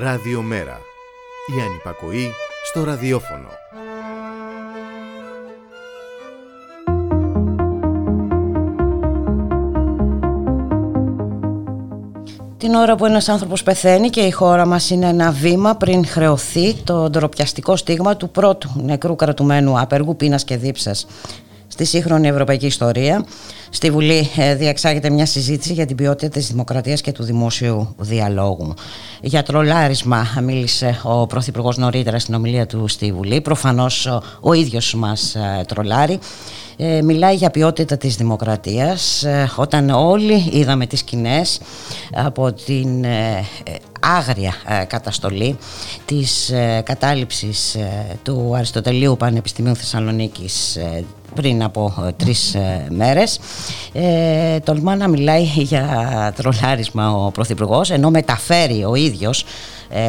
Ραδιομέρα. Η ανυπακοή στο ραδιόφωνο. Την ώρα που ένας άνθρωπος πεθαίνει και η χώρα μας είναι ένα βήμα πριν χρεωθεί το ντροπιαστικό στίγμα του πρώτου νεκρού κρατουμένου άπεργου πείνας και δίψας στη σύγχρονη ευρωπαϊκή ιστορία. Στη Βουλή ε, διεξάγεται μια συζήτηση για την ποιότητα της δημοκρατίας και του δημόσιου διαλόγου. Για τρολάρισμα μίλησε ο Πρωθυπουργός νωρίτερα στην ομιλία του στη Βουλή. Προφανώς ο ίδιος μας ε, τρολάρει. Ε, μιλάει για ποιότητα της δημοκρατίας όταν όλοι είδαμε τις σκηνές από την άγρια καταστολή της κατάληψης του Αριστοτελείου Πανεπιστημίου Θεσσαλονίκης πριν από ε, τρεις ε, μέρες ε, τολμά να μιλάει για τρολάρισμα ο Πρωθυπουργός, ενώ μεταφέρει ο ίδιος ε,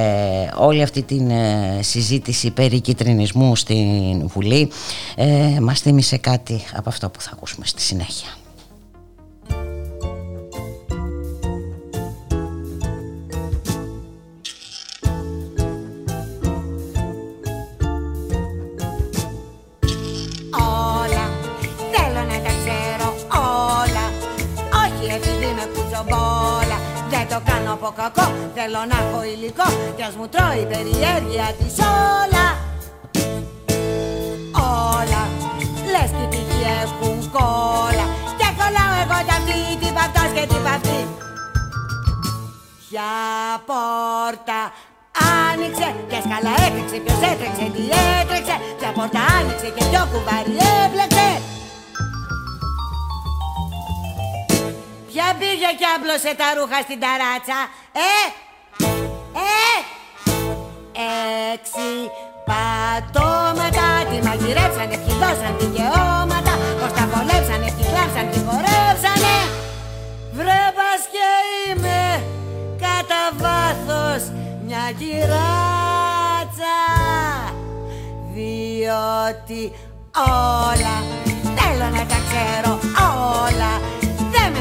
όλη αυτή την συζήτηση περί κυτρινισμού στην Βουλή ε, μας θύμισε κάτι από αυτό που θα ακούσουμε στη συνέχεια. Θέλω να έχω υλικό κι ας μου τρώει η περιέργεια της όλα. Όλα. Λες και τυχή έχουν κόλλα. Και κολλάω εγώ κι αυτή την παυτός και την παυτή Ποια πόρτα άνοιξε Ποια σκαλά έτρεξε Ποιος έτρεξε τι έτρεξε. Ποια πόρτα άνοιξε και ποιο κουβάρι έπλεξε Ποια πήγε και άμπλωσε τα ρούχα στην ταράτσα, ε, ε, έξι πατώματα Τη μαγειρέψανε, ποιοι δώσαν δικαιώματα Πως τα βολέψανε, ποιοι κλάψαν, ποιοι χορέψανε. Βρε πας και είμαι κατά βάθος μια κυράτσα Διότι όλα θέλω να τα ξέρω όλα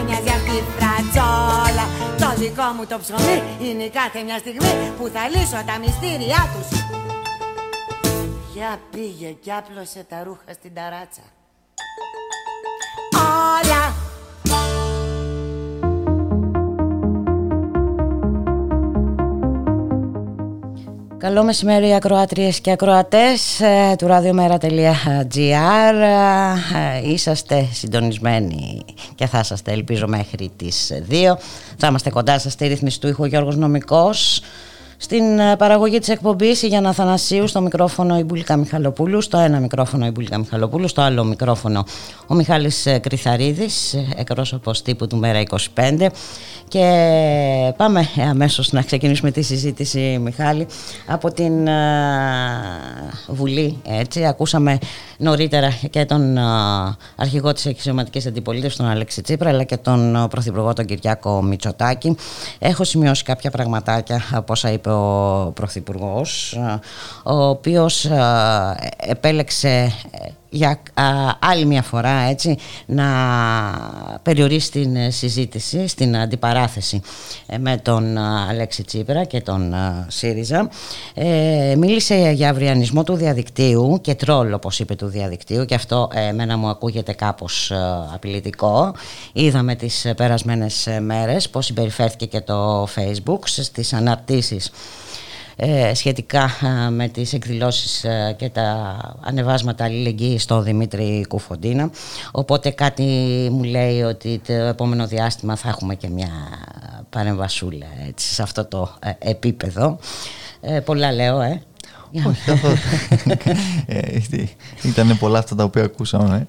μοιάζει αυτή η φρατζόλα Το δικό μου το ψωμί είναι κάθε μια στιγμή που θα λύσω τα μυστήριά τους. Για πήγε κι άπλωσε τα ρούχα στην ταράτσα. Όλα Καλό μεσημέρι ακροάτριες και ακροατές ε, του radiomera.gr ε, Είσαστε συντονισμένοι και θα είσαστε ελπίζω μέχρι τις 2 Θα είμαστε κοντά σας στη ρύθμιση του ήχου Γιώργος Νομικός στην ε, παραγωγή της εκπομπής η Γιάννα Θανασίου, στο μικρόφωνο η Μπουλίκα Μιχαλοπούλου, στο ένα μικρόφωνο η Μπουλίκα Μιχαλοπούλου, στο άλλο μικρόφωνο ο Μιχάλης Κρυθαρίδης, εκπρόσωπος τύπου του Μέρα 25 και πάμε αμέσως να ξεκινήσουμε τη συζήτηση Μιχάλη από την Βουλή έτσι. Ακούσαμε νωρίτερα και τον αρχηγό της εξωματικής αντιπολίτευσης τον Αλέξη Τσίπρα αλλά και τον Πρωθυπουργό τον Κυριάκο Μητσοτάκη. Έχω σημειώσει κάποια πραγματάκια από όσα είπε ο Πρωθυπουργός ο οποίος επέλεξε για άλλη μια φορά έτσι, να περιορίσει την ε, συζήτηση στην αντιπαράθεση ε, με τον Αλέξη Τσίπρα και τον ΣΥΡΙΖΑ. Ε, μίλησε για αυριανισμό του διαδικτύου και τρόλ όπως είπε του διαδικτύου και αυτό εμένα μου ακούγεται κάπως απειλητικό. Είδαμε τις περασμένες μέρες πως συμπεριφέρθηκε και το facebook στις αναρτήσεις ε, σχετικά ε, με τις εκδηλώσεις ε, και τα ανεβάσματα αλληλεγγύη στο Δημήτρη Κουφοντίνα. Οπότε κάτι μου λέει ότι το επόμενο διάστημα θα έχουμε και μια παρεμβασούλα έτσι, σε αυτό το επίπεδο. Πολλά λέω ε όχι, ε, Ήταν πολλά αυτά τα οποία ακούσαμε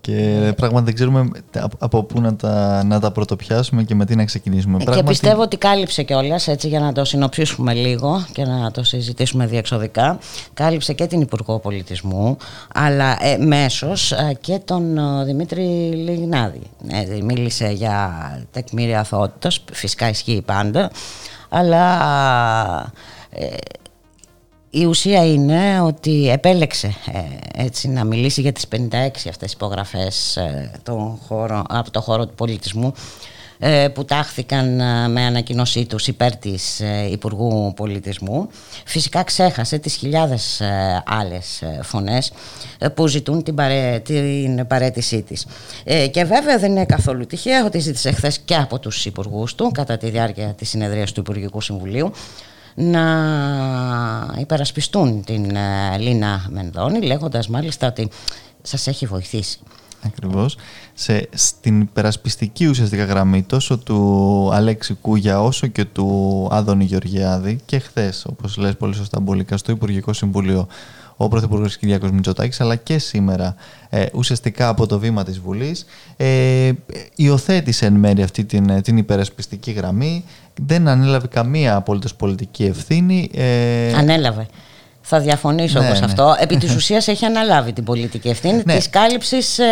και πράγματι δεν ξέρουμε από πού να τα, να τα πρωτοπιάσουμε και με τι να ξεκινήσουμε. Και πράγματι... πιστεύω ότι κάλυψε κιόλας έτσι για να το συνοψίσουμε λίγο και να το συζητήσουμε διεξοδικά. Κάλυψε και την Υπουργό Πολιτισμού, αλλά ε, μέσως ε, και τον ε, Δημήτρη Λιγνάδη. Ε, μίλησε για τεκμήρια αθωότητας, φυσικά ισχύει πάντα, αλλά η ουσία είναι ότι επέλεξε ε, έτσι, να μιλήσει για τις 56 αυτές υπογραφές ε, χώρο, από το χώρο του πολιτισμού ε, που τάχθηκαν ε, με ανακοινώσή τους υπέρ της ε, Υπουργού Πολιτισμού. Φυσικά ξέχασε τις χιλιάδες άλλες φωνές που ζητούν την, παρέ, την παρέτησή της. Και βέβαια δεν είναι καθόλου τυχαίο ότι ζήτησε χθες και από τους υπουργούς του κατά τη διάρκεια της συνεδρίας του Υπουργικού Συμβουλίου να υπερασπιστούν την Λίνα Μενδώνη λέγοντας μάλιστα ότι σας έχει βοηθήσει. Ακριβώς. Σε, στην υπερασπιστική ουσιαστικά γραμμή τόσο του Αλέξη Κούγια όσο και του Άδωνη Γεωργιάδη και χθες, όπως λες πολύ σωστά μπολικά, στο Υπουργικό Συμβουλίο ο Πρωθυπουργός Κυριάκος Μητσοτάκης, αλλά και σήμερα ε, ουσιαστικά από το βήμα της Βουλής, ε, υιοθέτησε εν μέρει αυτή την, την υπερασπιστική γραμμή. Δεν ανέλαβε καμία απολύτω πολιτική ευθύνη. Ε, ανέλαβε. Θα διαφωνήσω ναι, όμως ναι. αυτό. Επί της ουσίας έχει αναλάβει την πολιτική ευθύνη ναι. της κάλυψης ε,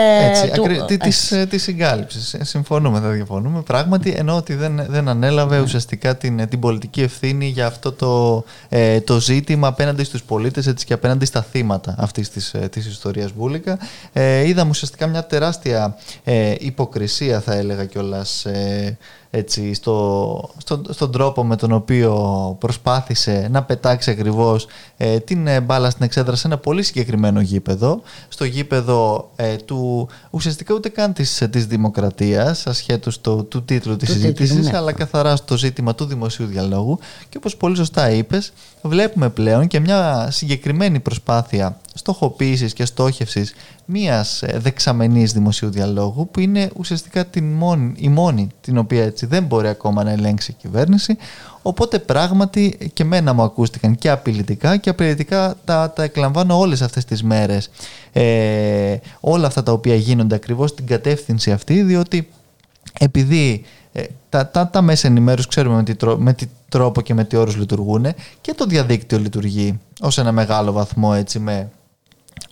του... Ακρι... Της, ε, της συγκάλυψης. Ε, συμφωνούμε, θα διαφωνούμε. Πράγματι ενώ ότι δεν, δεν ανέλαβε ναι. ουσιαστικά την, την πολιτική ευθύνη για αυτό το, ε, το ζήτημα απέναντι στους πολίτες έτσι και απέναντι στα θύματα αυτής της, ε, της ιστορίας Μπούλικα. Ε, είδαμε ουσιαστικά μια τεράστια ε, υποκρισία θα έλεγα κιόλας ε, έτσι, στο, στο, στον τρόπο με τον οποίο προσπάθησε να πετάξει ακριβώς ε, την ε, μπάλα στην εξέδρα σε ένα πολύ συγκεκριμένο γήπεδο, στο γήπεδο ε, του ουσιαστικά ούτε καν της, της δημοκρατίας, ασχέτως το, του τίτλου της συζήτησης, ναι. αλλά καθαρά στο ζήτημα του δημοσίου διαλόγου και όπως πολύ σωστά είπες, βλέπουμε πλέον και μια συγκεκριμένη προσπάθεια στοχοποίησης και στόχευσης μίας ε, δεξαμενής δημοσίου διαλόγου που είναι ουσιαστικά την μόνη, η μόνη την οποία έτσι δεν μπορεί ακόμα να ελέγξει η κυβέρνηση. Οπότε πράγματι και μένα μου ακούστηκαν και απειλητικά και απειλητικά τα, τα εκλαμβάνω όλες αυτές τις μέρες. Ε, όλα αυτά τα οποία γίνονται ακριβώς στην κατεύθυνση αυτή διότι επειδή ε, τα, τα, τα μέσα ενημέρωσης ξέρουμε με τι, με τι τρόπο και με τι όρους λειτουργούν και το διαδίκτυο λειτουργεί ως ένα μεγάλο βαθμό έτσι με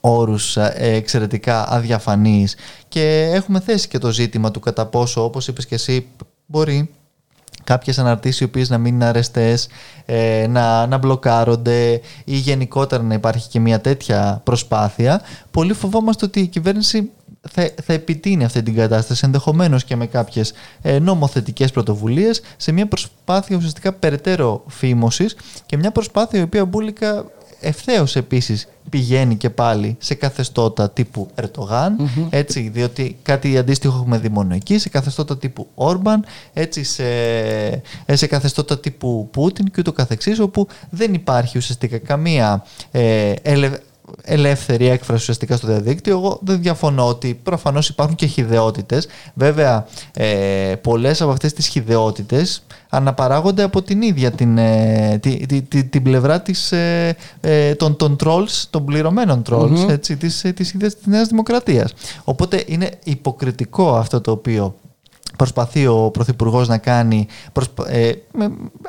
όρους ε, εξαιρετικά αδιαφανείς. Και έχουμε θέσει και το ζήτημα του κατά πόσο όπως είπες και εσύ μπορεί κάποιες αναρτήσεις οι οποίες να μην είναι αρεστές, ε, να, να μπλοκάρονται ή γενικότερα να υπάρχει και μια τέτοια προσπάθεια, πολύ φοβόμαστε ότι η κυβέρνηση θα, θα επιτείνει αυτή την κατάσταση ενδεχομένως και με κάποιες ε, νομοθετικές πρωτοβουλίες σε μια προσπάθεια ουσιαστικά περαιτέρω φήμωσης και μια προσπάθεια η οποία μπουλικα ευθέως επίσης πηγαίνει και πάλι σε καθεστώτα τύπου έτσι, διότι κάτι αντίστοιχο έχουμε δει μόνο εκεί, σε καθεστώτα τύπου Όρμπαν, έτσι, σε, ε, σε καθεστώτα τύπου Πούτιν και ούτω καθεξής, όπου δεν υπάρχει ουσιαστικά καμία ε, ελεύθερη έκφραση ουσιαστικά στο διαδίκτυο. Εγώ δεν διαφωνώ ότι προφανώς υπάρχουν και χιδεότητες. Βέβαια, ε, πολλές από αυτές τις χιδεότητες αναπαράγονται από την ίδια την, ε, την πλευρά της, ε, ε, των, των trolls, των πληρωμένων trolls mm-hmm. έτσι, της, ε, της, της, της Νέας Δημοκρατίας. Οπότε είναι υποκριτικό αυτό το οποίο προσπαθεί ο Πρωθυπουργός να κάνει προσπα... ε,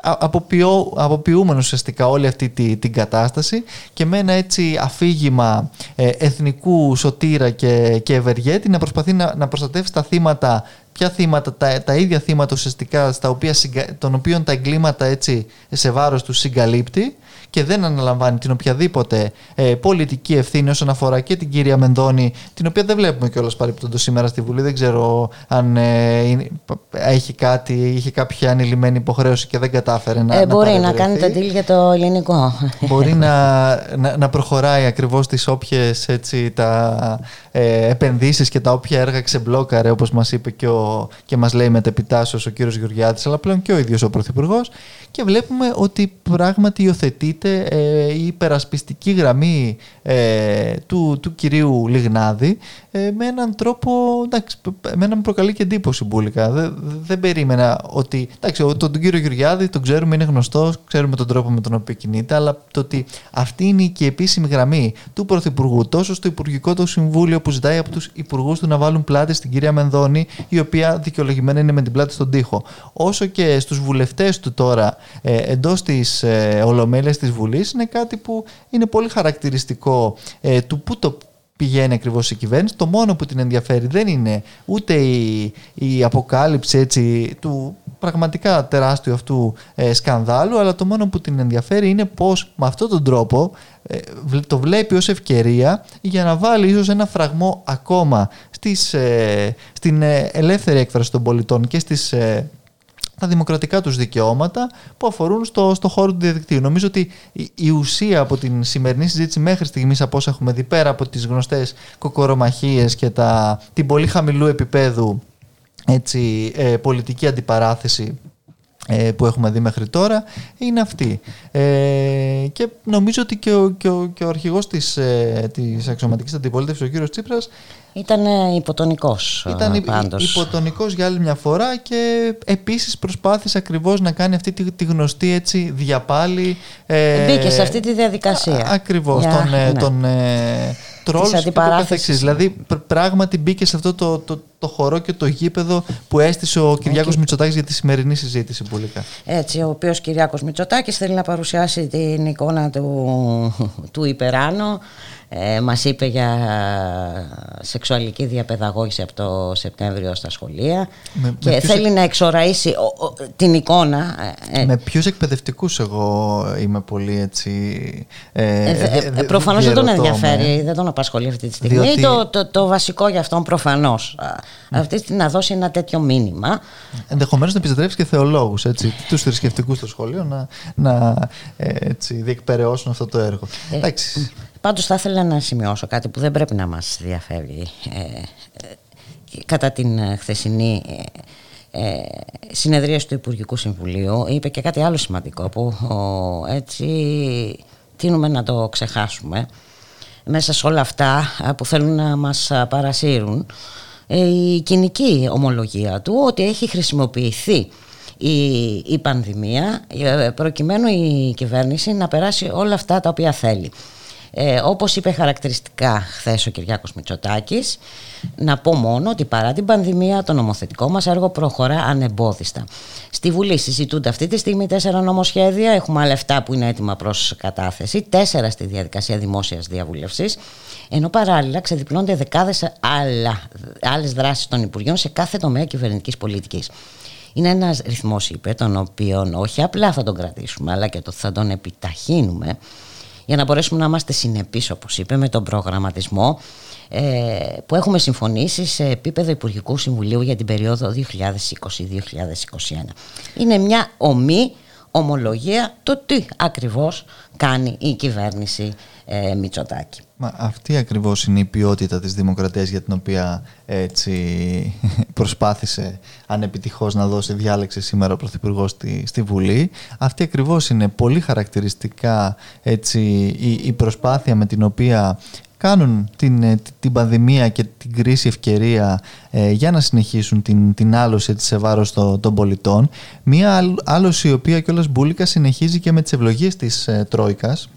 αποποιώ, αποποιούμενο ουσιαστικά όλη αυτή τη, την κατάσταση και με ένα έτσι αφήγημα ε, εθνικού σωτήρα και, και ευεργέτη να προσπαθεί να, να προστατεύσει τα θύματα ποια θύματα, τα, τα ίδια θύματα ουσιαστικά στα οποία, των οποίων τα εγκλήματα έτσι σε βάρος του συγκαλύπτει και δεν αναλαμβάνει την οποιαδήποτε ε, πολιτική ευθύνη όσον αφορά και την κυρία Μενδώνη, την οποία δεν βλέπουμε κιόλας παρεπιπτόντω σήμερα στη Βουλή. Δεν ξέρω αν ε, έχει κάτι, είχε κάποια ανηλυμένη υποχρέωση και δεν κατάφερε να. Ε, μπορεί να, να κάνει το deal για το ελληνικό. Μπορεί να, να, να προχωράει ακριβώς τις όποιες τα ε, επενδύσεις και τα όποια έργα ξεμπλόκαρε, όπως μας είπε και, ο, και μας λέει μετεπιτάσσεω ο κύριος Γεωργιάδης, αλλά πλέον και ο ίδιος ο Πρωθυπουργός. Και βλέπουμε ότι πράγματι υιοθετείται ε, η υπερασπιστική γραμμή ε, του, του κυρίου Λιγνάδη ε, με έναν τρόπο, εντάξει, με έναν προκαλεί και εντύπωση μπουλικά. Δεν, δεν περίμενα ότι, εντάξει, τον, τον κύριο Γεωργιάδη τον ξέρουμε, είναι γνωστός, ξέρουμε τον τρόπο με τον οποίο κινείται, αλλά το ότι αυτή είναι και η επίσημη γραμμή του Πρωθυπουργού, τόσο στο Υπουργικό του Συμβούλιο που ζητάει από τους υπουργούς του να βάλουν πλάτη στην κυρία Μενδώνη, η οποία δικαιολογημένα είναι με την πλάτη στον τοίχο, όσο και στους βουλευτές του τώρα ε, εντός της ε, Ολομέλειας της Βουλής, είναι κάτι που είναι πολύ χαρακτηριστικό ε, του πού το πηγαίνει ακριβώς η κυβέρνηση. Το μόνο που την ενδιαφέρει δεν είναι ούτε η, η αποκάλυψη έτσι, του πραγματικά τεράστιου αυτού ε, σκανδάλου, αλλά το μόνο που την ενδιαφέρει είναι πώς με αυτόν τον τρόπο ε, το βλέπει ως ευκαιρία για να βάλει ίσως ένα φραγμό ακόμα στις, ε, στην ελεύθερη έκφραση των πολιτών και στις τα δημοκρατικά τους δικαιώματα που αφορούν στο, στο χώρο του διαδικτύου. Νομίζω ότι η, ουσία από την σημερινή συζήτηση μέχρι στιγμής από όσα έχουμε δει πέρα από τις γνωστές κοκορομαχίες και τα, την πολύ χαμηλού επίπεδου έτσι, ε, πολιτική αντιπαράθεση ε, που έχουμε δει μέχρι τώρα είναι αυτή. Ε, και νομίζω ότι και ο, και ο, και ο αρχηγός της, ε, της αξιωματικής αντιπολίτευσης, ο κύριος Τσίπρας, ήταν υποτονικός Ήταν πάντως. υποτονικός για άλλη μια φορά και επίσης προσπάθησε ακριβώς να κάνει αυτή τη, τη γνωστή έτσι διαπάλη... Ε, Μπήκε σε αυτή τη διαδικασία. Α, ακριβώς, τον, ναι. τον, τρόλ και το Δηλαδή πράγματι μπήκε σε αυτό το, το, το χορό και το γήπεδο που έστησε ο Κυριάκος okay. Μητσοτάκης για τη σημερινή συζήτηση πουλικά. Έτσι, ο οποίος Κυριάκος Μητσοτάκης θέλει να παρουσιάσει την εικόνα του, του υπεράνω ε, μας είπε για σεξουαλική διαπαιδαγώγηση από το Σεπτέμβριο στα σχολεία και θέλει να εξοραίσει την εικόνα. Ε, ε, με ποιους εκπαιδευτικούς εγώ είμαι πολύ έτσι... Ε, ε, προφανώς δεν τον ενδιαφέρει, δεν τον απασχολεί αυτή τη στιγμή. Διότι... Το, το, το, βασικό για αυτόν προφανώς. Αυτή να δώσει ένα τέτοιο μήνυμα. Ενδεχομένως να επιστρέψει και θεολόγους, έτσι, τους θρησκευτικούς στο σχολείο να, να έτσι, διεκπαιρεώσουν αυτό το έργο. Εντάξει. Πάντως θα ήθελα να σημειώσω κάτι που δεν πρέπει να μας διαφέρει ε, ε, κατά την ε, χθεσινή ε, συνεδρία του Υπουργικού Συμβουλίου είπε και κάτι άλλο σημαντικό που έτσι τίνουμε να το ξεχάσουμε μέσα σε όλα αυτά που θέλουν να μας παρασύρουν η κοινική ομολογία του ότι έχει χρησιμοποιηθεί η, η πανδημία προκειμένου η κυβέρνηση να περάσει όλα αυτά τα οποία θέλει. Ε, όπως είπε χαρακτηριστικά χθες ο Κυριάκος Μητσοτάκης, να πω μόνο ότι παρά την πανδημία το νομοθετικό μας έργο προχωρά ανεμπόδιστα. Στη Βουλή συζητούνται αυτή τη στιγμή τέσσερα νομοσχέδια, έχουμε άλλα 7 που είναι έτοιμα προς κατάθεση, τέσσερα στη διαδικασία δημόσιας διαβούλευσης, ενώ παράλληλα ξεδιπλώνται δεκάδες άλλα, άλλες δράσεις των Υπουργείων σε κάθε τομέα κυβερνητικής πολιτικής. Είναι ένας ρυθμός, είπε, τον οποίο όχι απλά θα τον κρατήσουμε, αλλά και το θα τον επιταχύνουμε, για να μπορέσουμε να είμαστε συνεπείς όπως είπε με τον προγραμματισμό ε, που έχουμε συμφωνήσει σε επίπεδο Υπουργικού Συμβουλίου για την περίοδο 2020-2021. Είναι μια ομή ομολογία το τι ακριβώς κάνει η κυβέρνηση ε, Μητσοτάκη. Μα αυτή ακριβώς είναι η ποιότητα της δημοκρατίας για την οποία έτσι προσπάθησε ανεπιτυχώς να δώσει διάλεξη σήμερα ο Πρωθυπουργός στη, στη Βουλή. Αυτή ακριβώς είναι πολύ χαρακτηριστικά έτσι, η, η προσπάθεια με την οποία κάνουν την, ε, την πανδημία και την κρίση ευκαιρία ε, για να συνεχίσουν την, την άλωση έτσι, σε βάρος των πολιτών. Μία άλωση η οποία κιόλας μπουλικα συνεχίζει και με τις ευλογίες της ε, Τρόικας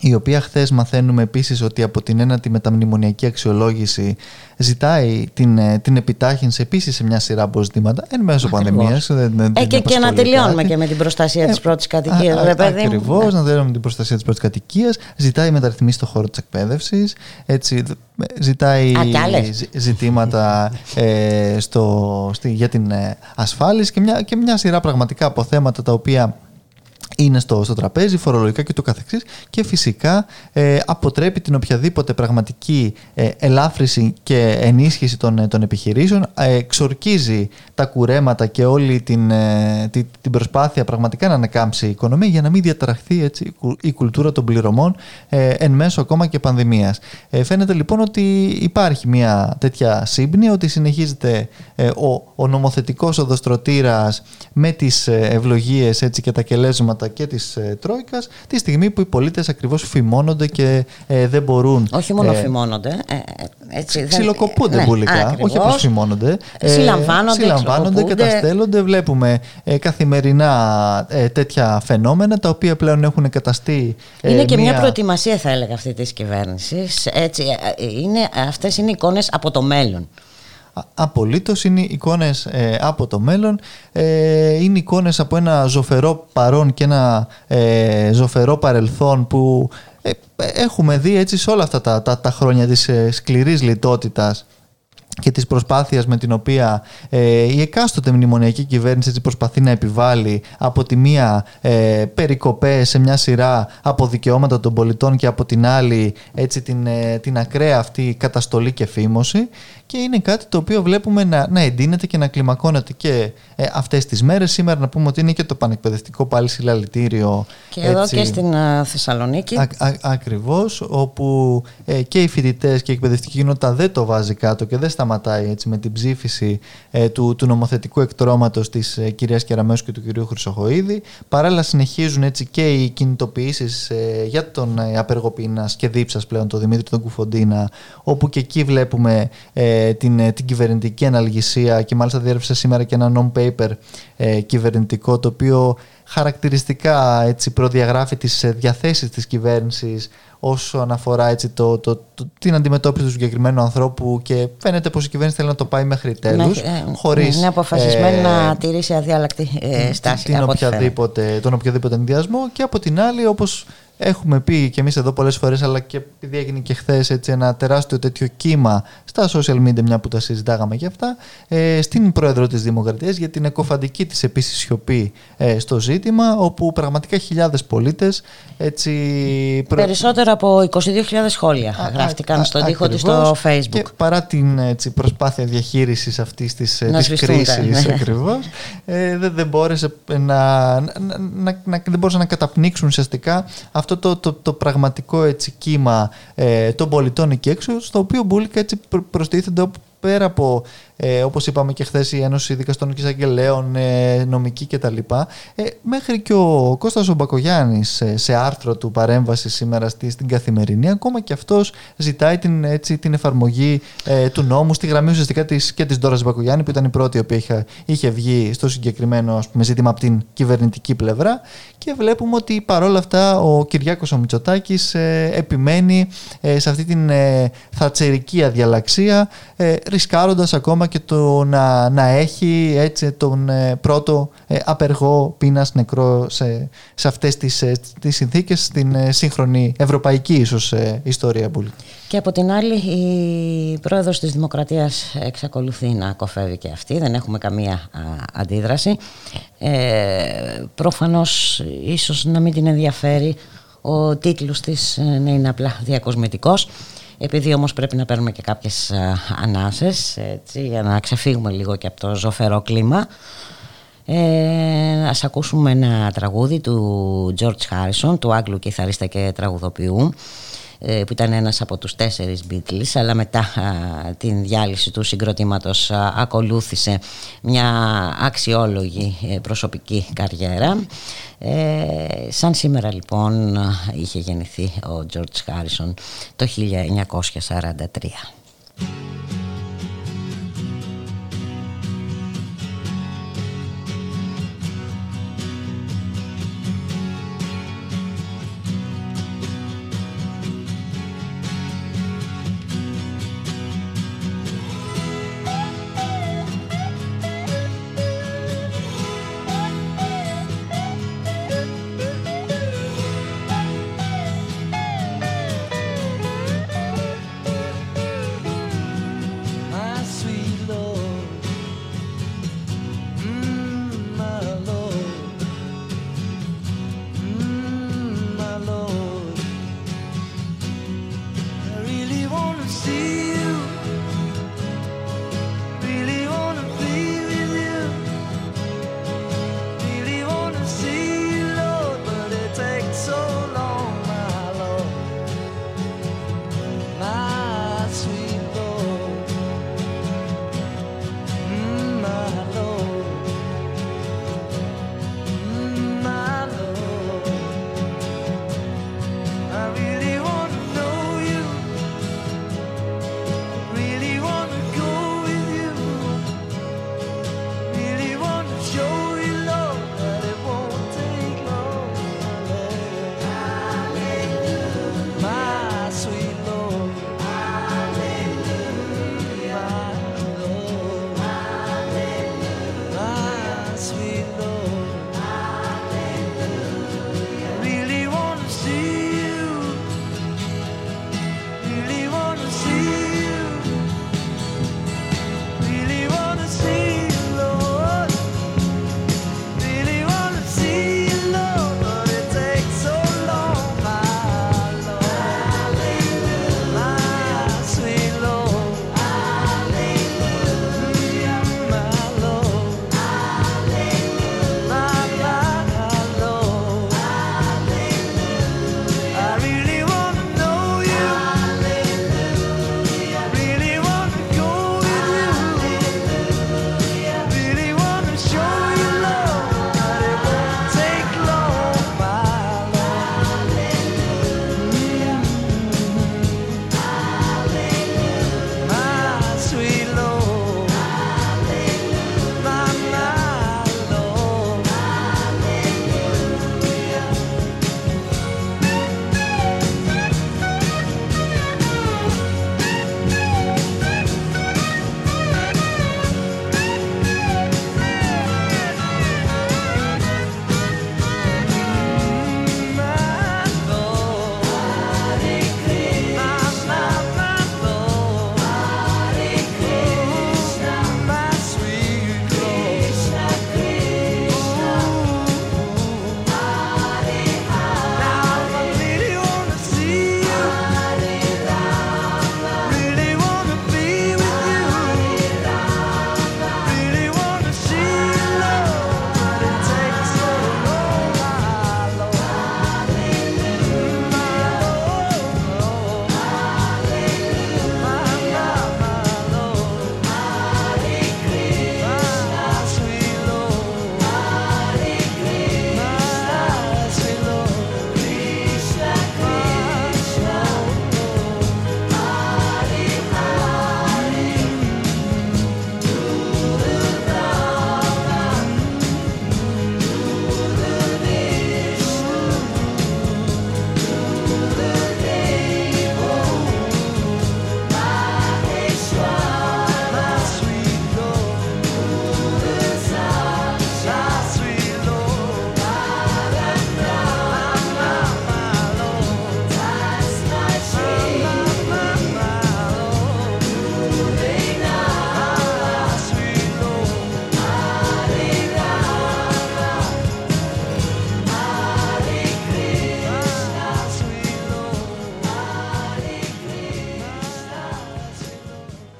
η οποία χθες μαθαίνουμε επίσης ότι από την ένατη μεταμνημονιακή αξιολόγηση ζητάει την, ε, την επιτάχυνση επίσης σε μια σειρά από ζητήματα εν μέσω πανδημίας. Ε, και, και να τελειώνουμε και με την προστασία ε, τη πρώτη κατοικίας. Ακριβώς, να τελειώνουμε με την προστασία της πρώτης κατοικίας. Ζητάει μεταρρυθμίσεις στον χώρο της εκπαίδευσης. Ζητάει ζητήματα ε, στο, στη, για την ε, ασφάλιση και μια, και μια σειρά πραγματικά από θέματα τα οποία είναι στο, στο τραπέζι, φορολογικά και το καθεξής και φυσικά ε, αποτρέπει την οποιαδήποτε πραγματική ε, ελάφρυση και ενίσχυση των, ε, των επιχειρήσεων, ε, εξορκίζει τα κουρέματα και όλη την, ε, την, την προσπάθεια πραγματικά να ανακάμψει η οικονομία για να μην διαταραχθεί έτσι, η κουλτούρα των πληρωμών εν μέσω ακόμα και πανδημίας. φαίνεται λοιπόν ότι υπάρχει μια τέτοια σύμπνοια, ότι συνεχίζεται ο, ο νομοθετικός οδοστρωτήρας με τις ευλογίες έτσι, και τα κελέσματα και της ε, Τρόικας τη στιγμή που οι πολίτες ακριβώς φημώνονται και ε, δεν μπορούν. Όχι μόνο ε, φημώνονται. Ε, έτσι, ξυλοκοπούνται ναι, πουλικά. Όχι απλώς φημώνονται. Ε, συλλαμβάνονται, συλλαμβάνονται καταστέλλονται. Βλέπουμε καθημερινά τέτοια φαινόμενα τα οποία πλέον έχουν καταστεί. Είναι και μια... προετοιμασία, θα έλεγα, αυτή της κυβέρνησης. Αυτές είναι εικόνες από το μέλλον. Απολύτως είναι εικόνες ε, από το μέλλον, ε, είναι εικόνες από ένα ζωφερό παρόν και ένα ε, ζωφερό παρελθόν που έχουμε δει έτσι σε όλα αυτά τα, τα, τα χρόνια της σκληρής λιτότητας και της προσπάθειας με την οποία ε, η εκάστοτε μνημονιακή κυβέρνηση έτσι προσπαθεί να επιβάλλει από τη μία ε, περικοπές σε μια σειρά από δικαιώματα των πολιτών και από την άλλη έτσι την, ε, την ακραία αυτή καταστολή και φήμωση και είναι κάτι το οποίο βλέπουμε να, να εντείνεται και να κλιμακώνεται και ε, αυτές τις μέρες. Σήμερα να πούμε ότι είναι και το πανεκπαιδευτικό πάλι συλλαλητήριο. Και εδώ και στην uh, Θεσσαλονίκη. Α, α, ακριβώς, όπου ε, και οι φοιτητές και η εκπαιδευτική κοινότητα δεν το βάζει κάτω και δεν σταματάει έτσι, με την ψήφιση ε, του, του νομοθετικού εκτρώματος της ε, κυρίας Κεραμέως και του κυρίου Χρυσοχοίδη. Παράλληλα συνεχίζουν έτσι και οι κινητοποιήσεις ε, για τον ε, απεργοπίνας και δίψας πλέον, τον Δημήτρη τον Κουφοντίνα, όπου και εκεί βλέπουμε την, την κυβερνητική αναλγησία και μάλιστα διέρευσε σήμερα και ένα non-paper ε, κυβερνητικό το οποίο χαρακτηριστικά έτσι, προδιαγράφει τις διαθέσεις της κυβέρνησης όσον αφορά έτσι, το, το, το, την αντιμετώπιση του συγκεκριμένου ανθρώπου και φαίνεται πως η κυβέρνηση θέλει να το πάει μέχρι τέλους. Ε, χωρίς, είναι αποφασισμένη ε, να τηρήσει αδιάλακτη ε, στάση. Την οποιαδήποτε, τον οποιοδήποτε ενδιασμό και από την άλλη όπως Έχουμε πει και εμείς εδώ πολλές φορές, αλλά και επειδή έγινε και χθες ένα τεράστιο τέτοιο κύμα στα social media, μια που τα συζητάγαμε και αυτά, ε, στην πρόεδρο της Δημοκρατίας για την εκοφαντική της επίσης σιωπή ε, στο ζήτημα, όπου πραγματικά χιλιάδες πολίτες έτσι. Περισσότερο από 22.000 σχόλια α, γράφτηκαν στον τοίχο τη στο Facebook. Και παρά την έτσι, προσπάθεια διαχείρισης αυτής της κρίσης ναι. ακριβώς, ε, δεν, δεν, μπόρεσε να, να, να, να, δεν μπόρεσαν να καταπνίξουν ουσιαστικά αυτό το, το, το πραγματικό έτσι, κύμα ε, των πολιτών εκεί έξω, στο οποίο μπουλικα έτσι προστίθενται πέρα από ε, όπως είπαμε και χθες η Ένωση Δικαστών και Εισαγγελέων, ε, νομική κτλ. Ε, μέχρι και ο Κώστας ο Μπακογιάννης ε, σε άρθρο του παρέμβασης σήμερα στη, στην Καθημερινή, ακόμα και αυτός ζητάει την, έτσι, την εφαρμογή ε, του νόμου στη γραμμή ουσιαστικά της, και της Ντόρας Μπακογιάννη που ήταν η πρώτη η οποία είχε, είχε βγει στο συγκεκριμένο ας πούμε, ζήτημα από την κυβερνητική πλευρά και βλέπουμε ότι παρόλα αυτά ο Κυριάκος ο Μητσοτάκης ε, επιμένει σε αυτή την θατσερική αδιαλαξία ρισκάροντας ακόμα και το να, να έχει έτσι τον ε, πρώτο ε, απεργό πείνας νεκρό σε, σε αυτές τις, ε, τις συνθήκες στην ε, σύγχρονη ευρωπαϊκή ίσως ιστορία. Και από την άλλη η πρόεδρος της Δημοκρατίας εξακολουθεί να κοφεύει και αυτή, δεν έχουμε καμία αντίδραση. Ε, προφανώς ίσως να μην την ενδιαφέρει ο τίτλος της να είναι απλά διακοσμητικός επειδή όμως πρέπει να παίρνουμε και κάποιες ανάσες έτσι, για να ξεφύγουμε λίγο και από το ζωφερό κλίμα ε, ας ακούσουμε ένα τραγούδι του George Harrison, του Άγγλου κιθαρίστα και τραγουδοποιού. ε, που ήταν ένας από τους τέσσερις Beatles αλλά μετά την διάλυση του συγκροτήματος ακολούθησε μια αξιόλογη ε, προσωπική καριέρα. Ε, σαν σήμερα λοιπόν είχε γεννηθεί ο George Harrison το 1943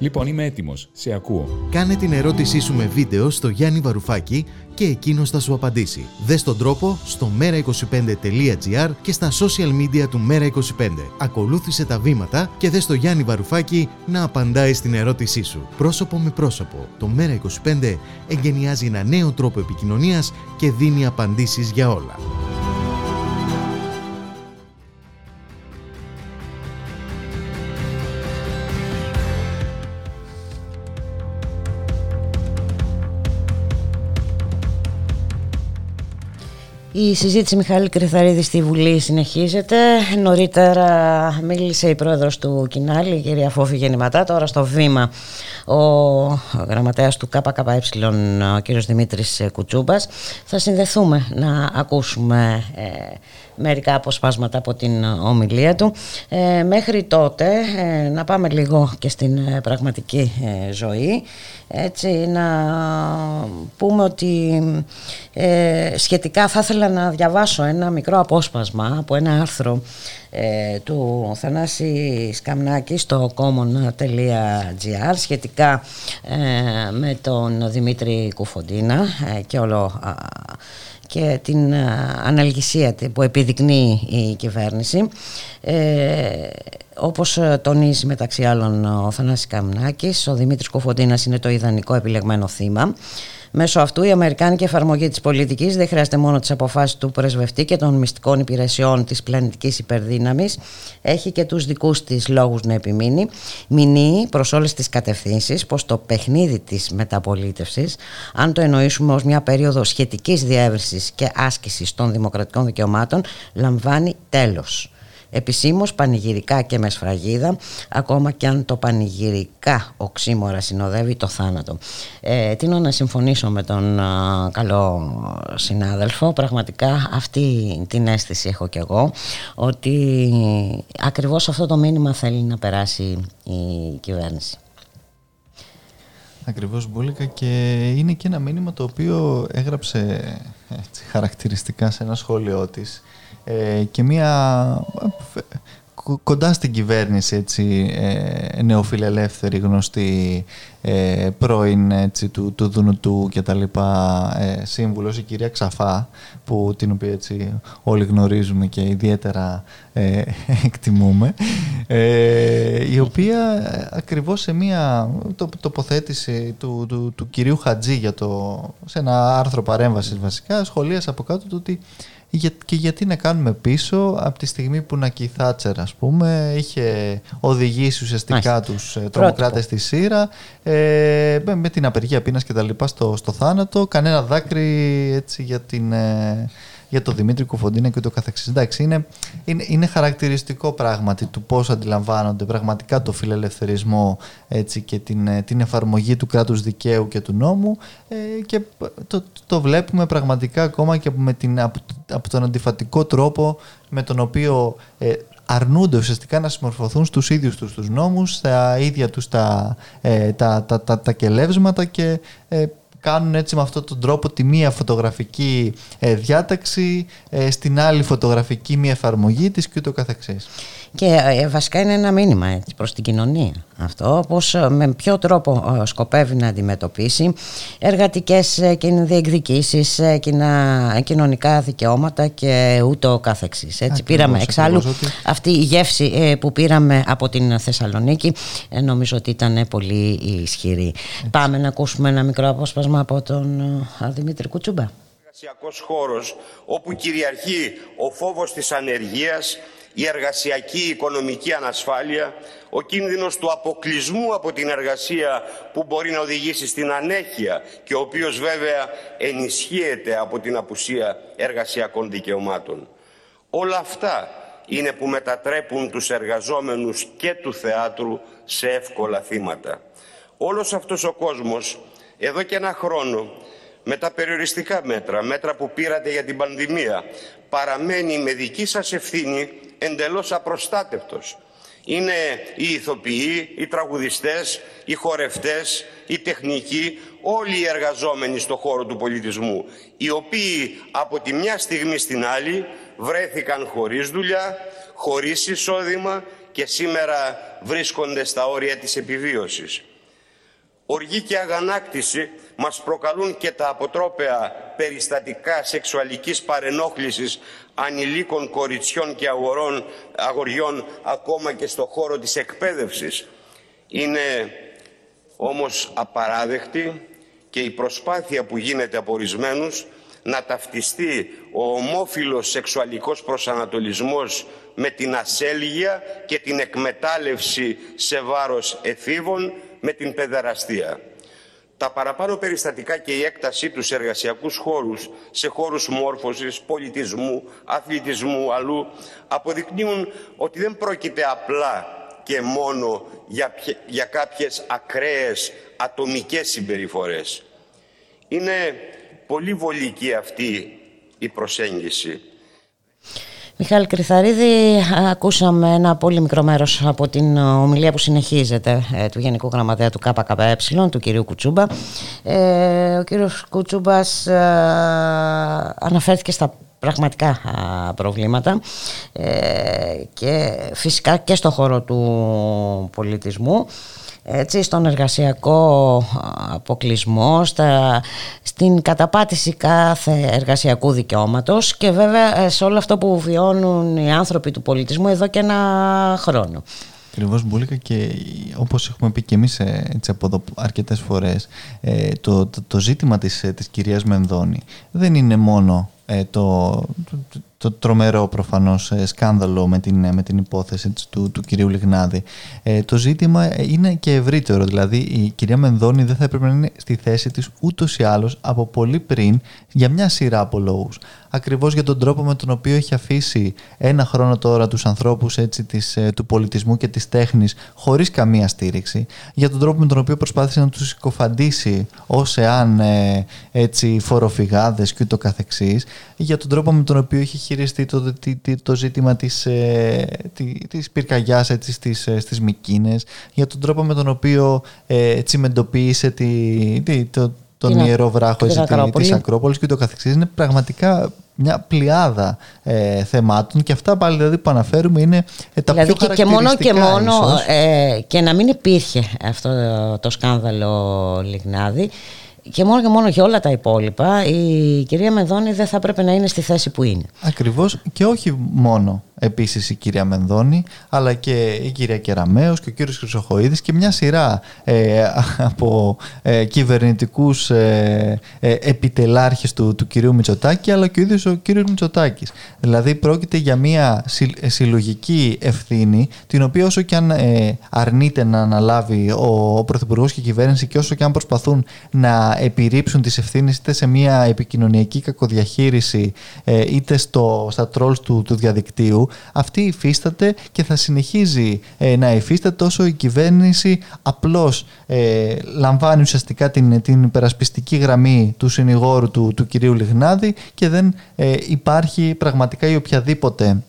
Λοιπόν, είμαι έτοιμος. Σε ακούω. Κάνε την ερώτησή σου με βίντεο στο Γιάννη Βαρουφάκη και εκείνο θα σου απαντήσει. Δες τον τρόπο στο mera25.gr και στα social media του Mera25. Ακολούθησε τα βήματα και δες το Γιάννη Βαρουφάκη να απαντάει στην ερώτησή σου. Πρόσωπο με πρόσωπο. Το Mera25 εγκαινιάζει ένα νέο τρόπο επικοινωνίας και δίνει απαντήσεις για όλα. Η συζήτηση Μιχάλη Κρυθαρίδη στη Βουλή συνεχίζεται. Νωρίτερα μίλησε η πρόεδρος του Κινάλη, η κυρία Φόφη Γεννηματά. Τώρα στο βήμα ο γραμματέας του ΚΚΕ, ο κύριος Δημήτρης Κουτσούμπας. Θα συνδεθούμε να ακούσουμε ε, μερικά αποσπάσματα από την ομιλία του. Ε, μέχρι τότε ε, να πάμε λίγο και στην πραγματική ζωή έτσι να πούμε ότι ε, σχετικά θα ήθελα να διαβάσω ένα μικρό απόσπασμα από ένα άρθρο ε, του Θανάση Σκαμνάκη στο common.gr σχετικά ε, με τον Δημήτρη Κουφοντίνα και όλο και την αναλγησία που επιδεικνύει η κυβέρνηση όπως ε, τονίζει μεταξύ άλλων ο Θανάσης Καμνάκης, ο Δημήτρης Κοφοντίνας είναι το ιδανικό επιλεγμένο θύμα. Μέσω αυτού η Αμερικάνικη εφαρμογή της πολιτικής δεν χρειάζεται μόνο τις αποφάσεις του πρεσβευτή και των μυστικών υπηρεσιών της πλανητικής υπερδύναμης, έχει και τους δικούς της λόγους να επιμείνει, μηνύει προς όλες τις κατευθύνσεις πως το παιχνίδι της μεταπολίτευσης, αν το εννοήσουμε ως μια περίοδο σχετικής διεύρυνσης και άσκησης των δημοκρατικών δικαιωμάτων, λαμβάνει τέλος επισήμως πανηγυρικά και με σφραγίδα ακόμα και αν το πανηγυρικά οξύμορα συνοδεύει το θάνατο. Ε, τίνω να συμφωνήσω με τον καλό συνάδελφο. Πραγματικά αυτή την αίσθηση έχω και εγώ ότι ακριβώς αυτό το μήνυμα θέλει να περάσει η κυβέρνηση. Ακριβώς Μπούλικα και είναι και ένα μήνυμα το οποίο έγραψε έτσι, χαρακτηριστικά σε ένα σχόλιο της ε, και μια κοντά στην κυβέρνηση έτσι, ε, νεοφιλελεύθερη γνωστή ε, πρώην έτσι, του, του Δουνουτού και τα λοιπά ε, σύμβουλος η κυρία Ξαφά που, την οποία έτσι, όλοι γνωρίζουμε και ιδιαίτερα ε, εκτιμούμε ε, η οποία ακριβώς σε μια το, τοποθέτηση του, του, του, κυρίου Χατζή για το, σε ένα άρθρο παρέμβασης βασικά σχολίασε από κάτω το ότι και γιατί να κάνουμε πίσω από τη στιγμή που να η Θάτσερ ας πούμε είχε οδηγήσει ουσιαστικά του τους ε, τρομοκράτες στη Σύρα ε, με την απεργία πείνας και τα λοιπά στο, στο θάνατο. Κανένα δάκρυ έτσι για την ε, για τον Δημήτρη Κουφοντίνα και το καθεξής. Εντάξει, είναι, είναι, είναι χαρακτηριστικό πράγματι του πώς αντιλαμβάνονται πραγματικά το φιλελευθερισμό έτσι, και την, ε, την εφαρμογή του κράτους δικαίου και του νόμου ε, και το, το βλέπουμε πραγματικά ακόμα και με την, από, από τον αντιφατικό τρόπο με τον οποίο ε, αρνούνται ουσιαστικά να συμμορφωθούν στους ίδιους τους τους νόμους, στα ίδια τους τα, ε, τα, τα, τα, τα κελεύσματα και ε, κάνουν έτσι με αυτόν τον τρόπο τη μία φωτογραφική ε, διάταξη, ε, στην άλλη φωτογραφική μία εφαρμογή της και ούτω καθεξής. Και ε, βασικά είναι ένα μήνυμα έτσι, προς την κοινωνία αυτό, πως με ποιο τρόπο σκοπεύει να αντιμετωπίσει εργατικές διεκδικήσεις, κοινωνικά δικαιώματα και ούτω καθεξής. Έτσι, πήραμε εξάλλου αυτή η γεύση που πήραμε από την Θεσσαλονίκη νομίζω ότι ήταν πολύ ισχυρή. Πάμε να ακούσουμε ένα μικρό απόσπασμα από τον ε, Δημήτρη Κουτσούμπα. Εργασιακός χώρος όπου κυριαρχεί ο φόβος της ανεργίας, η εργασιακή οικονομική ανασφάλεια, ο κίνδυνος του αποκλεισμού από την εργασία που μπορεί να οδηγήσει στην ανέχεια και ο οποίος βέβαια ενισχύεται από την απουσία εργασιακών δικαιωμάτων. Όλα αυτά είναι που μετατρέπουν τους εργαζόμενους και του θεάτρου σε εύκολα θύματα. Όλος αυτός ο κόσμος εδώ και ένα χρόνο με τα περιοριστικά μέτρα, μέτρα που πήρατε για την πανδημία, παραμένει με δική σας ευθύνη εντελώς απροστάτευτος. Είναι οι ηθοποιοί, οι τραγουδιστές, οι χορευτές, οι τεχνικοί, όλοι οι εργαζόμενοι στο χώρο του πολιτισμού, οι οποίοι από τη μια στιγμή στην άλλη βρέθηκαν χωρίς δουλειά, χωρίς εισόδημα και σήμερα βρίσκονται στα όρια της επιβίωσης. Οργή και αγανάκτηση μας προκαλούν και τα αποτρόπαια περιστατικά σεξουαλικής παρενόχλησης ανηλίκων κοριτσιών και αγορών, αγοριών ακόμα και στο χώρο της εκπαίδευσης. Είναι όμως απαράδεκτη και η προσπάθεια που γίνεται από ορισμένους να ταυτιστεί ο ομόφιλος σεξουαλικός προσανατολισμός με την ασέλγεια και την εκμετάλλευση σε βάρος εφήβων με την παιδεραστία. Τα παραπάνω περιστατικά και η έκτασή τους σε εργασιακούς χώρους, σε χώρους μόρφωσης, πολιτισμού, αθλητισμού, αλλού, αποδεικνύουν ότι δεν πρόκειται απλά και μόνο για, για κάποιες ακραίες ατομικές συμπεριφορές. Είναι πολύ βολική αυτή η προσέγγιση. Μιχάλη Κρυθαρίδη, ακούσαμε ένα πολύ μικρό μέρος από την ομιλία που συνεχίζεται ε, του Γενικού Γραμματέα του ΚΚΕ, του κυρίου Κουτσούμπα. Ε, ο κύριος Κουτσούμπας ε, αναφέρθηκε στα πραγματικά προβλήματα και φυσικά και στο χώρο του πολιτισμού έτσι, στον εργασιακό αποκλεισμό, στα, στην καταπάτηση κάθε εργασιακού δικαιώματος και βέβαια ε, σε όλο αυτό που βιώνουν οι άνθρωποι του πολιτισμού εδώ και ένα χρόνο. Ακριβώς Μπούλικα και όπως έχουμε πει και εμείς ε, έτσι, από εδώ αρκετές φορές ε, το, το, το ζήτημα της, της κυρίας Μενδώνη δεν είναι μόνο το, το τρομερό προφανώς ε, σκάνδαλο με την, ε, με την υπόθεση του, του κυρίου Λιγνάδη. Ε, το ζήτημα είναι και ευρύτερο, δηλαδή η κυρία Μενδώνη δεν θα έπρεπε να είναι στη θέση της ούτως ή άλλως από πολύ πριν για μια σειρά από λόγους. Ακριβώς για τον τρόπο με τον οποίο έχει αφήσει ένα χρόνο τώρα τους ανθρώπους έτσι, της, του πολιτισμού και της τέχνης χωρίς καμία στήριξη, για τον τρόπο με τον οποίο προσπάθησε να τους συκοφαντήσει ως εάν έτσι, φοροφυγάδες και ούτω καθεξής, για τον τρόπο με τον οποίο έχει χειριστεί το, το, ζήτημα της, ε, της πυρκαγιάς έτσι, στις, ε, στις Μικίνες, για τον τρόπο με τον οποίο ε, τσιμεντοποίησε τη, το, τον την ιερό βράχο της Ακρόπολη. Ακρόπολης και το καθεξής. Είναι πραγματικά μια πλειάδα ε, θεμάτων και αυτά πάλι δηλαδή που αναφέρουμε είναι ε, τα δηλαδή πιο και, και μόνο και μόνο ε, και να μην υπήρχε αυτό το σκάνδαλο Λιγνάδη και μόνο και μόνο για όλα τα υπόλοιπα η κυρία Μεδόνη δεν θα έπρεπε να είναι στη θέση που είναι. Ακριβώς και όχι μόνο επίσης η κυρία Μενδώνη αλλά και η κυρία Κεραμέως και ο κύριος Χρυσοχοίδης και μια σειρά ε, από ε, κυβερνητικούς ε, ε, επιτελάρχες του, του κυρίου Μητσοτάκη αλλά και ο ίδιος ο κύριος Μητσοτάκης. Δηλαδή πρόκειται για μια ε, συλλογική ευθύνη την οποία όσο και αν ε, αρνείται να αναλάβει ο, ο Πρωθυπουργός και η κυβέρνηση και όσο και αν προσπαθούν να επιρρύψουν τις ευθύνες είτε σε μια επικοινωνιακή κακοδιαχείριση είτε στο, στα τρόλς του, του διαδικτύου αυτή υφίσταται και θα συνεχίζει ε, να υφίσταται όσο η κυβέρνηση απλώς ε, λαμβάνει ουσιαστικά την, την υπερασπιστική γραμμή του συνηγόρου του, του κυρίου Λιγνάδη και δεν ε, υπάρχει πραγματικά η οποιαδήποτε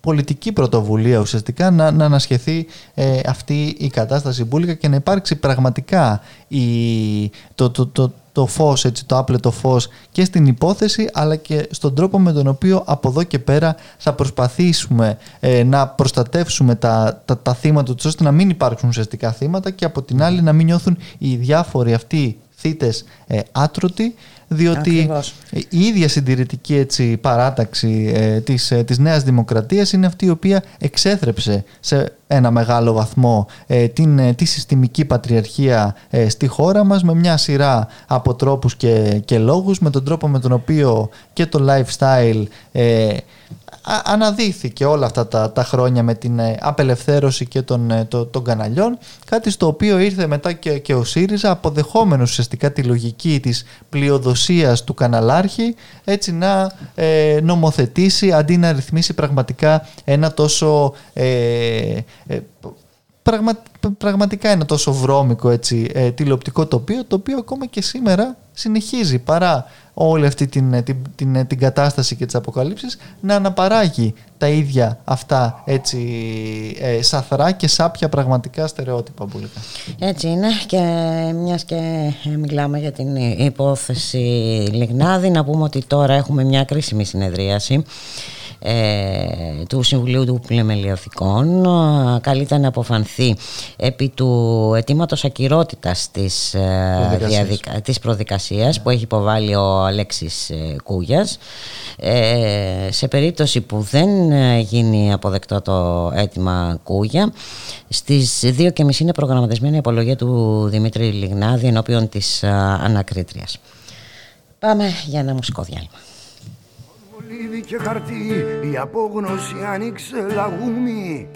πολιτική πρωτοβουλία ουσιαστικά να, να ανασχεθεί αυτή η κατάσταση μπουλικα και να υπάρξει πραγματικά η, το, το, το, το φως, έτσι, το άπλετο φως και στην υπόθεση αλλά και στον τρόπο με τον οποίο από εδώ και πέρα θα προσπαθήσουμε ε, να προστατεύσουμε τα, τα, τα θύματα τους ώστε να μην υπάρξουν ουσιαστικά θύματα και από την άλλη να μην νιώθουν οι διάφοροι αυτοί θύτες ε, άτρωτοι διότι η ίδια συντηρητική έτσι, παράταξη ε, της, ε, της Νέας Δημοκρατίας είναι αυτή η οποία εξέθρεψε σε ένα μεγάλο βαθμό ε, την, ε, τη συστημική πατριαρχία στη χώρα μας με μια σειρά από τρόπους και, και λόγους με τον τρόπο με τον οποίο και το lifestyle αναδύθηκε όλα αυτά τα, τα χρόνια με την ε, απελευθέρωση και των, ε, το, των καναλιών κάτι στο οποίο ήρθε μετά και, και ο ΣΥΡΙΖΑ αποδεχόμενος ουσιαστικά τη λογική της πλειοδοσίας του καναλάρχη έτσι να ε, νομοθετήσει αντί να ρυθμίσει πραγματικά ένα τόσο ε, πραγματικά ένα τόσο βρώμικο έτσι, τηλεοπτικό τοπίο το οποίο ακόμα και σήμερα συνεχίζει παρά όλη αυτή την, την, την, την κατάσταση και τις αποκαλύψεις να αναπαράγει τα ίδια αυτά έτσι ε, σαθρά και σάπια πραγματικά στερεότυπα πουλικά. Έτσι είναι και μιας και μιλάμε για την υπόθεση Λιγνάδη να πούμε ότι τώρα έχουμε μια κρίσιμη συνεδρίαση του Συμβουλίου του Πλημελιωθηκών καλείται να αποφανθεί επί του αιτήματος ακυρότητας της, διαδικα... της προδικασίας που έχει υποβάλει ο Αλέξης Κούγιας. Σε περίπτωση που δεν γίνει αποδεκτό το αίτημα Κούγια στις 2.30 είναι προγραμματισμένη η απολογία του Δημήτρη Λιγνάδη ενώπιον της ανακρίτριας. Πάμε για ένα μουσικό διάλειμμα Βολίδι και χαρτί η απόγνωση άνοιξε λαγούμι.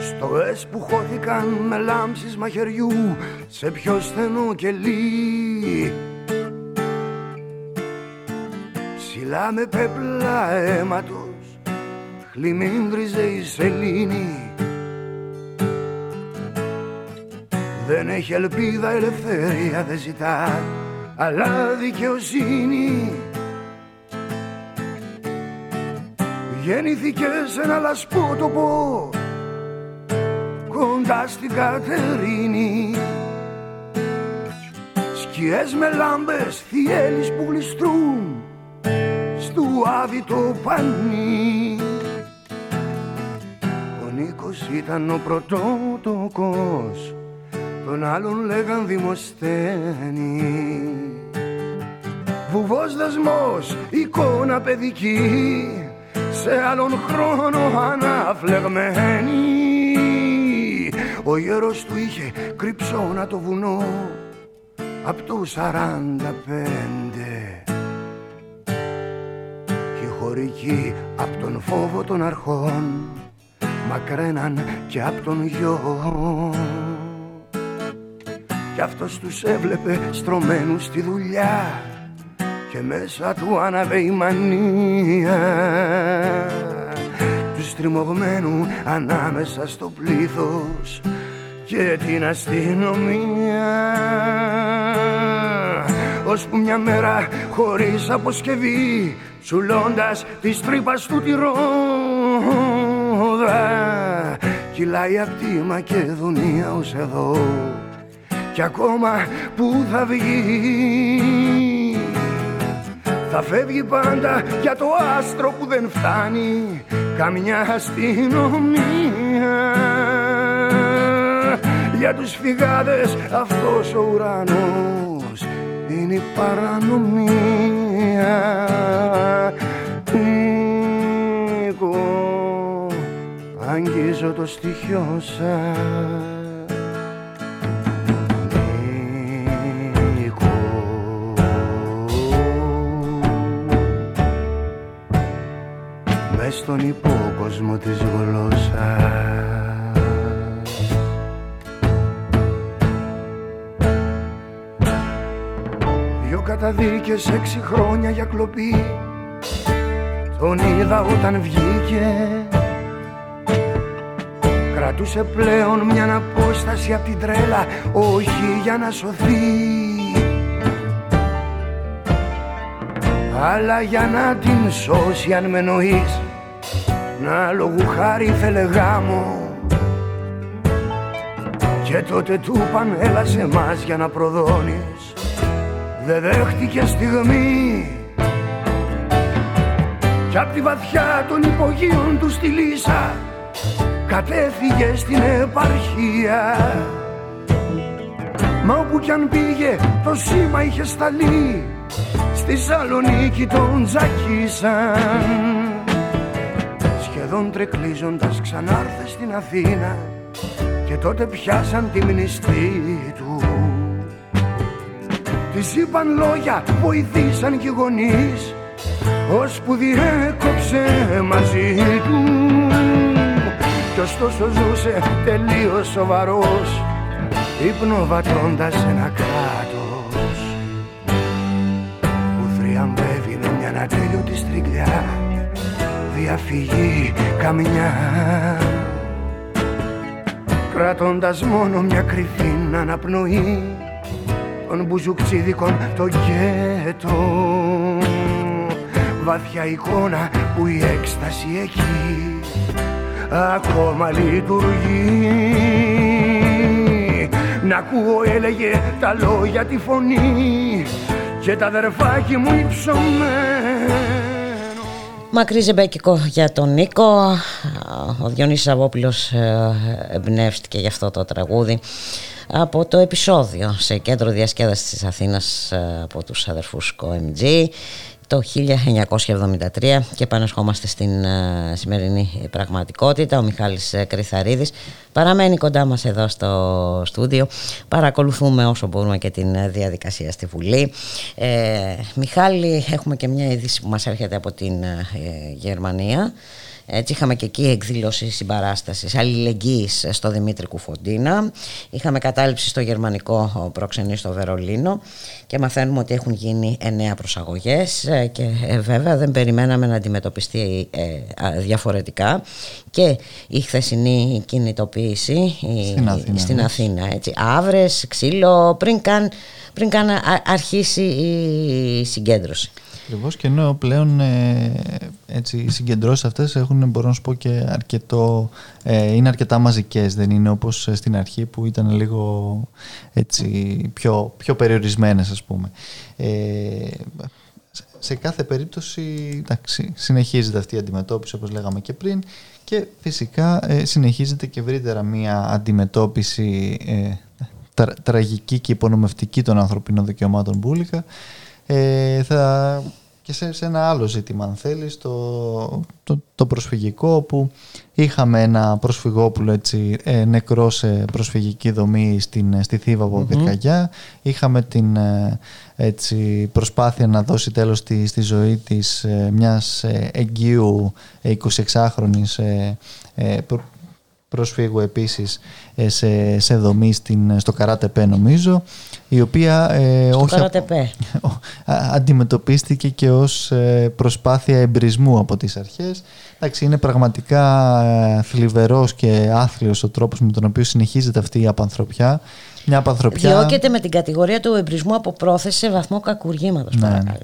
Στοές που χώθηκαν με λάμψεις μαχαιριού σε πιο στενό κελί. Ψηλά με πέπλα αίματος χλιμίντριζε η σελήνη. Δεν έχει ελπίδα ελευθερία δεν ζητά αλλά δικαιοσύνη Γεννήθηκε σε ένα λασπότοπο κοντά στην Κατερίνη. Σκιές με λάμπες θυέλεις που γλιστρούν στου άδειτο πανί. Ο Νίκος ήταν ο πρωτότοκος τον άλλον λέγαν δημοσθένη. Βουβός δεσμός, εικόνα παιδική σε άλλον χρόνο αναφλεγμένη. Ο γέρος του είχε κρυψώνα το βουνό απ' το σαράντα πέντε. Και χωρικοί απ' τον φόβο των αρχών μακραίναν και απ' τον γιο κι αυτός τους έβλεπε στρωμένους στη δουλειά και μέσα του άναβε η μανία. Τους στριμωγμένου ανάμεσα στο πλήθος και την αστυνομία. Που μια μέρα χωρίς αποσκευή τσουλώντας τη τρύπας του τη ρόδα. Κυλάει απ' τη Μακεδονία ως εδώ κι ακόμα που θα βγει. Θα φεύγει πάντα για το άστρο που δεν φτάνει καμιά αστυνομία. Για τους φυγάδες αυτός ο ουρανός είναι η παρανομία. Νίκο αγγίζω το στοιχείο σας στον υπόκοσμο της γλώσσας. Δυο καταδίκες έξι χρόνια για κλοπή. Τον είδα όταν βγήκε. Κρατούσε πλέον μια απόσταση από την τρέλα Όχι για να σωθεί. Αλλά για να την σώσει αν με νοείς να λόγου χάρη ήθελε γάμο. Και τότε του είπαν έλα σε μας για να προδώνεις. Δεν δέχτηκε στιγμή. Κι απ' τη βαθιά των υπογείων του στη λύσα κατέφυγε στην επαρχία. Μα όπου κι αν πήγε το σήμα είχε σταλεί Στη Σαλονίκη τον τζακίσαν σχεδόν τρεκλίζοντας ξανάρθε στην Αθήνα και τότε πιάσαν τη μνηστή του. Της είπαν λόγια, βοηθήσαν κι οι γονείς ώσπου διέκοψε μαζί του. Κι ωστόσο ζούσε τελείως σοβαρός υπνοβατώντας ένα κράτος που θριαμβεύει με μια ατέλειωτη στριγλιά διαφυγή καμιά. Κρατώντας μόνο μια κρυφή αναπνοή των μπουζουκτσίδικων το γκέτο βαθιά εικόνα που η έκσταση εκεί ακόμα λειτουργεί. Να ακούω έλεγε τα λόγια τη φωνή και τα αδερφάκι μου υψωμένο Μακρύ ζεμπέκικο για τον Νίκο. Ο Διονύσης Αβόπουλος ε, εμπνεύστηκε για αυτό το τραγούδι από το επεισόδιο σε κέντρο διασκέδασης της Αθήνας ε, από τους αδερφούς COMG το 1973 και επανερχόμαστε στην uh, σημερινή πραγματικότητα. Ο Μιχάλης ε, Κρυθαρίδης παραμένει κοντά μας εδώ στο στούντιο. Παρακολουθούμε όσο μπορούμε και την ε, διαδικασία στη Βουλή. Ε, Μιχάλη, έχουμε και μια είδηση που μας έρχεται από την Γερμανία. Έτσι είχαμε και εκεί εκδήλωση συμπαράστασης αλληλεγγύης στο Δημήτρη Κουφοντίνα. Είχαμε κατάληψη στο γερμανικό προξενή στο Βερολίνο και μαθαίνουμε ότι έχουν γίνει εννέα προσαγωγές ε, και ε, βέβαια δεν περιμέναμε να αντιμετωπιστεί ε, διαφορετικά και η χθεσινή κινητοποίηση στην Αθήνα, στην Αθήνα έτσι. Άβρες, ξύλο, πριν καν, πριν καν αρχίσει η συγκέντρωση. Ακριβώς και ενώ πλέον ε, έτσι, οι συγκεντρώσεις αυτές έχουν, μπορώ να σου πω, και αρκετό, ε, είναι αρκετά μαζικές. Δεν είναι όπως στην αρχή που ήταν λίγο έτσι, πιο, πιο περιορισμένες, ας πούμε. Ε, σε κάθε περίπτωση εντάξει, συνεχίζεται αυτή η αντιμετώπιση όπως λέγαμε και πριν και φυσικά ε, συνεχίζεται και ευρύτερα μία αντιμετώπιση ε, τραγική και υπονομευτική των ανθρωπίνων δικαιωμάτων μπουλικα ε, θα, και σε, σε, ένα άλλο ζήτημα αν θέλεις το, το, το προσφυγικό που είχαμε ένα προσφυγόπουλο έτσι, ε, νεκρό σε προσφυγική δομή στην, στη Θήβα από mm είχαμε την ε, έτσι, προσπάθεια να δώσει τέλος στη, στη ζωή της ε, μιας ε, εγγύου 26χρονης προσφύγου επίσης σε, σε δομή στην, στο Καράτεπέ νομίζω η οποία ε, όχι, αντιμετωπίστηκε και ως ε, προσπάθεια εμπρισμού από τις αρχές. Εντάξει, είναι πραγματικά ε, θλιβερός και άθλιος ο τρόπος με τον οποίο συνεχίζεται αυτή η απανθρωπιά μια απανθρωπιά. Διώκεται με την κατηγορία του εμπρισμού από πρόθεση σε βαθμό κακουργήματος. Ναι, ναι.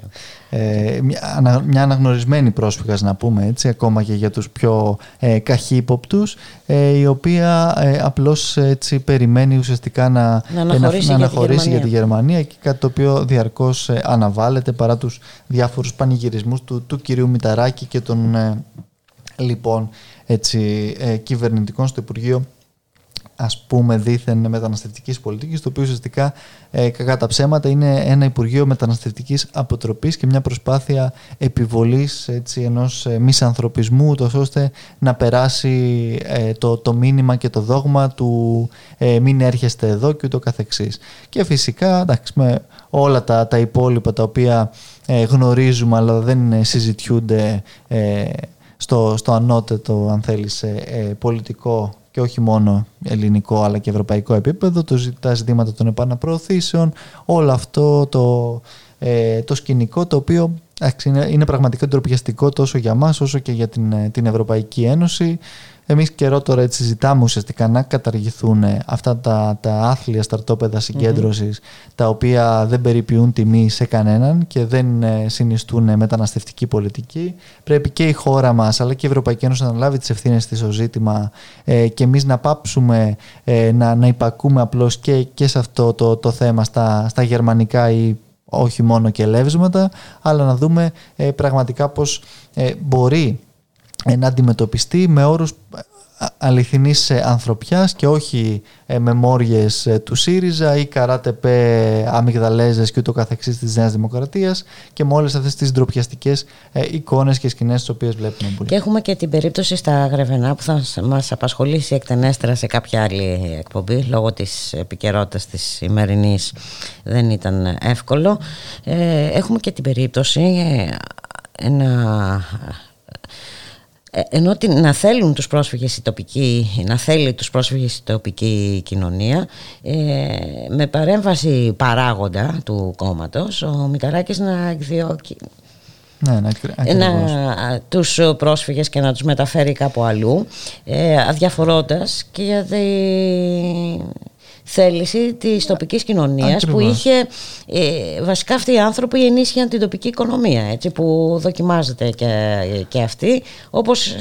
Ε, μια, μια αναγνωρισμένη πρόσφυγας, να πούμε έτσι, ακόμα και για τους πιο ε, καχύποπτους, ε, η οποία ε, απλώς περιμένει ουσιαστικά να, να αναχωρήσει, να, να αναχωρήσει για, τη Γερμανία και κάτι το οποίο διαρκώς ε, αναβάλλεται παρά τους διάφορους πανηγυρισμούς του, του κυρίου Μηταράκη και των λοιπόν έτσι, κυβερνητικών στο Υπουργείο ας πούμε δίθεν μεταναστευτικής πολιτικής το οποίο ουσιαστικά ε, κατά ψέματα είναι ένα Υπουργείο Μεταναστευτικής Αποτροπής και μια προσπάθεια επιβολής έτσι, ενός ε, μισανθρωπισμού ώστε να περάσει ε, το, το μήνυμα και το δόγμα του ε, μην έρχεστε εδώ και ούτω καθεξής. Και φυσικά εντάξει, με όλα τα, τα υπόλοιπα τα οποία ε, γνωρίζουμε αλλά δεν συζητιούνται στο, στο ανώτατο αν θέλεις πολιτικό και όχι μόνο ελληνικό αλλά και ευρωπαϊκό επίπεδο, το, τα ζητήματα των επαναπροωθήσεων, όλο αυτό το, ε, το σκηνικό το οποίο είναι, είναι πραγματικά ντροπιαστικό τόσο για μας όσο και για την, ε, την Ευρωπαϊκή Ένωση. Εμείς καιρό τώρα έτσι ζητάμε ουσιαστικά να καταργηθούν αυτά τα, τα άθλια σταρτόπεδα τα οποία δεν περιποιούν τιμή σε κανέναν και δεν ε, συνιστούν μεταναστευτική πολιτική. Πρέπει και η χώρα μας αλλά και η Ευρωπαϊκή Ένωση να λάβει τις ευθύνες της στο ζήτημα ε, και εμείς να πάψουμε ε, να, να υπακούμε απλώς και, και σε αυτό το, το θέμα στα, στα γερμανικά ή όχι μόνο και λεύσματα, αλλά να δούμε ε, πραγματικά πώς ε, μπορεί ε, να αντιμετωπιστεί με όρους αληθινής ανθρωπιάς και όχι με μόριες του ΣΥΡΙΖΑ ή καράτεπε αμυγδαλέζες και ούτω καθεξής της Νέας Δημοκρατίας και με όλες αυτές τις ντροπιαστικές εικόνες και σκηνές τις οποίες βλέπουμε. Και έχουμε και την περίπτωση στα Γρεβενά που θα μας απασχολήσει εκτενέστερα σε κάποια άλλη εκπομπή λόγω της επικαιρότητας της σημερινής δεν ήταν εύκολο. Έχουμε και την περίπτωση ένα ε, ενώ να θέλουν τους πρόσφυγες η τοπική, να θέλει τους πρόσφυγες η τοπική κοινωνία ε, με παρέμβαση παράγοντα του κόμματος ο Μηταράκης να εκδιώκει ναι, ναι, να, τους πρόσφυγες και να τους μεταφέρει κάπου αλλού ε, αδιαφορώντας και για θέληση της τοπικής κοινωνίας που είχε ε, βασικά αυτοί οι άνθρωποι ενίσχυαν την τοπική οικονομία έτσι, που δοκιμάζεται και, και αυτή όπως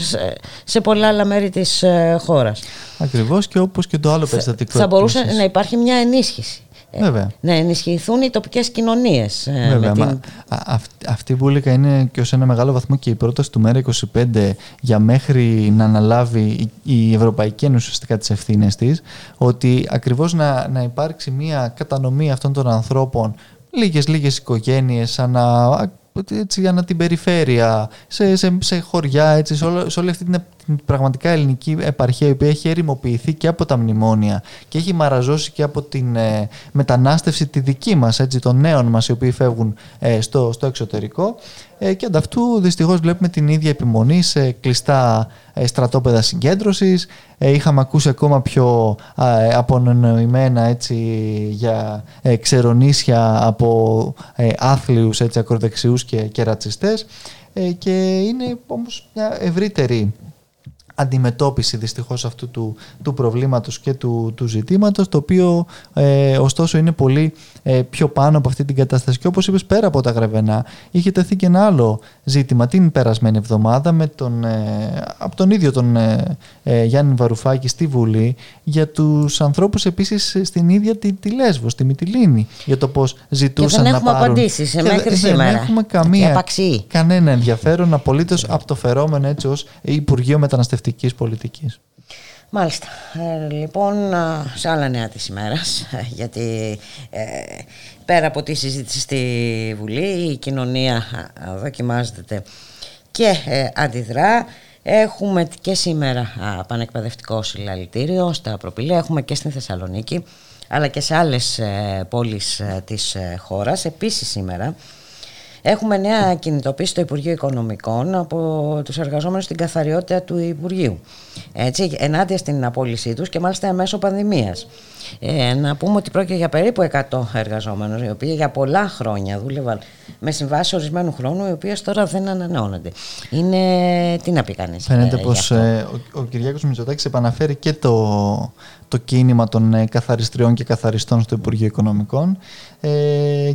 σε, πολλά άλλα μέρη της ε, χώρας. Ακριβώς και όπως και το άλλο περιστατικό. Θα μπορούσε να υπάρχει μια ενίσχυση Βέβαια. να ενισχυθούν οι τοπικές κοινωνίες. ε, Βέβαια, με μα, την- α- αυ- αυτή η μπουλικα είναι και ως ένα μεγάλο βαθμό και η πρόταση του ΜΕΡΑ25 για μέχρι να αναλάβει η, η Ευρωπαϊκή Ένωση ουσιαστικά τις ευθύνες της ότι ακριβώς να, να υπάρξει μια κατανομή αυτών των ανθρώπων λίγες λίγες οικογένειες ανα, έτσι, ανά την περιφέρεια, σε, σε, σε χωριά, έτσι, σε, όλο- σε όλη αυτή την, την πραγματικά ελληνική επαρχία η οποία έχει ερημοποιηθεί και από τα μνημόνια και έχει μαραζώσει και από την ε, μετανάστευση τη δική μας, έτσι, των νέων μας οι οποίοι φεύγουν ε, στο, στο εξωτερικό. Ε, και ανταυτού δυστυχώς βλέπουμε την ίδια επιμονή σε κλειστά ε, στρατόπεδα συγκέντρωσης. Ε, είχαμε ακούσει ακόμα πιο ε, απονοημένα έτσι, για ε, ξερονίσια από ε, άθλιους έτσι, ακροδεξιούς και, και ρατσιστές. Ε, και είναι όμως μια ευρύτερη αντιμετώπιση δυστυχώς αυτού του, του προβλήματος και του, του ζητήματος το οποίο ε, ωστόσο είναι πολύ ε, πιο πάνω από αυτή την κατάσταση και όπως είπες πέρα από τα γραβενά είχε τεθεί και ένα άλλο ζήτημα την περασμένη εβδομάδα με τον, ε, από τον ίδιο τον ε, ε, Γιάννη Βαρουφάκη στη Βουλή για τους ανθρώπους επίσης στην ίδια τη, τη Λέσβο, στη Μυτιλίνη για το πώς ζητούσαν δεν να έχουμε πάρουν απαντήσεις, Και μέχρι δεν- σήμερα. δεν έχουμε Και καμία απαξιοί. κανένα ενδιαφέρον απολύτως από το φερόμενο έτσι ως Υπουργείο Μεταναστευτικής Πολιτικής. Μάλιστα. Ε, λοιπόν, α, σε άλλα νέα της ημέρας, ε, γιατί ε, πέρα από τη συζήτηση στη Βουλή, η κοινωνία α, α, δοκιμάζεται και ε, αντιδρά. Έχουμε και σήμερα α, πανεκπαιδευτικό συλλαλητήριο στα Προπήλαια, έχουμε και στην Θεσσαλονίκη, αλλά και σε άλλες ε, πόλεις ε, της ε, χώρας. Επίσης σήμερα Έχουμε νέα κινητοποίηση στο Υπουργείο Οικονομικών από τους εργαζόμενους στην καθαριότητα του Υπουργείου. Έτσι, ενάντια στην απόλυσή τους και μάλιστα μέσω πανδημίας. Ε, να πούμε ότι πρόκειται για περίπου 100 εργαζόμενους, οι οποίοι για πολλά χρόνια δούλευαν με συμβάσεις ορισμένου χρόνου, οι οποίες τώρα δεν ανανεώνονται. Είναι, τι να πει κανείς. Φαίνεται ε, γι' πως αυτό. ε, ο, ο Κυριάκος Μητσοτάκης επαναφέρει και το, το κίνημα των ε, καθαριστριών και καθαριστών στο Υπουργείο Οικονομικών ε,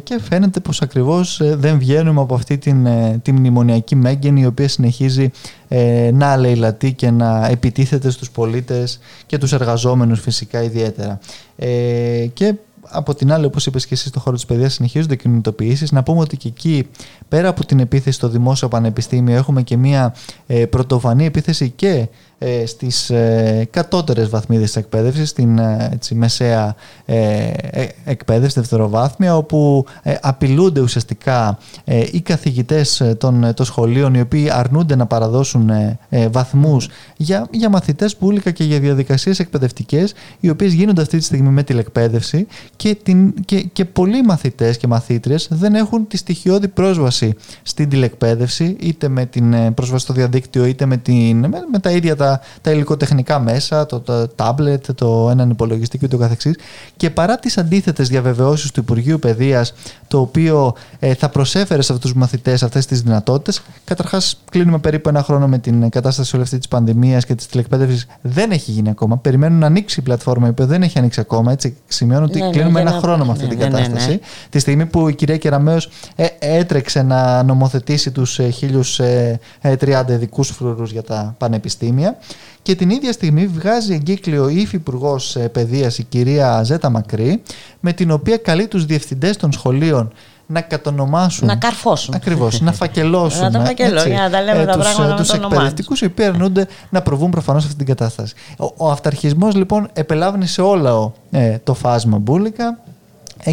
και φαίνεται πως ακριβώς ε, δεν βγαίνουμε από αυτή την, ε, τη μνημονιακή μέγενη η οποία συνεχίζει ε, να αλεηλατεί και να επιτίθεται στους πολίτες και τους εργαζόμενους φυσικά ιδιαίτερα. Ε, και από την άλλη, όπως είπες και εσύ, στο χώρο της παιδείας συνεχίζονται κινητοποιήσεις. Να πούμε ότι και εκεί, πέρα από την επίθεση στο δημόσιο πανεπιστήμιο, έχουμε και μια ε, πρωτοφανή επίθεση και ε, στις ε, κατώτερες βαθμίδες της εκπαίδευσης, στην ε, έτσι, μεσαία ε, ε, εκπαίδευση, δευτεροβάθμια, όπου ε, απειλούνται ουσιαστικά ε, οι καθηγητές ε, των, ε, των σχολείων, οι οποίοι αρνούνται να παραδώσουν ε, ε, βαθμούς για, για μαθητές πουλικα και για διαδικασίες εκπαιδευτικές, οι οποίες γίνονται αυτή τη στιγμή με τηλεκπαίδευση και, την, και, και πολλοί μαθητές και μαθήτριες δεν έχουν τη στοιχειώδη πρόσβαση στην τηλεκπαίδευση, είτε με την ε, πρόσβαση στο διαδίκτυο, είτε με, την, με, με τα ίδια τα, τα υλικοτεχνικά μέσα, το, το τάμπλετ, το έναν υπολογιστή και το καθεξής. Και παρά τις αντίθετες διαβεβαιώσεις του Υπουργείου Παιδείας, το οποίο ε, θα προσέφερε σε αυτούς τους μαθητές αυτές τις δυνατότητες, καταρχάς κλείνουμε περίπου ένα χρόνο με την κατάσταση όλη αυτή της πανδημίας και της τηλεκπαίδευσης, δεν έχει γίνει ακόμα. Περιμένουν να ανοίξει η πλατφόρμα, η οποία δεν έχει ανοίξει ακόμα. Έτσι, σημειώνω ότι Ναι, ναι, κλείνουμε για ένα να- χρόνο με αυτή ναι, την ναι, ναι, ναι. κατάσταση. Τη στιγμή που η κυρία Κεραμέως ε, έτρεξε να νομοθετήσει τους ε, 1030 ειδικούς φρουρούς για τα πανεπιστήμια και την ίδια στιγμή βγάζει εγκύκλιο η υφυπουργός παιδείας η κυρία Ζέτα Μακρύ με την οποία καλεί τους διευθυντές των σχολείων να κατονομάσουν. Να καρφώσουν. Ακριβώς, να φακελώσουν. Να τα φακελώσουν, για να τα λέμε τα τους, πράγματα με τους το όνομά τους. εκπαιδευτικούς οι οποίοι αρνούνται να προβούν προφανώς σε αυτή την κατάσταση. Ο, ο αυταρχισμός λοιπόν επελάβνει σε όλα ε, το φάσμα μπουλικα ε,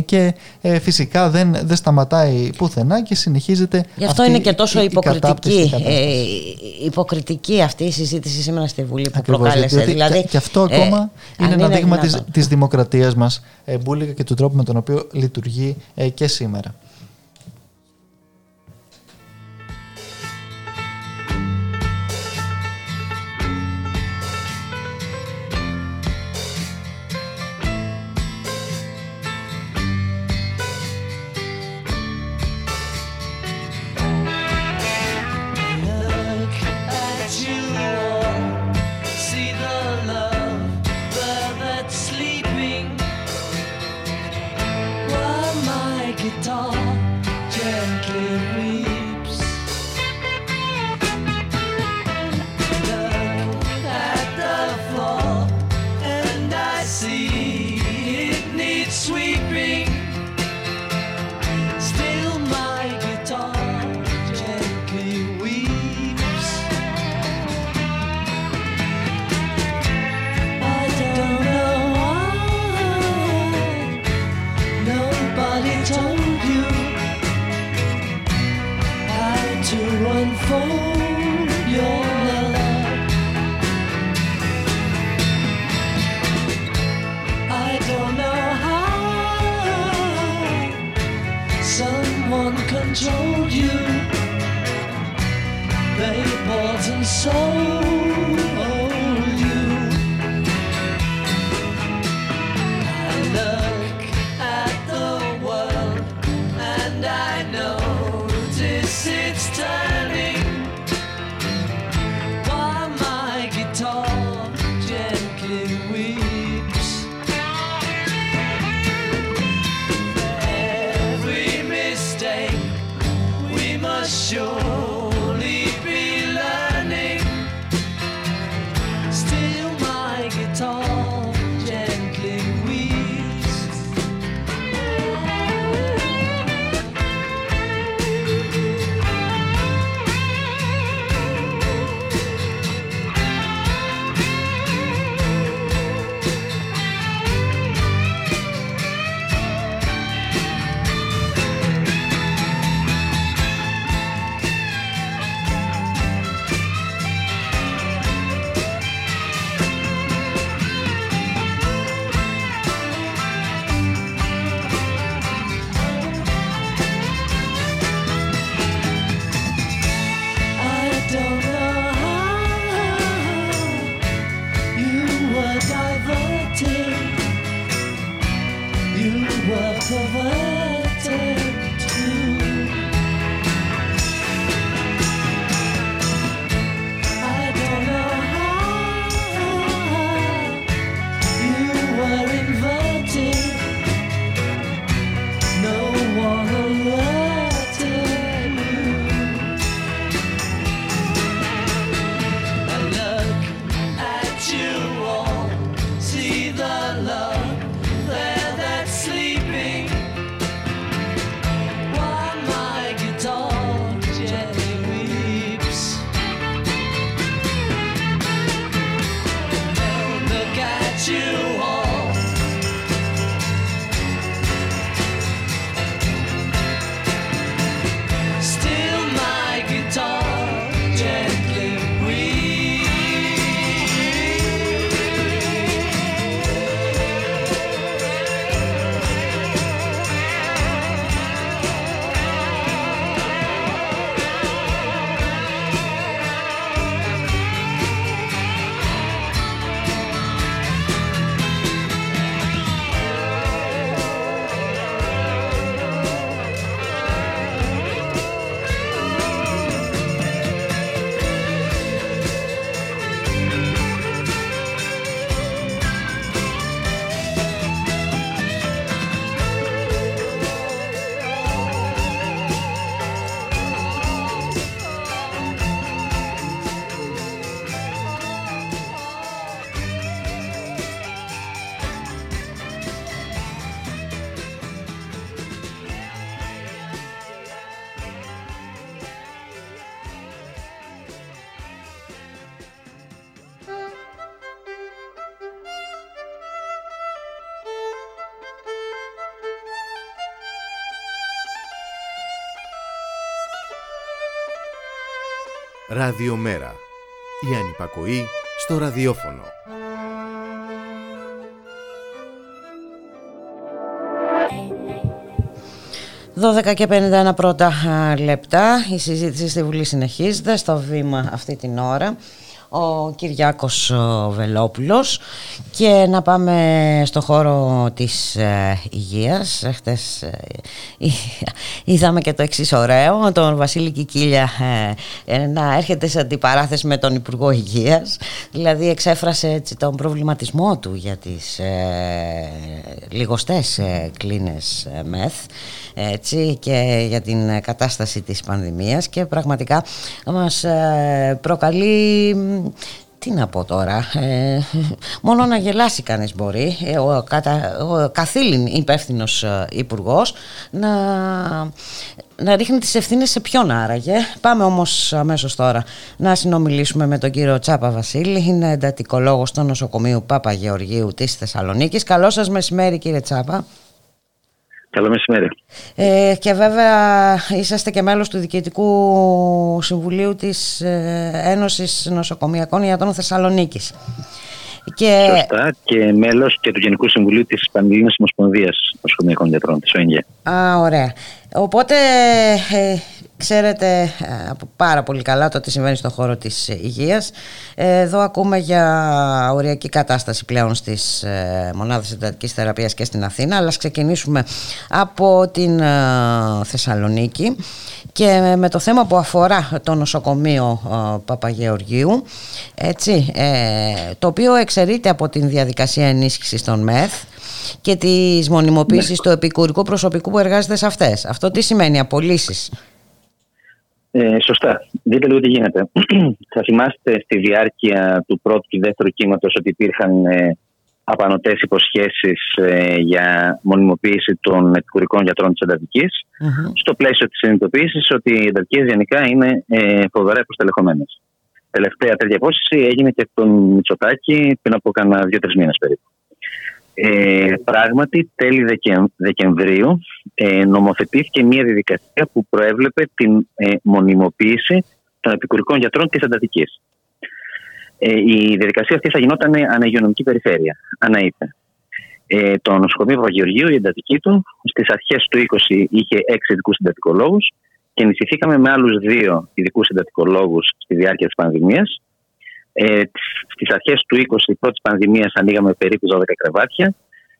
και ε, φυσικά δεν, δεν σταματάει πουθενά και συνεχίζεται Γι' αυτό αυτή είναι και τόσο η- η κατάπτυστη υποκριτική, κατάσταση. ε, υποκριτική αυτή η συζήτηση σήμερα στη Βουλή που Ακριβώς, προκάλεσε. διότι δηλαδή, και, και αυτό ε, ακόμα αν είναι ένα δείγμα της, δυνατόν. της δημοκρατίας μας ε, μπουλικα και του τρόπου με τον οποίο λειτουργεί ε, και σήμερα. and soul. Ραδιομέρα. Η ανυπακοή στο ραδιόφωνο. «12 και 51 πρώτα α, λεπτά. Η συζήτηση στη Βουλή συνεχίζεται στο βήμα αυτή την ώρα. Ο Κυριάκος ο Βελόπουλος και να πάμε στο χώρο της ε, υγείας. Χτες ε, εί- είδαμε και το εξής ωραίο, τον Βασίλη Κικίλια ε, ε, να έρχεται σε αντιπαράθεση με τον Υπουργό Υγείας. Δηλαδή εξέφρασε έτσι, τον προβληματισμό του για τις ε, λιγοστές ε, κλίνες ε, μεθ έτσι, και για την κατάσταση της πανδημίας και πραγματικά μας ε, προκαλεί μ, τι να πω τώρα, ε, μόνο να γελάσει κανείς μπορεί, ε, ο, κατα, ο καθήλυν υπεύθυνος υπουργός να, να ρίχνει τις ευθύνες σε ποιον άραγε. Πάμε όμως αμέσως τώρα να συνομιλήσουμε με τον κύριο Τσάπα Βασίλη, είναι εντατικολόγος στο νοσοκομείο Πάπα Γεωργίου της Θεσσαλονίκης. Καλό σας μεσημέρι κύριε Τσάπα. Καλό μεσημέρι. Ε, και βέβαια είσαστε και μέλος του Διοικητικού Συμβουλίου της ε, Ένωσης Νοσοκομιακών Ιατρών Θεσσαλονίκης. Και, Σωστά και μέλος και του Γενικού Συμβουλίου της Πανελλήνιας Ομοσπονδίας Νοσοκομιακών Γιατρών, της ΟΕΝΓΕ. α, ωραία. Οπότε ε, ξέρετε ε, από πάρα πολύ καλά το τι συμβαίνει στον χώρο της υγείας. Ε, Εδώ ακούμε για οριακή κατάσταση πλέον στις ε, μονάδες εντατικής θεραπείας και στην Αθήνα, αλλά ας ξεκινήσουμε από την ε, Θεσσαλονίκη και με το θέμα που αφορά το νοσοκομείο ε, Παπαγεωργίου, έτσι, ε, το οποίο εξαιρείται από την διαδικασία ενίσχυσης των ΜΕΘ και της μονιμοποίησης του επικουρικού προσωπικού που εργάζεται σε αυτές. Αυτό τι σημαίνει, απολύσεις; Ε, σωστά. Δείτε λίγο τι γίνεται. Θα θυμάστε στη διάρκεια του πρώτου και δεύτερου κύματος ότι υπήρχαν ε, απανοτές υποσχέσεις ε, για μονιμοποίηση των επικουρικών γιατρών της εντατικης στο πλαίσιο της συνειδητοποίησης ότι οι εντατικές γενικά είναι ε, φοβερά υποστελεχωμένες. Τελευταία τέτοια υπόσχεση έγινε και τον Μητσοτάκη πριν από κάνα δύο-τρεις μήνες περίπου. Ε, πράγματι, τέλη Δεκεμ- Δεκεμβρίου ε, νομοθετήθηκε μια διαδικασία που προέβλεπε την ε, μονιμοποίηση των επικουρικών γιατρών της εντατικής. Ε, η διαδικασία αυτή θα γινόταν αναγειονομική περιφέρεια, αναείπε. Ε, το νοσοκομείο Παπαγεωργίου, η εντατική του, στις αρχές του 20 είχε έξι ειδικούς συντατικολόγους και ενισχυθήκαμε με άλλους δύο ειδικούς συντατικολόγους στη διάρκεια της πανδημίας. Ε, στις αρχές του 20 η πρώτη πανδημία ανοίγαμε περίπου 12 κρεβάτια.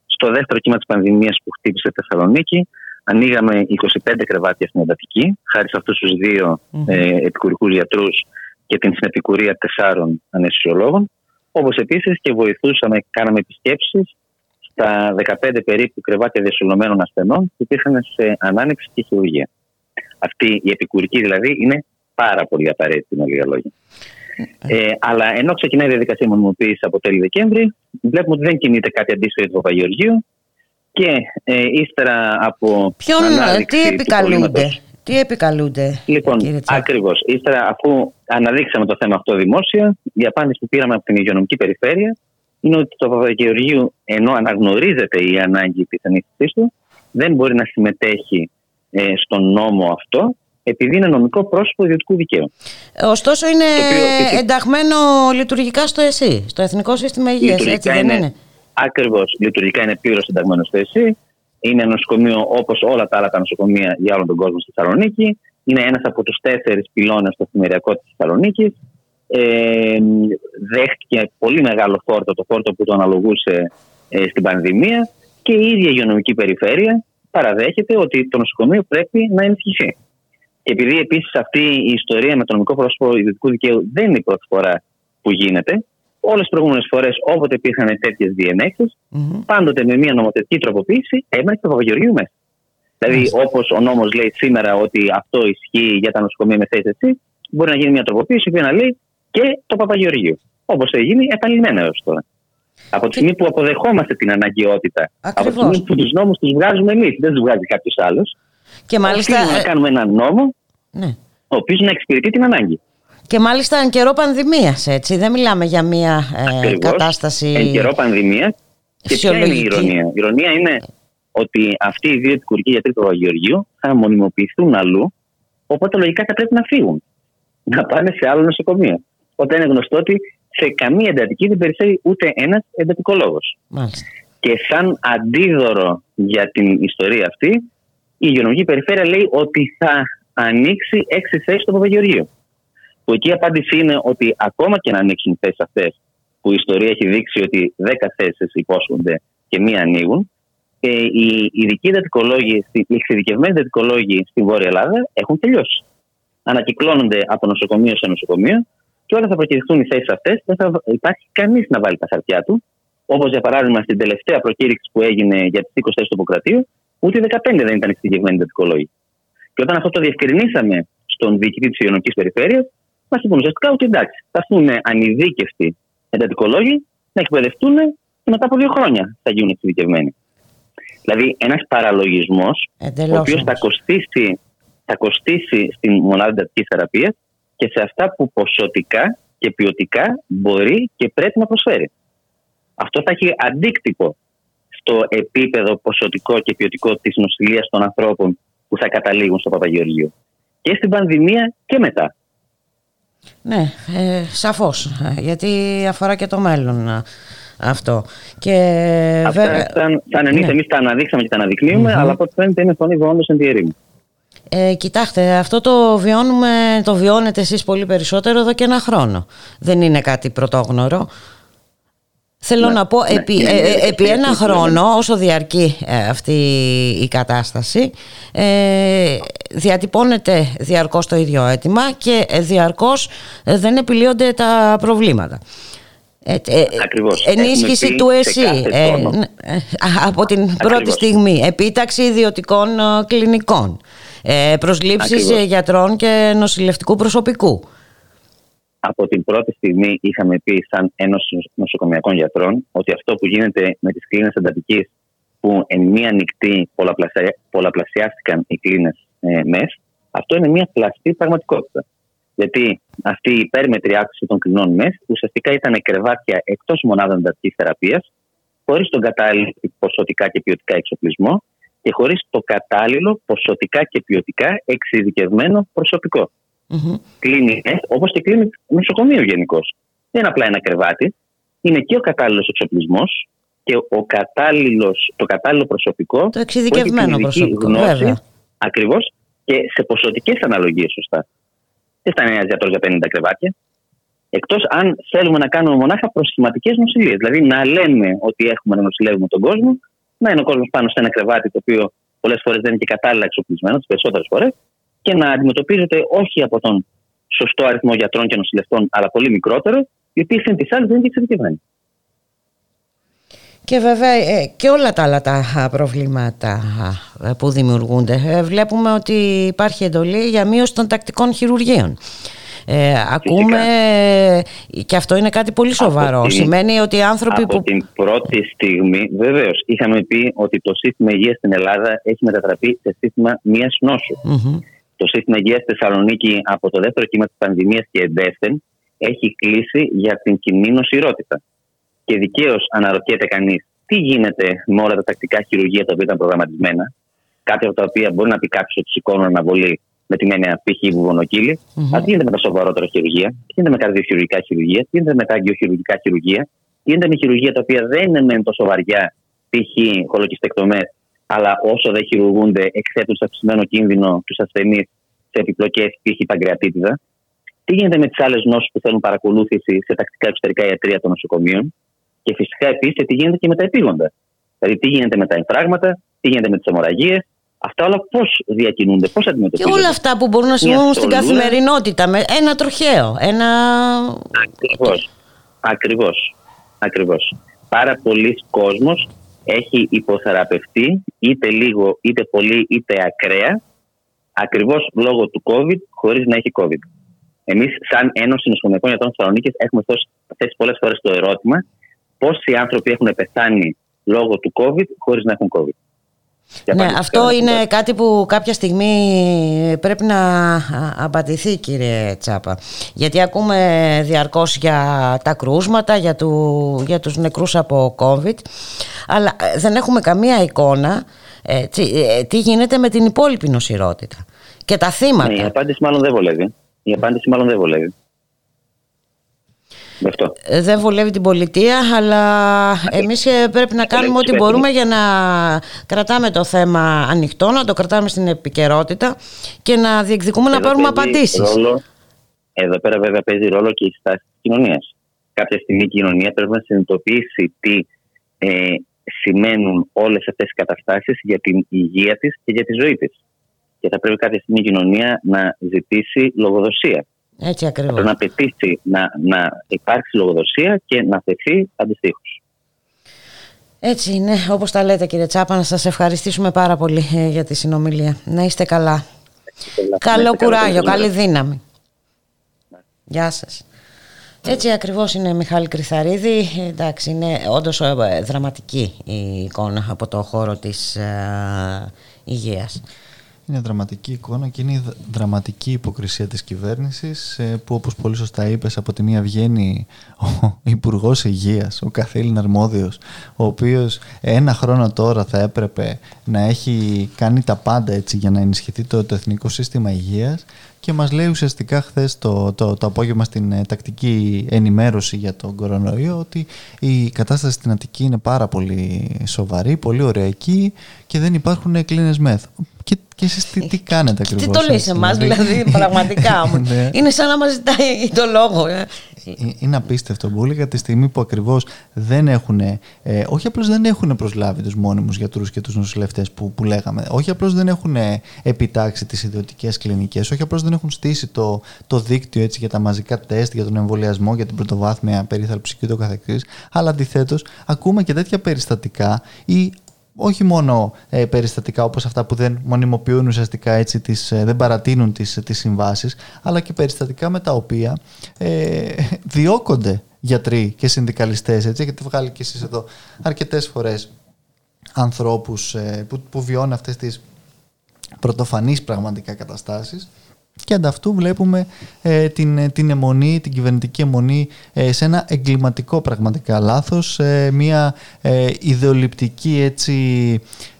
Στο δεύτερο κύμα της πανδημίας που χτύπησε τη Θεσσαλονίκη ανοίγαμε 25 κρεβάτια στην εντατική, χάρη σε αυτούς τους δύο ε, επικουρικούς γιατρούς και την συνεπικουρία τεσσάρων αναισθησιολόγων. Όπως επίσης και βοηθούσαμε, κάναμε επισκέψεις στα 15 περίπου κρεβάτια διασωλωμένων ασθενών που υπήρχαν σε ανάνοιξη και χειρουργία. Αυτή η επικουρική δηλαδή είναι πάρα πολύ απαραίτητη με λίγα λόγια. Ε, αλλά ενώ ξεκινάει η διαδικασία μονιμοποίησης από τέλη Δεκέμβρη, βλέπουμε ότι δεν κινείται κάτι αντίστοιχο για το Παπαγεωργίου και ε, ύστερα από. Ποιον, ανάδειξη τι του επικαλούνται, προβλήματος- τι επικαλούνται. Λοιπόν, κύριε Τσάκη; ακριβώς. Ύστερα, αφού αναδείξαμε το θέμα αυτό δημόσια, η απάντηση που πήραμε από την υγειονομική περιφέρεια είναι ότι το Παπαγεωργίου, ενώ αναγνωρίζεται η ανάγκη της ενίσχυσή του, δεν μπορεί να συμμετέχει ε, στον νόμο αυτό, επειδή είναι νομικό πρόσωπο ιδιωτικού δικαίου. Ωστόσο είναι Το οποίο- ενταγμένο λειτουργικά στο ΕΣΥ, στο Εθνικό Σύστημα Υγείας, έτσι δεν είναι. Ακριβώς. Λειτουργικά είναι πλήρως ενταγμένο στο ΕΣΥ. Είναι ένα νοσοκομείο όπως όλα τα άλλα τα νοσοκομεία για όλο τον κόσμο στη Θεσσαλονίκη. Είναι ένας από τους τέσσερις πυλώνες στο εφημεριακό της Θεσσαλονίκης. Ε, δέχτηκε πολύ μεγάλο φόρτο, το φόρτο που το αναλογούσε ε, στην πανδημία και η ίδια η υγειονομική περιφέρεια παραδέχεται ότι το νοσοκομείο πρέπει να ενισχυθεί. Και επειδή επίσης αυτή η ιστορία με το νομικό πρόσωπο ιδιωτικού δικαίου δεν είναι η πρώτη φορά που γίνεται, όλες τις προηγούμενες φορές όποτε υπήρχαν τέτοιες διενέξεις, πάντοτε με μια νομοθετική τροποποίηση έμενε το Παπαγεωργίου μέσα. Δηλαδή, όπως ο νόμος λέει σήμερα ότι αυτό ισχύει για τα νοσοκομεία με θέση έτσι, μπορεί να γίνει μια τροποποίηση που να λέει και το Παπαγεωργίου. Όπως έχει γίνει επανειλημμένα έως τώρα. Από τη στιγμή που αποδεχόμαστε την αναγκαιότητα, από τη Ακριβώς. στιγμή που τους νόμους τους βγάζουμε εμείς, δεν τους βγάζει κάποιος άλλος, Και μάλιστα, οφείλουμε να κάνουμε έναν νόμο ναι. ο οποίος να εξυπηρετεί την ανάγκη. και μάλιστα εν καιρό πανδημίας, έτσι. Δεν μιλάμε για μια ε, Ακριβώς. κατάσταση Εν καιρό πανδημίας. Και ποια είναι η φυσιολογική. ηρωνία; Η ηρωνία είναι ότι αυτοί οι δύο επικουρικοί γιατροί του Παπαγεωργίου θα μονιμοποιηθούν αλλού, οπότε λογικά θα πρέπει να φύγουν. Να πάνε σε άλλο νοσοκομείο. Όταν είναι γνωστό ότι σε καμία εντατική δεν περισσεύει ούτε ένας εντατικολόγος. Μάλιστα. Και σαν αντίδωρο για την ιστορία αυτή, η υγειονομική περιφέρεια λέει ότι θα ανοίξει έξι θέσεις στο Παπαγεωργείο. Που εκεί η απάντηση είναι ότι ακόμα και να ανοίξουν θέσεις αυτές, που η ιστορία έχει δείξει ότι 10 θέσεις υπόσχονται και μία ανοίγουν, ε, οι ειδικοί εντατικολόγοι, οι εξειδικευμένοι εντατικολόγοι στη Βόρεια Ελλάδα έχουν τελειώσει. Ανακυκλώνονται από νοσοκομείο σε νοσοκομείο και όταν θα προκηρυχθούν οι θέσεις αυτές, δεν θα υπάρχει κανείς να βάλει τα χαρτιά του. Όπως για παράδειγμα στην τελευταία προκήρυξη που έγινε για τις 20 θέσεις του Υποκρατείου, ούτε οι 15 δεν ήταν εξειδικευμένοι εντατικολόγοι. Και όταν αυτό το διευκρινίσαμε στον διοικητή της υγειονομική περιφέρειας, μας είπαν ουσιαστικά ότι εντάξει, θα έρθουν ανειδίκευτοι εντατικολόγοι να εκπαιδευτούν και μετά από δύο χρόνια θα γίνουν εξειδικευμένοι. Δηλαδή, ένας παραλογισμός, Εντελώς ο οποίος θα όμως. κοστίσει, θα κοστίσει στην μονάδα εντατικής θεραπείας και σε αυτά που ποσοτικά και ποιοτικά μπορεί και πρέπει να προσφέρει. Αυτό θα έχει αντίκτυπο στο επίπεδο ποσοτικό και ποιοτικό της νοσηλείας των ανθρώπων που θα καταλήγουν στο Παπαγεωργείο. Και στην πανδημία και μετά. Ναι, ε, σαφώς, ε, γιατί αφορά και το μέλλον ε, αυτό. Και Αυτά βέβαια, σαν, σαν εμεί ναι. εμείς τα αναδείξαμε και τα αναδεικνύουμε, αλλά από ό,τι φαίνεται είναι φωνή βόντος εν τη ερήμη. Ε, κοιτάξτε, αυτό το βιώνουμε, το βιώνετε εσείς πολύ περισσότερο εδώ και ένα χρόνο. Δεν είναι κάτι πρωτόγνωρο. Θέλω Ναι, να πω, ναι, επί, είναι- ε, ε, είναι- επί είναι- ένα είναι- χρόνο, όσο διαρκεί ε, αυτή η κατάσταση, ε, διατυπώνεται διαρκώς το ίδιο αίτημα και ε, διαρκώς ε, δεν επιλύονται τα προβλήματα. Ε, ε, Ακριβώς. Ενίσχυση Έχουμε πει του σε ΕΣΥ κάθε ε, τόνο. ναι, ε, α, από την πρώτη Ακριβώς. στιγμή. Επίταξη ιδιωτικών ε, κλινικών. Ε, προσλήψεις Ακριβώς. ε, γιατρών και νοσηλευτικού προσωπικού. Από την πρώτη στιγμή είχαμε πει σαν Ένωση Νοσοκομιακών Γιατρών ότι αυτό που γίνεται με τις κλίνες εντατικής που εν μία νυχτή πολλαπλασια... πολλαπλασιάστηκαν οι κλίνες ε, ΜΕΣ, αυτό είναι μια πλαστή πραγματικότητα. Γιατί αυτή η υπέρμετρη αύξηση των κλινών ΜΕΣ ουσιαστικά ήταν κρεβάτια εκτός μονάδων εντατικής θεραπείας, χωρίς τον κατάλληλο ποσοτικά και ποιοτικά εξοπλισμό και χωρίς το κατάλληλο ποσοτικά και ποιοτικά εξειδικευμένο προσωπικό Μμμ. κλίνικες, όπως και κλείνει νοσοκομείο γενικώς. Δεν είναι απλά ένα κρεβάτι. Είναι και ο κατάλληλος εξοπλισμός και ο κατάλληλος, το κατάλληλο προσωπικό. Το εξειδικευμένο προσωπικό, βέβαια. Ακριβώς και σε ποσοτικές αναλογίες, σωστά. Δεν θα είναι ένας γιατρός για 50 κρεβάτια. Εκτός αν θέλουμε να κάνουμε μονάχα προσχηματικές νοσηλίε. Δηλαδή να λέμε ότι έχουμε να νοσηλεύουμε τον κόσμο, να είναι ο κόσμος πάνω σε ένα κρεβάτι το οποίο πολλές φορές δεν είναι και κατάλληλα εξοπλισμένος, τις περισσότερες φορές, και να αντιμετωπίζεται όχι από τον σωστό αριθμό γιατρών και νοσηλευτών, αλλά πολύ μικρότερο, οι οποίοι συν της άλλης δεν είναι και εξειδικευμένοι. Και βέβαια ε, και όλα τα άλλα τα α, προβλήματα α, που δημιουργούνται. Ε, Βλέπουμε ότι υπάρχει εντολή για μείωση των τακτικών χειρουργείων. Ε, ακούμε ε, και αυτό είναι κάτι πολύ σοβαρό. την- Σημαίνει ότι οι άνθρωποι από που... την πρώτη στιγμή, βεβαίως, είχαμε πει ότι το σύστημα υγείας στην Ελλάδα έχει μετατραπεί σε σύστημα μίας νόσου. Μμμ. Το σύστημα υγείας στη Θεσσαλονίκη από το δεύτερο κύμα της πανδημίας και εντεύθεν έχει κλείσει για την κοινή νοσηρότητα. Και δικαίως αναρωτιέται κανείς τι γίνεται με όλα τα τακτικά χειρουργεία τα οποία ήταν προγραμματισμένα. Κάποια από τα οποία μπορεί να πει κάποιος ότι σηκώνουν αναβολή με την έννοια π.χ. βουβονοκύλη. Μμμ. Αλλά τι γίνεται με τα σοβαρότερα χειρουργεία, τι γίνεται με καρδιοχειρουργικά χειρουργεία, τι γίνεται με τα αγκιοχειρουργικά χειρουργεία, τι γίνεται με χειρουργεία τα οποία δεν είναι μεν τόσο βαριά, π.χ. χολοκυστεκτομές, αλλά όσο δεν χειρουργούνται, εκθέτουν σε αυξημένο κίνδυνο τους ασθενείς σε επιπλοκές, π.χ. παγκρατίτιδα. Τι γίνεται με τις άλλες νόσους που θέλουν παρακολούθηση σε τακτικά εξωτερικά ιατρία των νοσοκομείων. Και φυσικά επίσης τι γίνεται και με τα επίγοντα. Δηλαδή τι γίνεται με τα εμφράγματα, τι γίνεται με τις αιμορραγίες. Αυτά όλα πώς διακινούνται, πώς Και αντιμετωπίζονται. όλα αυτά που μπορούν να συμβούν στην σωλούνα. καθημερινότητα με ένα τροχαίο, ένα... Ακριβώς. Ακριβώς. Ακριβώς. Πάρα πολλοί κόσμος έχει υποθεραπευτεί είτε λίγο, είτε πολύ, είτε ακραία ακριβώς λόγω του COVID χωρίς να έχει COVID. Εμείς σαν Ένωση Νοσοκομιακών Γιατρών Θεσσαλονίκης έχουμε θέσει- θέσει πολλές φορές το ερώτημα πόσοι άνθρωποι έχουν πεθάνει λόγω του COVID χωρίς να έχουν COVID. Και Ναι, απάντηση αυτό δεν είναι έχουμε. κάτι που κάποια στιγμή πρέπει να α, απαντηθεί κύριε Τσάπα. Γιατί ακούμε διαρκώς για τα κρούσματα, για, του, για τους νεκρούς από COVID, αλλά ε, δεν έχουμε καμία εικόνα ε, τι, ε, τι γίνεται με την υπόλοιπη νοσηρότητα και τα θύματα. Ναι, η απάντηση μάλλον δεν βολεύει. Η απάντηση μάλλον δεν βολεύει. Γι' αυτό. Ε, δεν βολεύει την πολιτεία αλλά εμείς ε, πρέπει να κάνουμε ό,τι τους μπορούμε για να κρατάμε το θέμα ανοιχτό, να το κρατάμε στην επικαιρότητα και να διεκδικούμε να Εδώ πάρουμε παίζει απαντήσεις. Ρόλο, εδώ πέρα βέβαια παίζει ρόλο και η στάση της κοινωνίας. Κάποια στιγμή η κοινωνία πρέπει να συνειδητοποιήσει τι ε, σημαίνουν όλες αυτές οι καταστάσεις για την υγεία της και για τη ζωή της. Και θα πρέπει κάποια στιγμή η κοινωνία να ζητήσει λογοδοσία. Έτσι ακριβώς. Πρέπει να απαιτήσει να, να υπάρξει λογοδοσία και να θεθεί αντιστοίχως. Έτσι είναι, όπως τα λέτε κύριε Τσάπα, να σας ευχαριστήσουμε πάρα πολύ ε, για τη συνομιλία. Να είστε καλά. Καλό κουράγιο, καλή δύναμη. Γεια σας. Έτσι ακριβώς είναι Μιχάλη Κρυθαρίδη. Ε, Εντάξει, είναι όντως ε, δραματική η εικόνα από το χώρο της ε, υγείας. Είναι δραματική εικόνα και είναι η δ- δραματική υποκρισία της κυβέρνησης ε, που όπως πολύ σωστά είπες από τη μία βγαίνει ο υπουργός Υγείας, ο καθήλυνα αρμόδιος ο οποίος ένα χρόνο τώρα θα έπρεπε να έχει κάνει τα πάντα έτσι για να ενισχυθεί το, το Εθνικό Σύστημα Υγείας και μας λέει ουσιαστικά χθες το, το, το απόγευμα στην ε, τακτική ενημέρωση για τον κορονοϊό ότι η κατάσταση στην Αττική είναι πάρα πολύ σοβαρή, πολύ ωριακή και δεν υπάρχουν κλίνες μεθ. Και, και εσείς τι, τι κάνετε ακριβώς. Τι το λέει έτσι, σε εμάς, δηλαδή, πραγματικά. μου. Ναι. Είναι σαν να μας ζητάει το λόγο. ε. Ε, Είναι απίστευτο πολύ για τη στιγμή που ακριβώς δεν έχουν, ε, όχι απλώς δεν έχουν προσλάβει τους μόνιμους γιατρούς και τους νοσηλευτές που, που λέγαμε, όχι απλώς δεν έχουν ε, επιτάξει τις ιδιωτικές κλινικές, όχι απλώς δεν έχουν στήσει το, το δίκτυο έτσι, για τα μαζικά τεστ, για τον εμβολιασμό, για την πρωτοβάθμια περίθαλψη και το καθεξής, αλλά αντιθέτως ακούμε και τέτοια περιστατικά ή όχι μόνο ε, περιστατικά όπως αυτά που δεν μονιμοποιούν ουσιαστικά έτσι, τις, ε, δεν παρατείνουν τις, τις συμβάσεις, αλλά και περιστατικά με τα οποία ε, διώκονται γιατροί και συνδικαλιστές. Έτσι, έχετε βγάλει και εσείς εδώ αρκετές φορές ανθρώπους ε, που, που βιώνουν αυτές τις πρωτοφανείς πραγματικά καταστάσεις και ανταυτού βλέπουμε ε, την, ε, την αιμονή, την κυβερνητική αιμονή ε, σε ένα εγκληματικό πραγματικά λάθος, ε, μια ε, ιδεολειπτική έτσι,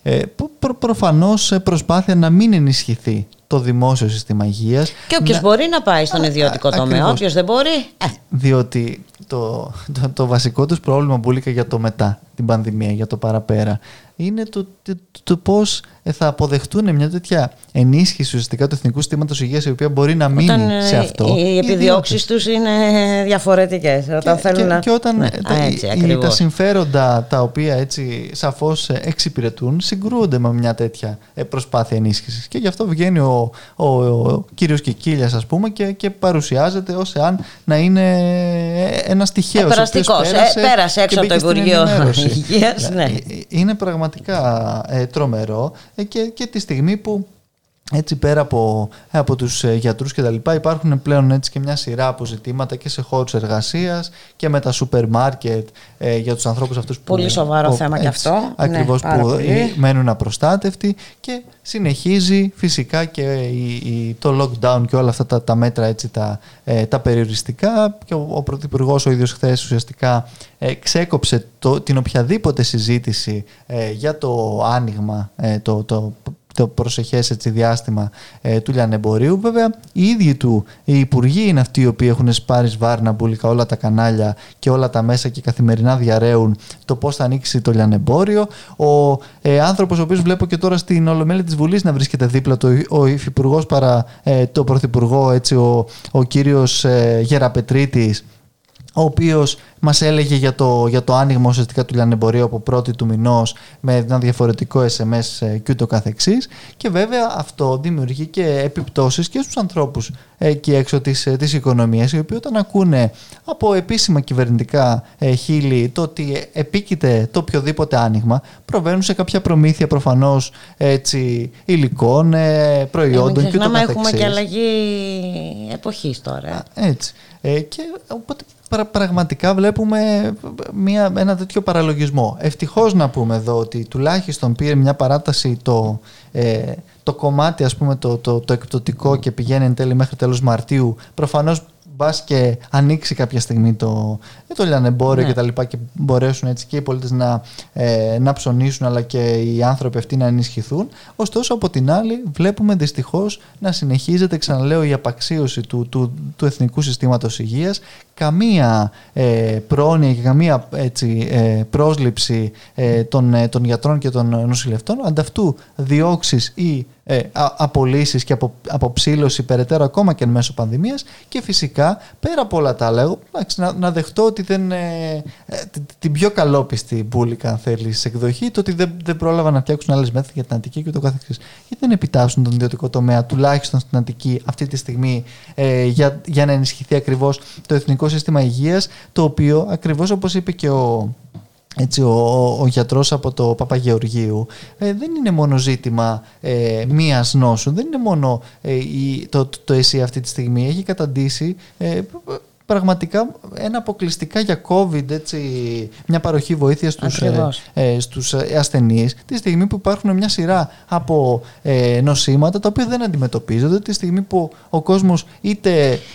ε, προ- προ- προφανώς ε, προσπάθεια να μην ενισχυθεί το δημόσιο σύστημα υγείας. Και όποιος να- μπορεί να πάει στον ιδιωτικό τομέα, ακριβώς. όποιος δεν μπορεί. ε, διότι το, το, το βασικό τους πρόβλημα που λέει για το μετά την πανδημία, για το παραπέρα, είναι το, το, το πώς ε, θα αποδεχτούν μια τέτοια ενίσχυση ουσιαστικά του εθνικού συστήματος υγείας η οποία μπορεί να μείνει Όταν ε, σε αυτό. οι επιδιώξεις τους είναι διαφορετικές. Όταν θέλουν και, να. και όταν Ναι, ε, τα, α, οι- έτσι, οι- τα ακριβώς. συμφέροντα τα οποία έτσι σαφώς ε, εξυπηρετούν συγκρούονται με μια τέτοια ε, προσπάθεια ενίσχυσης και γι' αυτό βγαίνει ο, ο, ο κύριος Κικίλιας ας πούμε και, και παρουσιάζεται ως εάν να είναι ε, ένας τυχαίος ο οποίος Περαστικός, ε, πέρασε έξω και από το μπήκε στην Υπουργείο ενημέρωση. Υγείας, ναι. Ε, ε, Είναι πραγματικά ε, τρομερό ε, και, και τη στιγμή που έτσι πέρα από, από τους ε, γιατρούς και τα λοιπά υπάρχουν πλέον έτσι και μια σειρά από ζητήματα και σε χώρους εργασίας και με τα σούπερ μάρκετ ε, για τους ανθρώπους αυτούς που... Πολύ σοβαρό που- θέμα και έτσι, αυτό. Ακριβώς Ναι, πάρα που πολύ. ε, μένουν απροστάτευτοι και συνεχίζει φυσικά και η, η- το lockdown και όλα αυτά τα, τα μέτρα έτσι, τα, ε, τα περιοριστικά και ο, ο Πρωθυπουργός ο ίδιος χθες ουσιαστικά ε, ξέκοψε το, την οποιαδήποτε συζήτηση ε, για το άνοιγμα, ε, το, το, το προσεχές έτσι, διάστημα ε, του λιανεμπορίου. Βέβαια, οι ίδιοι του οι υπουργοί είναι αυτοί οι οποίοι έχουν σπάρει σβάρνα μπουλικα όλα τα κανάλια και όλα τα μέσα και καθημερινά διαραίουν το πώς θα ανοίξει το λιανεμπόριο. Ο ε, άνθρωπος ο οποίος βλέπω και τώρα στην Ολομέλη της Βουλής να βρίσκεται δίπλα του, ο υφυπουργός παρά ε, το πρωθυπουργό, έτσι, ο, ο κύριος ε, Γεραπετρίτης, ο οποίος μας έλεγε για το, για το άνοιγμα ουσιαστικά του λιανεμπορίου από πρώτη του μηνός με ένα διαφορετικό SMS ε, και ούτω καθεξής και βέβαια αυτό δημιουργεί και επιπτώσεις και στους ανθρώπους ε, εκεί έξω της, ε, της οικονομίας οι οποίοι όταν ακούνε από επίσημα κυβερνητικά ε, χείλη το ότι επίκειται το οποιοδήποτε άνοιγμα προβαίνουν σε κάποια προμήθεια προφανώς έτσι, υλικών, ε, προϊόντων Μην και ούτω ξεχνάμε, καθεξής. έχουμε και αλλαγή εποχής τώρα. Έτσι. Ε, και οπότε πρα- πραγματικά βλέπουμε μια, ένα τέτοιο παραλογισμό. Ευτυχώς να πούμε εδώ ότι τουλάχιστον πήρε μια παράταση το, ε, το κομμάτι ας πούμε το, το, το εκπτωτικό και πηγαίνει εν τέλει μέχρι τέλος Μαρτίου. Προφανώς μπας και ανοίξει κάποια στιγμή το, ε, το λιανεμπόριο Ναι. και τα λοιπά και μπορέσουν έτσι και οι πολίτες να, ε, να ψωνίσουν αλλά και οι άνθρωποι αυτοί να ενισχυθούν. Ωστόσο από την άλλη βλέπουμε δυστυχώς να συνεχίζεται ξαναλέω η απαξίωση του, του, του εθνικού συστήματος υγείας καμία ε, πρόνοια και καμία έτσι, ε, πρόσληψη ε, των, ε, των γιατρών και των νοσηλευτών ανταυτού διώξεις ή ε, α- απολύσεις και απο, αποψήλωση περαιτέρω ακόμα και εν μέσω πανδημίας. Και φυσικά πέρα από όλα τα άλλα εγώ, εντάξει, να, να δεχτώ ότι δεν, ε, ε, την- την πιο καλόπιστη μπουλικα αν θέλεις εκδοχή το ότι δεν, δεν πρόλαβαν να φτιάξουν άλλες μέθοδοι για την Αττική και το καθεξής. Γιατί δεν επιτάσσουν τον ιδιωτικό τομέα τουλάχιστον στην Αττική αυτή τη στιγμή ε, για, για να ενισχυθεί ακριβώς το εθνικό σύστημα υγείας το οποίο ακριβώς όπως είπε και ο έτσι, ο, ο, ο γιατρός από το Παπαγεωργίου ε, δεν είναι μόνο ζήτημα ε, μίας νόσου, δεν είναι μόνο ε, η, το, το, το εσύ αυτή τη στιγμή, έχει καταντήσει ε, πραγματικά ένα αποκλειστικά για COVID, έτσι, μια παροχή βοήθειας στους, ε, Ακριβώς. ε, στους ε, ασθενείς, τη στιγμή που υπάρχουν μια σειρά από ε, νοσήματα τα οποία δεν αντιμετωπίζονται, τη στιγμή που ο κόσμος είτε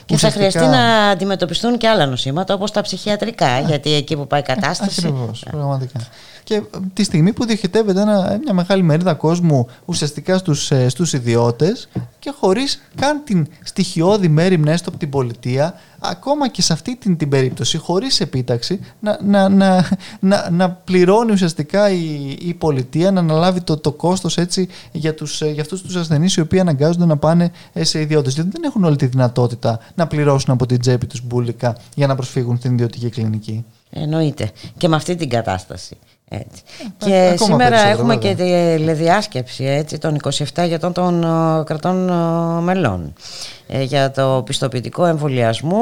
Και θα ουσιαστικά... χρειαστεί να αντιμετωπιστούν και άλλα νοσήματα όπως τα ψυχιατρικά, γιατί εκεί που πάει η κατάσταση. Ακριβώς, πραγματικά. Και ε, τη στιγμή που διοχετεύεται ένα, μια μεγάλη μερίδα κόσμου ουσιαστικά στους, ε, στους ιδιώτες και χωρίς καν την στοιχειώδη μέρημνα έστω από την πολιτεία, ακόμα και σε αυτή την, την περίπτωση, χωρίς επίταξη, να, να, να, να, να πληρώνει ουσιαστικά η, η πολιτεία, να αναλάβει το, το κόστος έτσι για, τους, ε, για αυτούς τους ασθενείς οι οποίοι αναγκάζονται να πάνε ε, σε ιδιώτες. Γιατί δεν έχουν όλη τη δυνατότητα να πληρώσουν από την τσέπη τους μπουλικά για να προσφύγουν στην ιδιωτική κλινική. Εννοείται. Και με αυτή την κατάσταση. Έτσι. Ε, και ακόμα σήμερα περισσότερο, έχουμε και βέβαια. τη τηλεδιάσκεψη έτσι, των 27 γιατών των ε, κρατών ε, μελών ε, για το πιστοποιητικό εμβολιασμού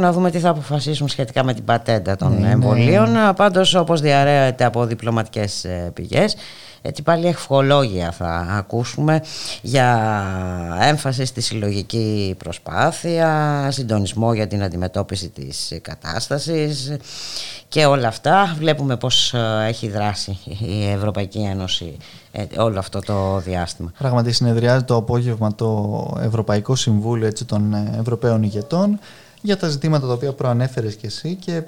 να δούμε τι θα αποφασίσουν σχετικά με την πατέντα των Ναι, εμβολίων ναι. πάντως όπως διαρρέεται από διπλωματικές ε, πηγές έτσι πάλι ευχολόγια θα ακούσουμε για έμφαση στη συλλογική προσπάθεια, συντονισμό για την αντιμετώπιση της κατάστασης και όλα αυτά. Βλέπουμε πώς ε, έχει δράσει η Ευρωπαϊκή Ένωση ε, όλο αυτό το διάστημα. Πράγματι συνεδριάζει το απόγευμα το Ευρωπαϊκό Συμβούλιο έτσι, των ε, Ευρωπαίων ηγετών για τα ζητήματα τα οποία προανέφερες και εσύ και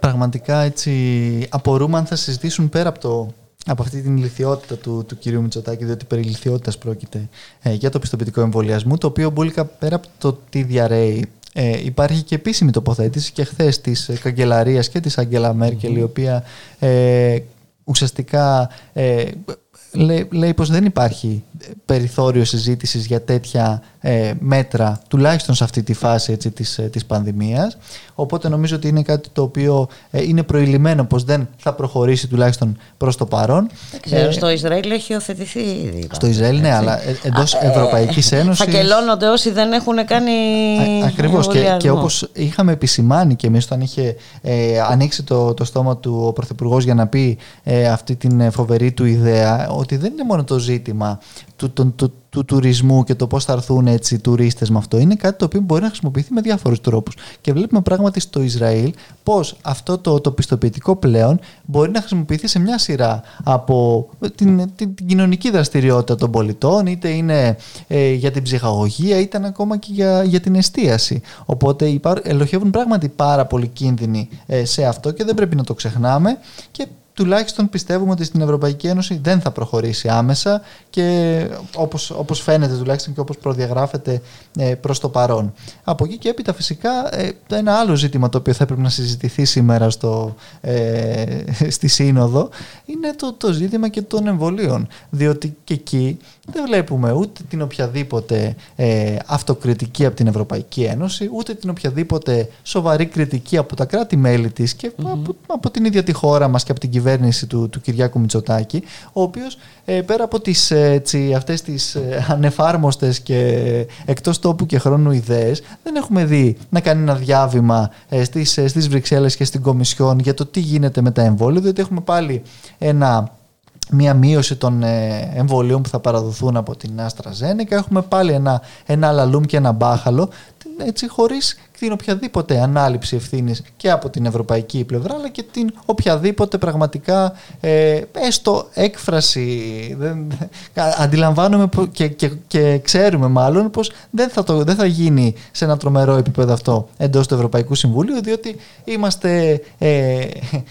πραγματικά έτσι απορούμε αν θα συζητήσουν πέρα από, το, από αυτή την ηλικιότητα του, του κυρίου Μητσοτάκη διότι περί ηλικιότητας πρόκειται ε, για το πιστοποιητικό εμβολιασμού το οποίο μπουλικα πέρα από το τι διαρρέει ε, υπάρχει και επίσημη τοποθέτηση και χθες της καγκελαρίας και της Αγγέλα Μέρκελ, η οποία ε, ουσιαστικά ε, λέει, λέει πως δεν υπάρχει περιθώριο συζήτησης για τέτοια ε, μέτρα, τουλάχιστον σε αυτή τη φάση έτσι, της, ε, της πανδημίας. Οπότε νομίζω ότι είναι κάτι το οποίο ε, είναι προηλημένο πως δεν θα προχωρήσει τουλάχιστον προς το παρόν. Δεν ξέρω, Ε, στο Ισραήλ έχει υιοθετηθεί ήδη. στο Ισραήλ, ναι, έτσι. αλλά ε, εντός Α, ε, Ευρωπαϊκής Ένωσης... Φακελώνονται όσοι δεν έχουν κάνει Α- Ακριβώς και, και εμβολιασμό. όπως είχαμε επισημάνει και εμείς όταν είχε ε, ανοίξει το, το στόμα του ο Πρωθυπουργός για να πει ε, αυτή την ε, φοβερή του ιδέα ότι δεν είναι μόνο το ζήτημα του, του, του, του τουρισμού και το πώς θα έρθουν έτσι οι τουρίστες με αυτό. Είναι κάτι το οποίο μπορεί να χρησιμοποιηθεί με διάφορους τρόπους. Και βλέπουμε πράγματι στο Ισραήλ πως αυτό το, το πιστοποιητικό πλέον μπορεί να χρησιμοποιηθεί σε μια σειρά από την, την, την κοινωνική δραστηριότητα των πολιτών είτε είναι ε, για την ψυχαγωγία είτε είναι ακόμα και για, για την εστίαση. Οπότε υπάρ, ελοχεύουν πράγματι πάρα πολλοί κίνδυνοι ε, σε αυτό και δεν πρέπει να το ξεχνάμε. Και τουλάχιστον πιστεύουμε ότι στην Ευρωπαϊκή Ένωση δεν θα προχωρήσει άμεσα και όπως, όπως φαίνεται τουλάχιστον και όπως προδιαγράφεται ε, προς το παρόν. Από εκεί και έπειτα φυσικά ε, ένα άλλο ζήτημα το οποίο θα έπρεπε να συζητηθεί σήμερα στο, ε, στη Σύνοδο είναι το, το ζήτημα και των εμβολίων διότι και εκεί δεν βλέπουμε ούτε την οποιαδήποτε ε, αυτοκριτική από την Ευρωπαϊκή Ένωση, ούτε την οποιαδήποτε σοβαρή κριτική από τα κράτη-μέλη της και από, από την ίδια τη χώρα μας και από την κυβέρνηση του, του Κυριάκου Μητσοτάκη, ο οποίος ε, πέρα από τις, ε, έτσι, αυτές τις ε, ανεφάρμοστες και εκτός τόπου και χρόνου ιδέες, δεν έχουμε δει να κάνει ένα διάβημα ε, στις, ε, στις Βρυξέλλες και στην Κομισιόν για το τι γίνεται με τα εμβόλια, διότι έχουμε πάλι ένα μία μείωση των ε, εμβολίων που θα παραδοθούν από την AstraZeneca. Έχουμε πάλι ένα, ένα αλαλούμ και ένα μπάχαλο, έτσι χωρίς την οποιαδήποτε ανάληψη ευθύνης και από την ευρωπαϊκή πλευρά, αλλά και την οποιαδήποτε πραγματικά ε, έστω έκφραση. Δεν, αντιλαμβάνομαι που- και, και, και ξέρουμε μάλλον πως δεν θα, το, δεν θα γίνει σε ένα τρομερό επίπεδο αυτό εντός του Ευρωπαϊκού Συμβουλίου, διότι είμαστε ε,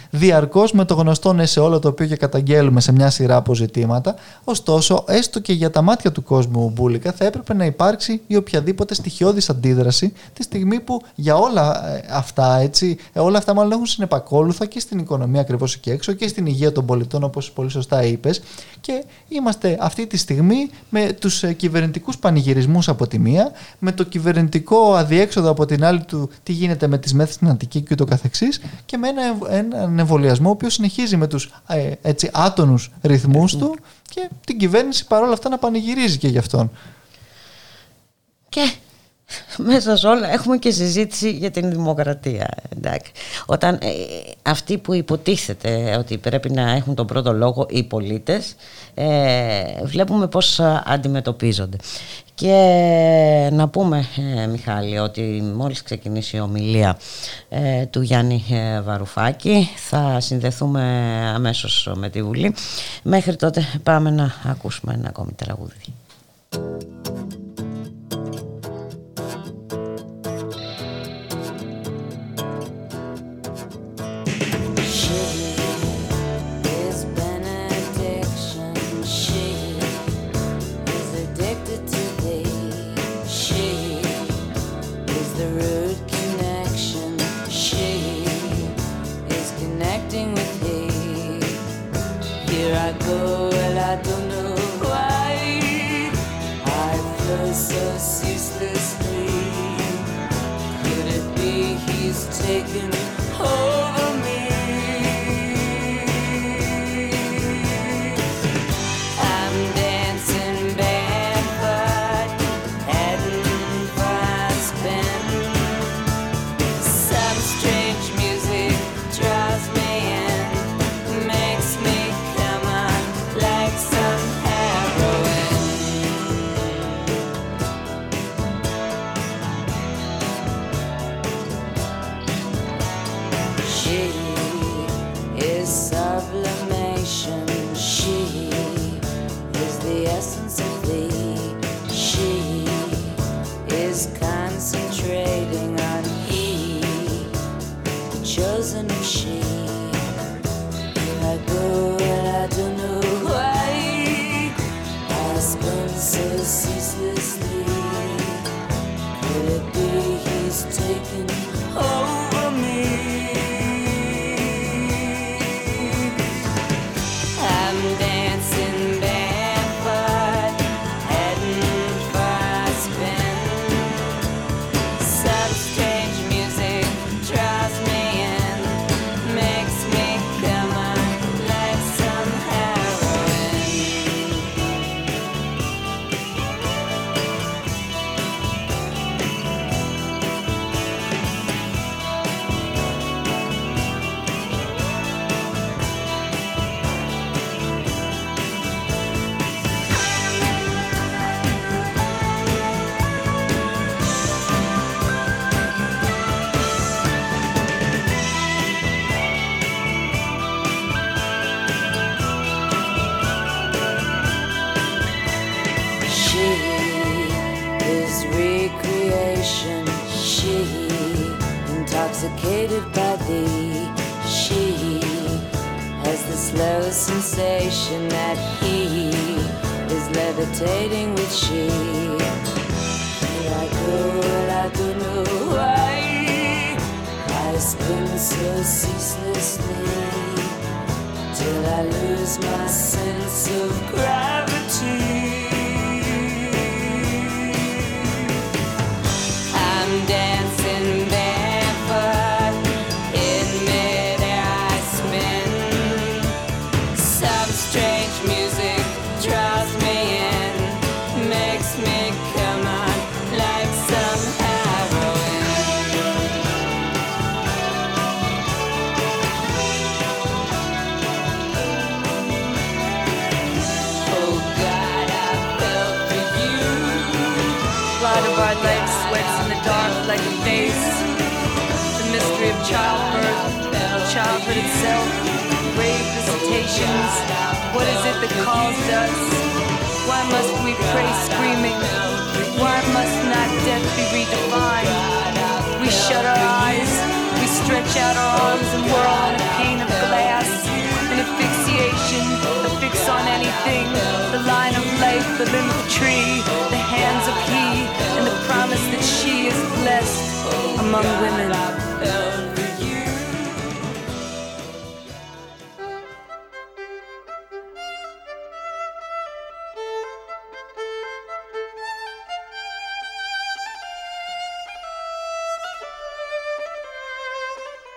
διαρκώς με το γνωστό ναι σε όλο το οποίο και καταγγέλουμε σε μια σειρά αποζητήματα. Ωστόσο, έστω και για τα μάτια του κόσμου μπουλικα θα έπρεπε να υπάρξει η οποιαδήποτε στοιχειώδης αντίδραση τη στιγμή που για όλα ε, αυτά, έτσι, ε, όλα αυτά μάλλον έχουν συνεπακόλουθα και στην οικονομία ακριβώς εκεί έξω και στην υγεία των πολιτών όπως πολύ σωστά είπες και είμαστε αυτή τη στιγμή με τους ε, κυβερνητικούς πανηγυρισμούς από τη μία, με το κυβερνητικό αδιέξοδο από την άλλη του τι γίνεται με τις μέθες στην Αττική και ούτω καθεξής και με ένα, εμβ- έναν εμβολιασμό ο οποίος συνεχίζει με τους ε, έτσι, άτονους ρυθμούς του και την κυβέρνηση παρόλα αυτά να πανηγυρίζει και γι' αυτόν. Και μέσα σε όλα έχουμε και συζήτηση για την δημοκρατία. Εντάξει. Όταν ε, αυτοί που υποτίθεται ότι πρέπει να έχουν τον πρώτο λόγο, οι πολίτες, ε, βλέπουμε πώς ε, αντιμετωπίζονται. Και ε, να πούμε, ε, Μιχάλη, ότι μόλις ξεκινήσει η ομιλία του Γιάννη Βαρουφάκη θα συνδεθούμε αμέσως με τη Βουλή. Μέχρι τότε πάμε να ακούσουμε ένα ακόμη τραγούδι. But I don't know why I so ceaselessly. Could it be he's taken hold?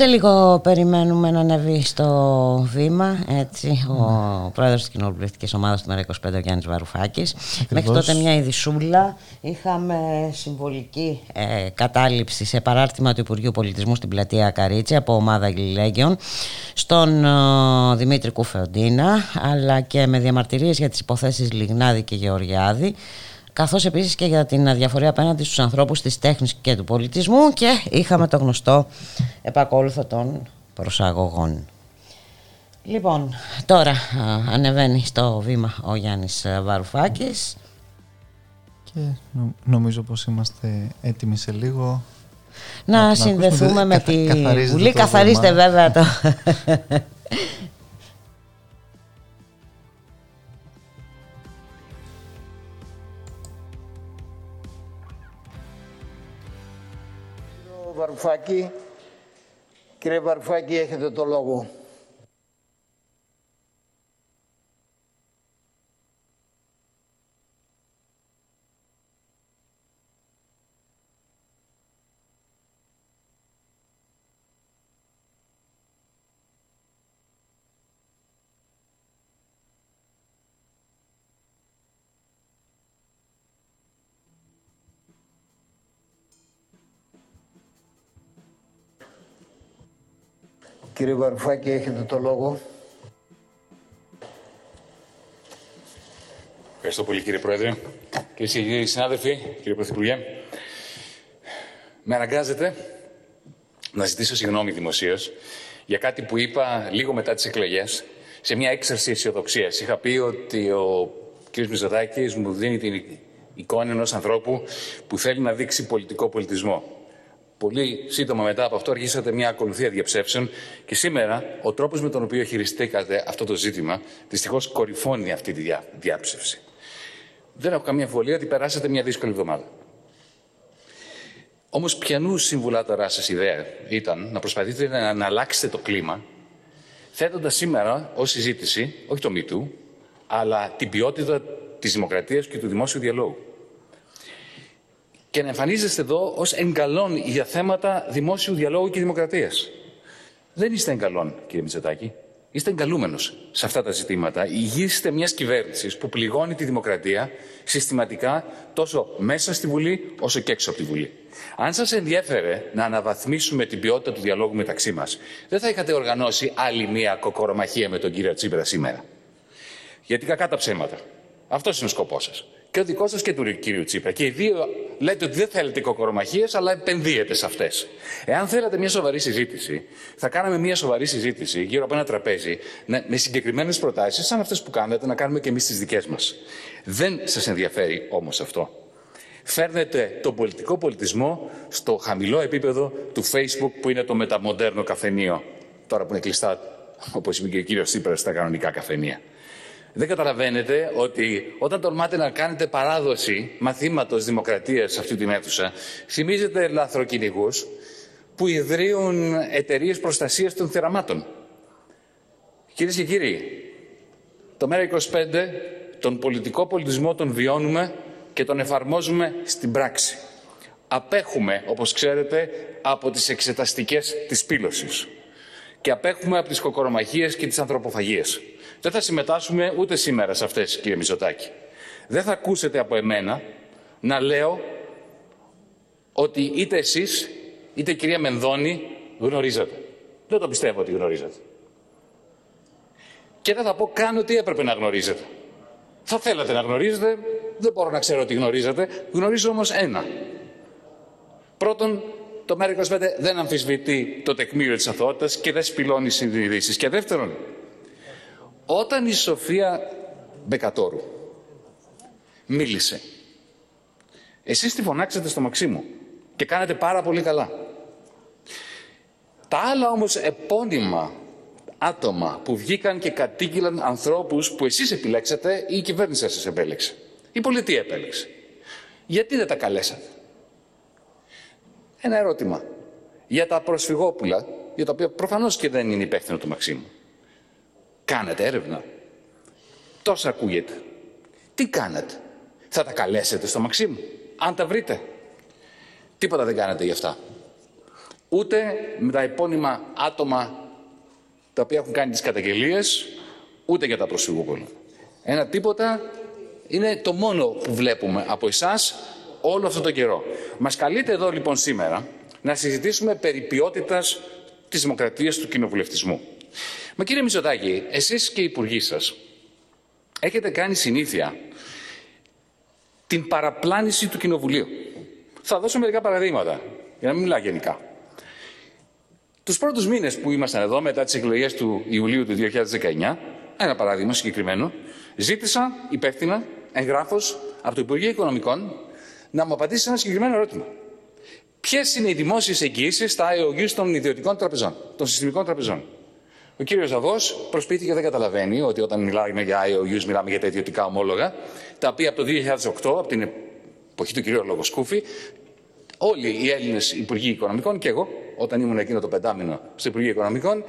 Σε λίγο περιμένουμε να ανέβει στο βήμα έτσι, ο πρόεδρος της κοινοβουλευτικής ομάδας του ΜΕΡΑ 25 ο Γιάννης Βαρουφάκης. Μέχρι τότε μια ειδισούλα. Είχαμε συμβολική ε, κατάληψη σε παράρτημα του Υπουργείου Πολιτισμού στην πλατεία Καρίτσι από ομάδα Γλιλέγγιων στον ε, Δημήτρη Κουφεοντίνα αλλά και με διαμαρτυρίες για τις υποθέσεις Λιγνάδη και Γεωργιάδη καθώς επίσης και για την αδιαφορία απέναντι στους ανθρώπους της τέχνης και του πολιτισμού και είχαμε το γνωστό επακόλουθο των προσαγωγών. Λοιπόν, τώρα α, ανεβαίνει στο βήμα ο Γιάννης α, Βαρουφάκης. Και νο- νομίζω πως είμαστε έτοιμοι σε λίγο. Να, να συνδεθούμε ακούσουμε, με καθα- τη καθαρίζετε Βουλή. το Καθαρίστε βήμα. βέβαια το... Βαρουφάκη. Κύριε Βαρουφάκη, έχετε το λόγο. Κύριε Βαρουφάκη, έχετε το λόγο. Ευχαριστώ πολύ κύριε Πρόεδρε. Κυρίες και κύριοι συνάδελφοι, κύριε Πρωθυπουργέ, με αναγκάζεται να ζητήσω συγγνώμη δημοσίως για κάτι που είπα λίγο μετά τις εκλογές σε μια έξαρση αισιοδοξίας. Είχα πει ότι ο κ. Μητσοτάκης μου δίνει την εικόνα ενός ανθρώπου που θέλει να δείξει πολιτικό πολιτισμό. Πολύ σύντομα μετά από αυτό αρχίσατε μια ακολουθία διαψεύσεων και σήμερα ο τρόπος με τον οποίο χειριστήκατε αυτό το ζήτημα δυστυχώς κορυφώνει αυτή τη διά- διάψευση. Δεν έχω καμία αμφιβολία ότι περάσατε μια δύσκολη εβδομάδα. Όμως ποιανού συμβουλάτορά σας ιδέα ήταν να προσπαθείτε να, να αλλάξετε το κλίμα θέτοντας σήμερα ως συζήτηση, όχι το MeToo, αλλά την ποιότητα της δημοκρατίας και του δημόσιου διαλόγου; Και να εμφανίζεστε εδώ ως εγκαλών για θέματα δημόσιου διαλόγου και δημοκρατίας. Δεν είστε εγκαλών, κύριε Μητσοτάκη. Είστε εγκαλούμενος σε αυτά τα ζητήματα. Υγείστε μιας κυβέρνησης που πληγώνει τη δημοκρατία συστηματικά τόσο μέσα στη Βουλή όσο και έξω από τη Βουλή. Αν σας ενδιέφερε να αναβαθμίσουμε την ποιότητα του διαλόγου μεταξύ μας, δεν θα είχατε οργανώσει άλλη μία κοκορομαχία με τον κύριο Τσίπρα σήμερα. Γιατί κακά τα ψέματα. Αυτός είναι ο σκοπός σας. Και ο δικός σας και του κύριου Τσίπρα. Και οι δύο λέτε ότι δεν θέλετε κοκορομαχίες, αλλά επενδύετε σε αυτές. Εάν θέλατε μια σοβαρή συζήτηση, θα κάναμε μια σοβαρή συζήτηση γύρω από ένα τραπέζι να- με συγκεκριμένες προτάσεις, σαν αυτές που κάνετε, να κάνουμε και εμείς τις δικές μας. Δεν σας ενδιαφέρει όμως αυτό. Φέρνετε τον πολιτικό πολιτισμό στο χαμηλό επίπεδο του Facebook που είναι το μεταμοντέρνο καφενείο. Τώρα που είναι κλειστά, όπως είπε και ο κύριος Τσίπρας, στα κανονικά καφενεία. Δεν καταλαβαίνετε ότι όταν τολμάτε να κάνετε παράδοση μαθήματος δημοκρατίας σε αυτή την αίθουσα, θυμίζετε λαθροκυνηγούς που ιδρύουν εταιρείες προστασίας των θεραμάτων. Κυρίες και κύριοι, το ΜΕΡΑ25, τον πολιτικό πολιτισμό τον βιώνουμε και τον εφαρμόζουμε στην πράξη. Απέχουμε, όπως ξέρετε, από τις εξεταστικές της πύλωσης. Και απέχουμε από τις κοκορομαχίες και τις ανθρωποφαγίες. Δεν θα συμμετάσχουμε ούτε σήμερα σε αυτές, κύριε Μητσοτάκη. Δεν θα ακούσετε από εμένα να λέω ότι είτε εσείς, είτε η κυρία Μενδώνη γνωρίζατε. Δεν το πιστεύω ότι γνωρίζατε. Και δεν θα πω καν ότι έπρεπε να γνωρίζετε. Θα θέλατε να γνωρίζετε, δεν μπορώ να ξέρω ότι γνωρίζετε. Γνωρίζω όμως ένα. Πρώτον, το ΜΕΡΑ25 δεν αμφισβητεί το τεκμήριο της αθωότητας και δεν σπηλώνει συνειδήσεις. Και δεύτερον, όταν η Σοφία Μπεκατόρου μίλησε, εσείς τη φωνάξατε στο Μαξίμου και κάνετε πάρα πολύ καλά. Τα άλλα όμως επώνυμα άτομα που βγήκαν και κατήγγυλαν ανθρώπους που εσείς επιλέξατε ή η κυβέρνηση σας επέλεξε. Η πολιτεία επέλεξε. Γιατί δεν τα καλέσατε; Ένα ερώτημα. Για τα προσφυγόπουλα, για τα οποία προφανώς και δεν είναι υπεύθυνο του Μαξίμου. Κάνετε έρευνα; Τόσα ακούγεται. Τι κάνετε. Θα τα καλέσετε στο Μαξίμου. Αν τα βρείτε. Τίποτα δεν κάνετε γι' αυτά. ούτε με τα επώνυμα άτομα τα οποία έχουν κάνει τις καταγγελίες, ούτε για τα προσφυγόπολα. Ένα τίποτα είναι το μόνο που βλέπουμε από εσάς όλο αυτό το καιρό. Μας καλείτε εδώ λοιπόν σήμερα να συζητήσουμε περί ποιότητας της δημοκρατίας του κοινοβουλευτισμού. Μα κύριε Μητσοτάκη, εσείς και οι υπουργοί σας έχετε κάνει συνήθεια την παραπλάνηση του κοινοβουλίου. Θα δώσω μερικά παραδείγματα, για να μην μιλάω γενικά. Τους πρώτους μήνες που ήμασταν εδώ μετά τις εκλογές του Ιουλίου του 2019, ένα παράδειγμα συγκεκριμένο, ζήτησα υπεύθυνα εγγράφος από το Υπουργείο Οικονομικών να μου απαντήσει σε ένα συγκεκριμένο ερώτημα. Ποιες είναι οι δημόσιες εγγυήσεις στα IOUs των ιδιωτικών τραπεζών, των συστημικών τραπεζών; Ο κύριος Ζαβό προσπίθηκε και δεν καταλαβαίνει ότι όταν μιλάμε για IOUs μιλάμε για τα ιδιωτικά ομόλογα, τα οποία από το 2008, από την εποχή του κυρίου Λογοσκούφη, όλοι οι Έλληνες Υπουργοί Οικονομικών και εγώ, όταν ήμουν εκείνο το πεντάμινο στο Υπουργείο Οικονομικών,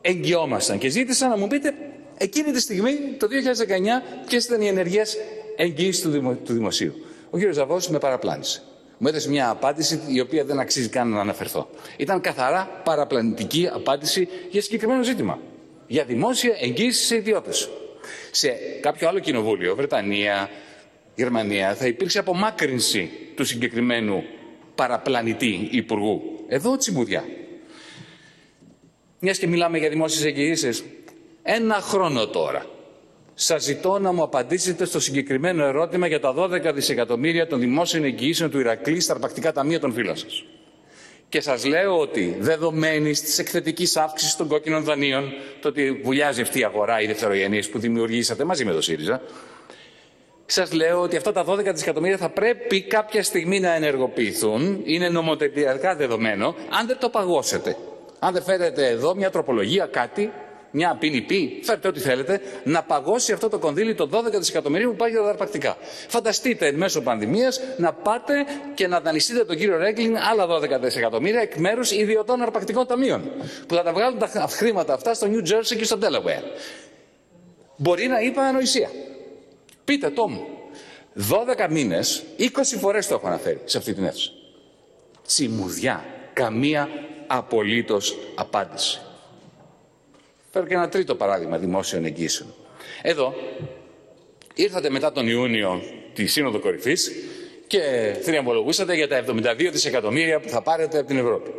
εγγυόμασταν και ζήτησα να μου πείτε εκείνη τη στιγμή, το 2019, ποιες ήταν οι ενεργές εγγυήσει του, δημο- του δημοσίου. Ο κύριος Ζαβό με παραπλάνησε. Μου έδωσε μια απάντηση η οποία δεν αξίζει καν να αναφερθώ. Ήταν καθαρά παραπλανητική απάντηση για συγκεκριμένο ζήτημα. Για δημόσια εγγύηση σε ιδιώτες. Σε κάποιο άλλο κοινοβούλιο, Βρετανία, Γερμανία, θα υπήρξε απομάκρυνση του συγκεκριμένου παραπλανητή υπουργού. Εδώ τσιμπουδιά. Μιας και μιλάμε για δημόσιες εγγυήσεις, ένα χρόνο τώρα σας ζητώ να μου απαντήσετε στο συγκεκριμένο ερώτημα για τα 12 δισεκατομμύρια των δημόσιων εγγυήσεων του Ηρακλή στα αρπακτικά ταμεία των φίλων σας. Και σας λέω ότι δεδομένης της εκθετικής αύξησης των κόκκινων δανείων, το ότι βουλιάζει αυτή η αγορά, οι δευτερογενείς που δημιουργήσατε μαζί με το ΣΥΡΙΖΑ, σας λέω ότι αυτά τα 12 δισεκατομμύρια θα πρέπει κάποια στιγμή να ενεργοποιηθούν, είναι νομοθετικά δεδομένο, αν δεν το παγώσετε. Αν δεν φέρετε εδώ μια τροπολογία, κάτι, μια ποινική, φέρτε ό,τι θέλετε, να παγώσει αυτό το κονδύλι των 12 δισεκατομμυρίων που πάει για τα αρπακτικά. Φανταστείτε εν μέσω πανδημίας να πάτε και να δανειστείτε τον κύριο Ρέγκλινγκ άλλα 12 δισεκατομμύρια εκ μέρους ιδιωτών αρπακτικών ταμείων. Που θα τα βγάλουν τα χρήματα αυτά στο New Jersey και στο Delaware. Μπορεί να είπα ανοησία. Πείτε το μου. 12 μήνες, 20 φορές το έχω αναφέρει σε αυτή την αίθουσα. Τσιμουδιά. Καμία απολύτως απάντηση. Φέρω και ένα τρίτο παράδειγμα δημόσιων εγγύσεων. Εδώ ήρθατε μετά τον Ιούνιο τη Σύνοδο Κορυφής και θριαμβολογούσατε για τα 72 δισεκατομμύρια που θα πάρετε από την Ευρώπη.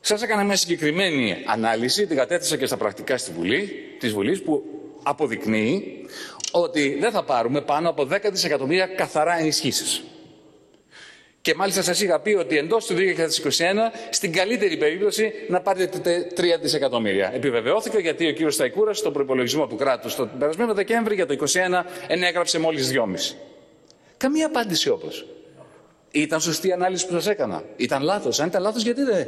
Σας έκανα μια συγκεκριμένη ανάλυση, την κατέθεσα και στα πρακτικά στη Βουλή, της Βουλής, που αποδεικνύει ότι δεν θα πάρουμε πάνω από 10 δισεκατομμύρια καθαρά ενισχύσεις. Και μάλιστα σας είχα πει ότι εντός του 2021, στην καλύτερη περίπτωση, να πάρετε 3 δισεκατομμύρια. Επιβεβαιώθηκε γιατί ο κύριος Σταϊκούρας στον προπολογισμό του κράτους τον περασμένο Δεκέμβρη για το 2021 ενέγραψε μόλις 2,5. Καμία απάντηση όπως. Ήταν σωστή η ανάλυση που σας έκανα. Ήταν λάθος. Αν ήταν λάθος γιατί δεν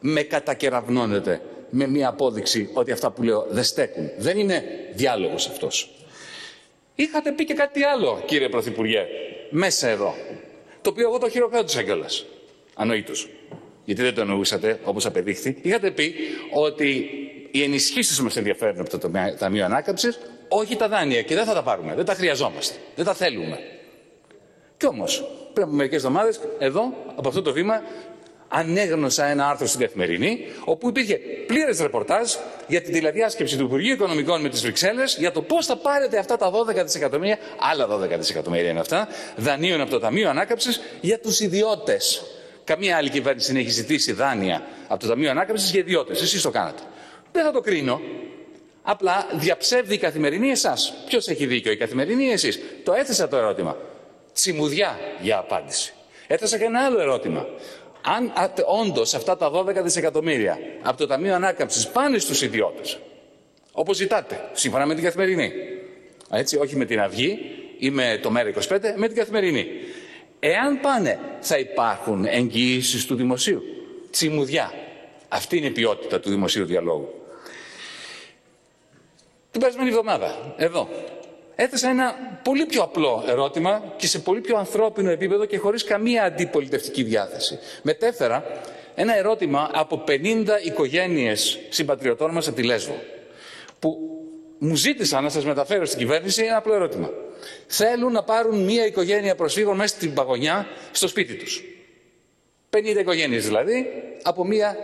με κατακεραυνώνετε με μια απόδειξη ότι αυτά που λέω δεν στέκουν. Δεν είναι διάλογος αυτός. Είχατε πει και κάτι άλλο, κύριε Πρωθυπουργέ, μέσα εδώ. Το οποίο εγώ το χειροκράτησα κιόλα. Ανοήτως. Γιατί δεν το εννοούσατε, όπως απεδείχθη. Είχατε πει ότι οι ενισχύσεις μας ενδιαφέρουν από το τομέα- Ταμείο Ανάκαμψης, όχι τα δάνεια. Και δεν θα τα πάρουμε. Δεν τα χρειαζόμαστε. Δεν τα θέλουμε. Κι όμως, πριν από μερικές εβδομάδες, εδώ, από αυτό το βήμα, ανέγνωσα ένα άρθρο στην Καθημερινή, όπου υπήρχε πλήρες ρεπορτάζ για την τηλεδιάσκεψη του Υπουργείου Οικονομικών με τις Βρυξέλλες για το πώς θα πάρετε αυτά τα 12 δισεκατομμύρια, άλλα 12 δισεκατομμύρια είναι αυτά, δανείων από το Ταμείο Ανάκαμψης για τους ιδιώτες. Καμία άλλη κυβέρνηση δεν έχει ζητήσει δάνεια από το Ταμείο Ανάκαμψης για ιδιώτες. Εσείς το κάνατε. Δεν θα το κρίνω. Απλά διαψεύδει η καθημερινή εσάς. Ποιος έχει δίκιο, η καθημερινή ή εσείς; Το έθεσα το ερώτημα. Τσιμουδιά για απάντηση. Έθεσα και ένα άλλο ερώτημα. Αν όντως αυτά τα 12 δισεκατομμύρια από το Ταμείο Ανάκαμψης πάνε στους ιδιώτες, όπως ζητάτε, σύμφωνα με την καθημερινή, έτσι, όχι με την Αυγή ή με το ΜΕΡΑ25, με την καθημερινή. Εάν πάνε, θα υπάρχουν εγγυήσεις του δημοσίου. Τσιμουδιά. Αυτή είναι η ποιότητα του δημοσίου διαλόγου. Την περασμένη εβδομάδα, εδώ, έθεσα ένα πολύ πιο απλό ερώτημα και σε πολύ πιο ανθρώπινο επίπεδο και χωρίς καμία αντιπολιτευτική διάθεση. Μετέφερα ένα ερώτημα από 50 οικογένειες συμπατριωτών μας από τη Λέσβο, που μου ζήτησαν να σας μεταφέρω στην κυβέρνηση ένα απλό ερώτημα. Θέλουν να πάρουν μία οικογένεια προσφύγων μέσα στην παγωνιά στο σπίτι τους. 50 οικογένειες δηλαδή, από μία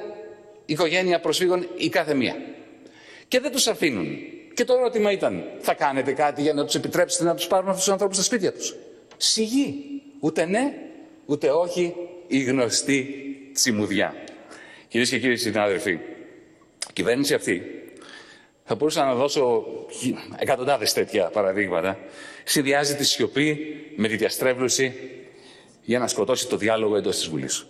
οικογένεια προσφύγων η κάθε μία. Και δεν τους αφήνουν. Και το ερώτημα ήταν, θα κάνετε κάτι για να τους επιτρέψετε να τους πάρουν αυτούς τους ανθρώπους στα σπίτια τους; Σιγή. Ούτε ναι, ούτε όχι, η γνωστή τσιμουδιά. Κυρίες και κύριοι συνάδελφοι, η κυβέρνηση αυτή θα μπορούσα να δώσω εκατοντάδες τέτοια παραδείγματα. Συνδυάζει τη σιωπή με τη διαστρέβλωση για να σκοτώσει το διάλογο εντός της Βουλής.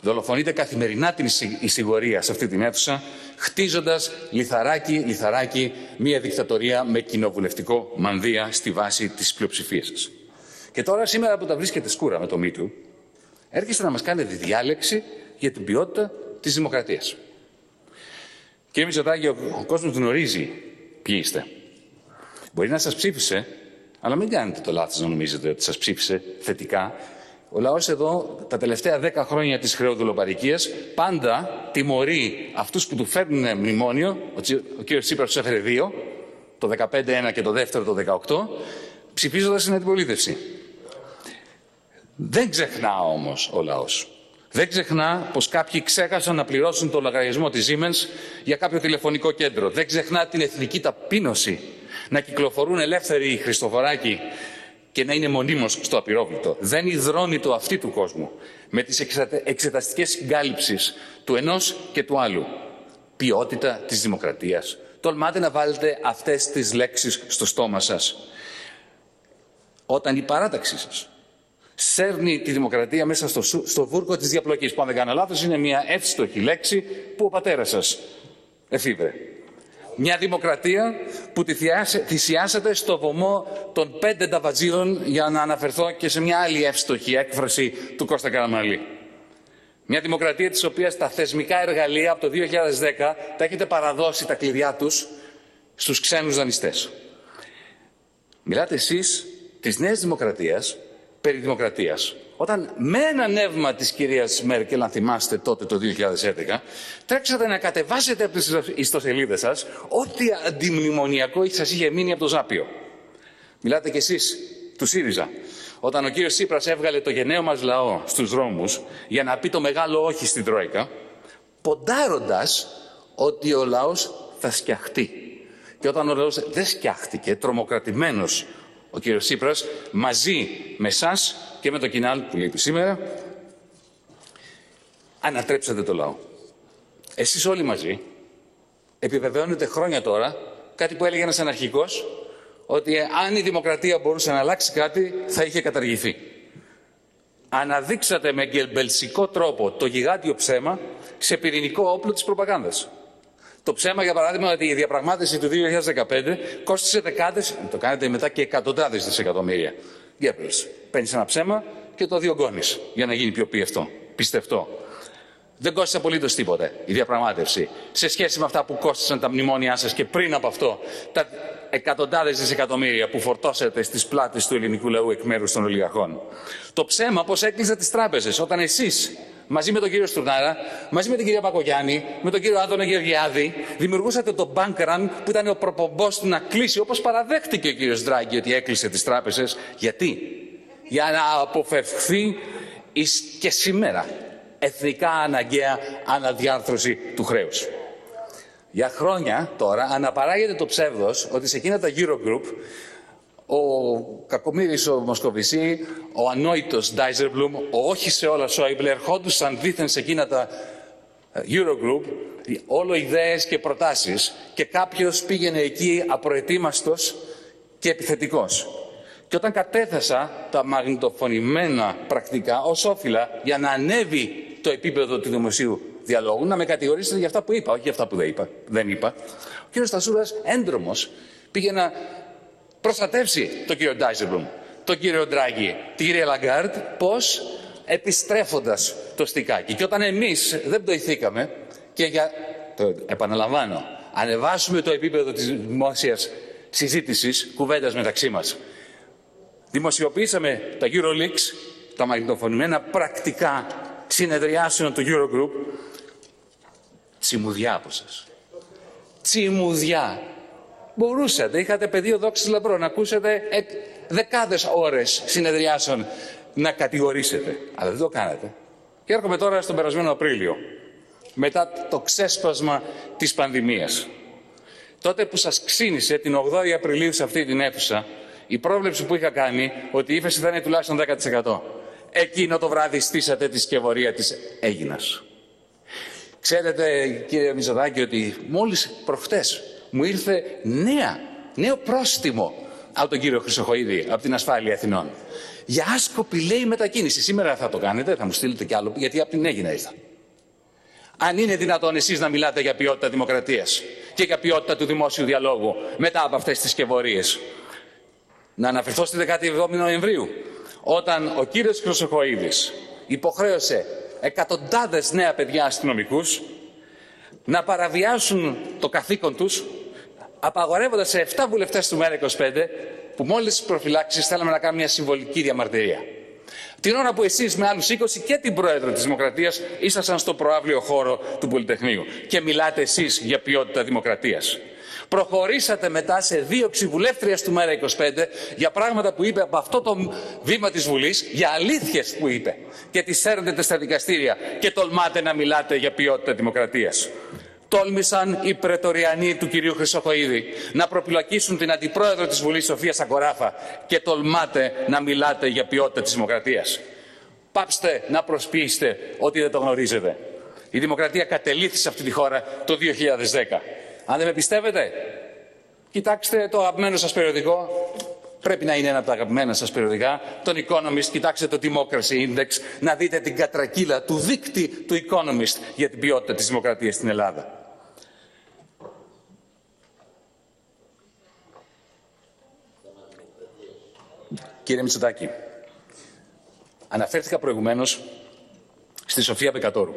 Δολοφονείται καθημερινά την εισηγορία σε αυτή την αίθουσα, χτίζοντας λιθαράκι, λιθαράκι, μία δικτατορία με κοινοβουλευτικό μανδύα στη βάση της πλειοψηφίας σας. Και τώρα, σήμερα που τα βρίσκεται σκούρα με το μύτου, έρχεστε να μας κάνετε διάλεξη για την ποιότητα της δημοκρατίας. Κύριε Μητσοτάκη, ο, ο κόσμος γνωρίζει ποιοι είστε. Μπορεί να σας ψήφισε, αλλά μην κάνετε το λάθος να νομίζετε ότι σας ψήφισε θετικά. Ο λαός εδώ τα τελευταία δέκα χρόνια της χρεοδουλοπαρικίας πάντα τιμωρεί αυτούς που του φέρνουν μνημόνιο, ο, Τσι- ο κύριος Τσίπρας τους έφερε δύο, το 15-1 και το δεύτερο το 18, ψηφίζοντας την αντιπολίτευση. Δεν ξεχνά όμως ο λαός. Δεν ξεχνά πως κάποιοι ξέχασαν να πληρώσουν το λογαριασμό της Siemens για κάποιο τηλεφωνικό κέντρο. Δεν ξεχνά την εθνική ταπείνωση να κυκλοφορούν ελεύθεροι οι Χριστοφοράκοι και να είναι μονίμως στο απειρόβλητο. Δεν υδρώνει το αυτή του κόσμου με τις εξατε- εξεταστικές συγκάλυψεις του ενός και του άλλου. Ποιότητα της δημοκρατίας. Τολμάτε να βάλετε αυτές τις λέξεις στο στόμα σας. Όταν η παράταξή σας σέρνει τη δημοκρατία μέσα στο, σου- στο βούρκο της διαπλοκής, που αν δεν κάνω λάθος είναι μια εύστοχη λέξη που ο πατέρας σας εφήβρε. Μια δημοκρατία που τη θυσιάσε- θυσιάσατε στο βωμό των πέντε ταβατζίδων για να αναφερθώ και σε μια άλλη εύστοχη έκφραση του Κώστα Καραμαλή. Μια δημοκρατία της οποίας τα θεσμικά εργαλεία από το 2010 τα έχετε παραδώσει τα κλειδιά τους στους ξένους δανειστές. Μιλάτε εσείς της νέας δημοκρατίας περί δημοκρατίας. Όταν με ένα νεύμα της κυρίας Μέρκελ, αν θυμάστε τότε το 2011, τρέξατε να κατεβάσετε από τις ιστοσελίδες σας ό,τι αντιμνημονιακό σας είχε μείνει από το Ζάπιο. Μιλάτε κι εσείς του ΣΥΡΙΖΑ. Όταν ο κύριος Σύπρας έβγαλε το γενναίο μας λαό στους δρόμους για να πει το μεγάλο όχι στην Τρόικα, ποντάροντας ότι ο λαός θα σκιαχτεί. Και όταν ο λαός δεν σκιάχτηκε, τρομοκρατημένος ο κύριος Σύπρας, μαζί με εσά και με το κοινάλ που λείπει σήμερα, ανατρέψατε το λαό. Εσείς όλοι μαζί επιβεβαιώνετε χρόνια τώρα κάτι που έλεγε ένας αναρχικός, ότι αν η δημοκρατία μπορούσε να αλλάξει κάτι, θα είχε καταργηθεί. Αναδείξατε με γκελμπελσικό τρόπο το γιγάντιο ψέμα σε πυρηνικό όπλο της προπαγάνδας. Το ψέμα, για παράδειγμα, ότι η διαπραγμάτευση του 2015 κόστησε δεκάδες, το κάνετε μετά και εκατοντάδες δισεκατομμύρια. Γκέμπελς, παίρνεις ένα ψέμα και το διωγγώνεις για να γίνει πιο πιευτό, πιστευτό. Δεν κόστησε απολύτως τίποτε η διαπραγμάτευση σε σχέση με αυτά που κόστησαν τα μνημόνια σας και πριν από αυτό τα εκατοντάδες δισεκατομμύρια που φορτώσατε στις πλάτες του ελληνικού λαού εκ μέρους των ολιγαρχών. Το ψέμα πω έκλεισε τις τράπεζες όταν εσείς μαζί με τον κύριο Στουρνάρα, μαζί με την κυρία Πακογιάννη, με τον κύριο Άδωνο Γεωργιάδη, δημιουργούσατε το bank run που ήταν ο προπομπός του να κλείσει, όπως παραδέχτηκε ο κύριος Δράγκη ότι έκλεισε τις τράπεζες. Γιατί; Για να αποφευχθεί εις και σήμερα εθνικά αναγκαία αναδιάρθρωση του χρέους. Για χρόνια τώρα αναπαράγεται το ψεύδος ότι σε εκείνα τα Eurogroup ο Κακομύρης ο Μοσκοβισή, ο ανόητος Ντάιζερμπλουμ, ο όχι σε όλα Σόιμπλε ερχόντουσαν δίθεν σε εκείνα τα ε, Eurogroup όλο ιδέες και προτάσεις και κάποιος πήγαινε εκεί απροετοίμαστος και επιθετικός. Και όταν κατέθεσα τα μαγνητοφωνημένα πρακτικά ως όφειλα για να ανέβει το επίπεδο του δημοσίου διαλόγου, να με κατηγορήσετε για αυτά που είπα, όχι για αυτά που δεν είπα. Δεν είπα. Ο κύριος Σταϊκούρας, έντρομος, πήγε να προστατεύσει τον κύριο Ντάισελμπλουμ, τον κύριο Ντράγκη, την κυρία Λαγκάρτ, πίσω επιστρέφοντας το στικάκι. Και όταν εμείς δεν πτοηθήκαμε και για, το επαναλαμβάνω, ανεβάσουμε το επίπεδο της δημόσιας συζήτησης, κουβέντας μεταξύ μας. Δημοσιοποίησαμε τα Euroleaks, τα μαγνητοφωνημένα πρακτικά συνεδριάσεων του Eurogroup. Τσιμουδιά από σας. Τσιμουδιά. Μπορούσατε, είχατε πεδίο δόξης λαμπρό, να ακούσετε εκ, δεκάδες ώρες συνεδριάσεων να κατηγορήσετε. Αλλά δεν το κάνατε. Και έρχομαι τώρα στον περασμένο Απρίλιο, μετά το ξέσπασμα της πανδημίας. Τότε που σας ξύνησε την 8η Απριλίου σε αυτή την αίθουσα, η πρόβλεψη που είχα κάνει ότι η ύφεση θα είναι τουλάχιστον 10%. Εκείνο το βράδυ στήσατε τη σκευωρία της Έγινας. Ξέρετε κύριε Μητσοτάκη ότι μόλις προχτές μου ήρθε νέα, νέο πρόστιμο από τον κύριο Χρυσοχοίδη, από την ασφάλεια Αθηνών. Για άσκοπη λέει μετακίνηση. Σήμερα θα το κάνετε, θα μου στείλετε κι άλλο, γιατί από την Έγινα ήρθα. Αν είναι δυνατόν εσείς να μιλάτε για ποιότητα δημοκρατίας και για ποιότητα του δημόσιου διαλόγου μετά από αυτές τις σκευωρίες. Να αναφερθώ στη 17η Νοεμβρίου, όταν ο κύριος Χρυσοχοίδης υποχρέωσε εκατοντάδες νέα παιδιά αστυνομικούς να παραβιάσουν το καθήκον τους απαγορεύοντας σε 7 βουλευτές του ΜΕΡΑ25 που μόλις τις προφυλάξεις θέλαμε να κάνουμε μια συμβολική διαμαρτυρία. Την ώρα που εσείς με άλλους 20 και την Πρόεδρο της Δημοκρατίας ήσασταν στο προάβλιο χώρο του Πολυτεχνείου και μιλάτε εσείς για ποιότητα δημοκρατίας. Προχωρήσατε μετά σε δίωξη βουλεύτριας του ΜΕΡΑ25 για πράγματα που είπε από αυτό το βήμα της Βουλής, για αλήθειες που είπε και τις σέρνετε στα δικαστήρια και τολμάτε να μιλάτε για ποιότητα δημοκρατίας. Τόλμησαν οι πρετοριανοί του κυρίου Χρυσοχοίδη να προπυλακίσουν την αντιπρόεδρο της Βουλής Σοφία Σακοράφα και τολμάτε να μιλάτε για ποιότητα της δημοκρατίας. Πάψτε να προσποιήσετε ότι δεν το γνωρίζετε. Η δημοκρατία κατελήθη σε αυτή τη χώρα το 2010. Αν δεν με πιστεύετε, κοιτάξτε το αγαπημένο σας περιοδικό. Πρέπει να είναι ένα από τα αγαπημένα σας περιοδικά. Τον Economist, κοιτάξτε το Democracy Index, να δείτε την κατρακύλα του δίκτυ του Economist για την ποιότητα της δημοκρατίας στην Ελλάδα. Κύριε Μητσοτάκη, αναφέρθηκα προηγουμένως στη Σοφία Πεκατόρου,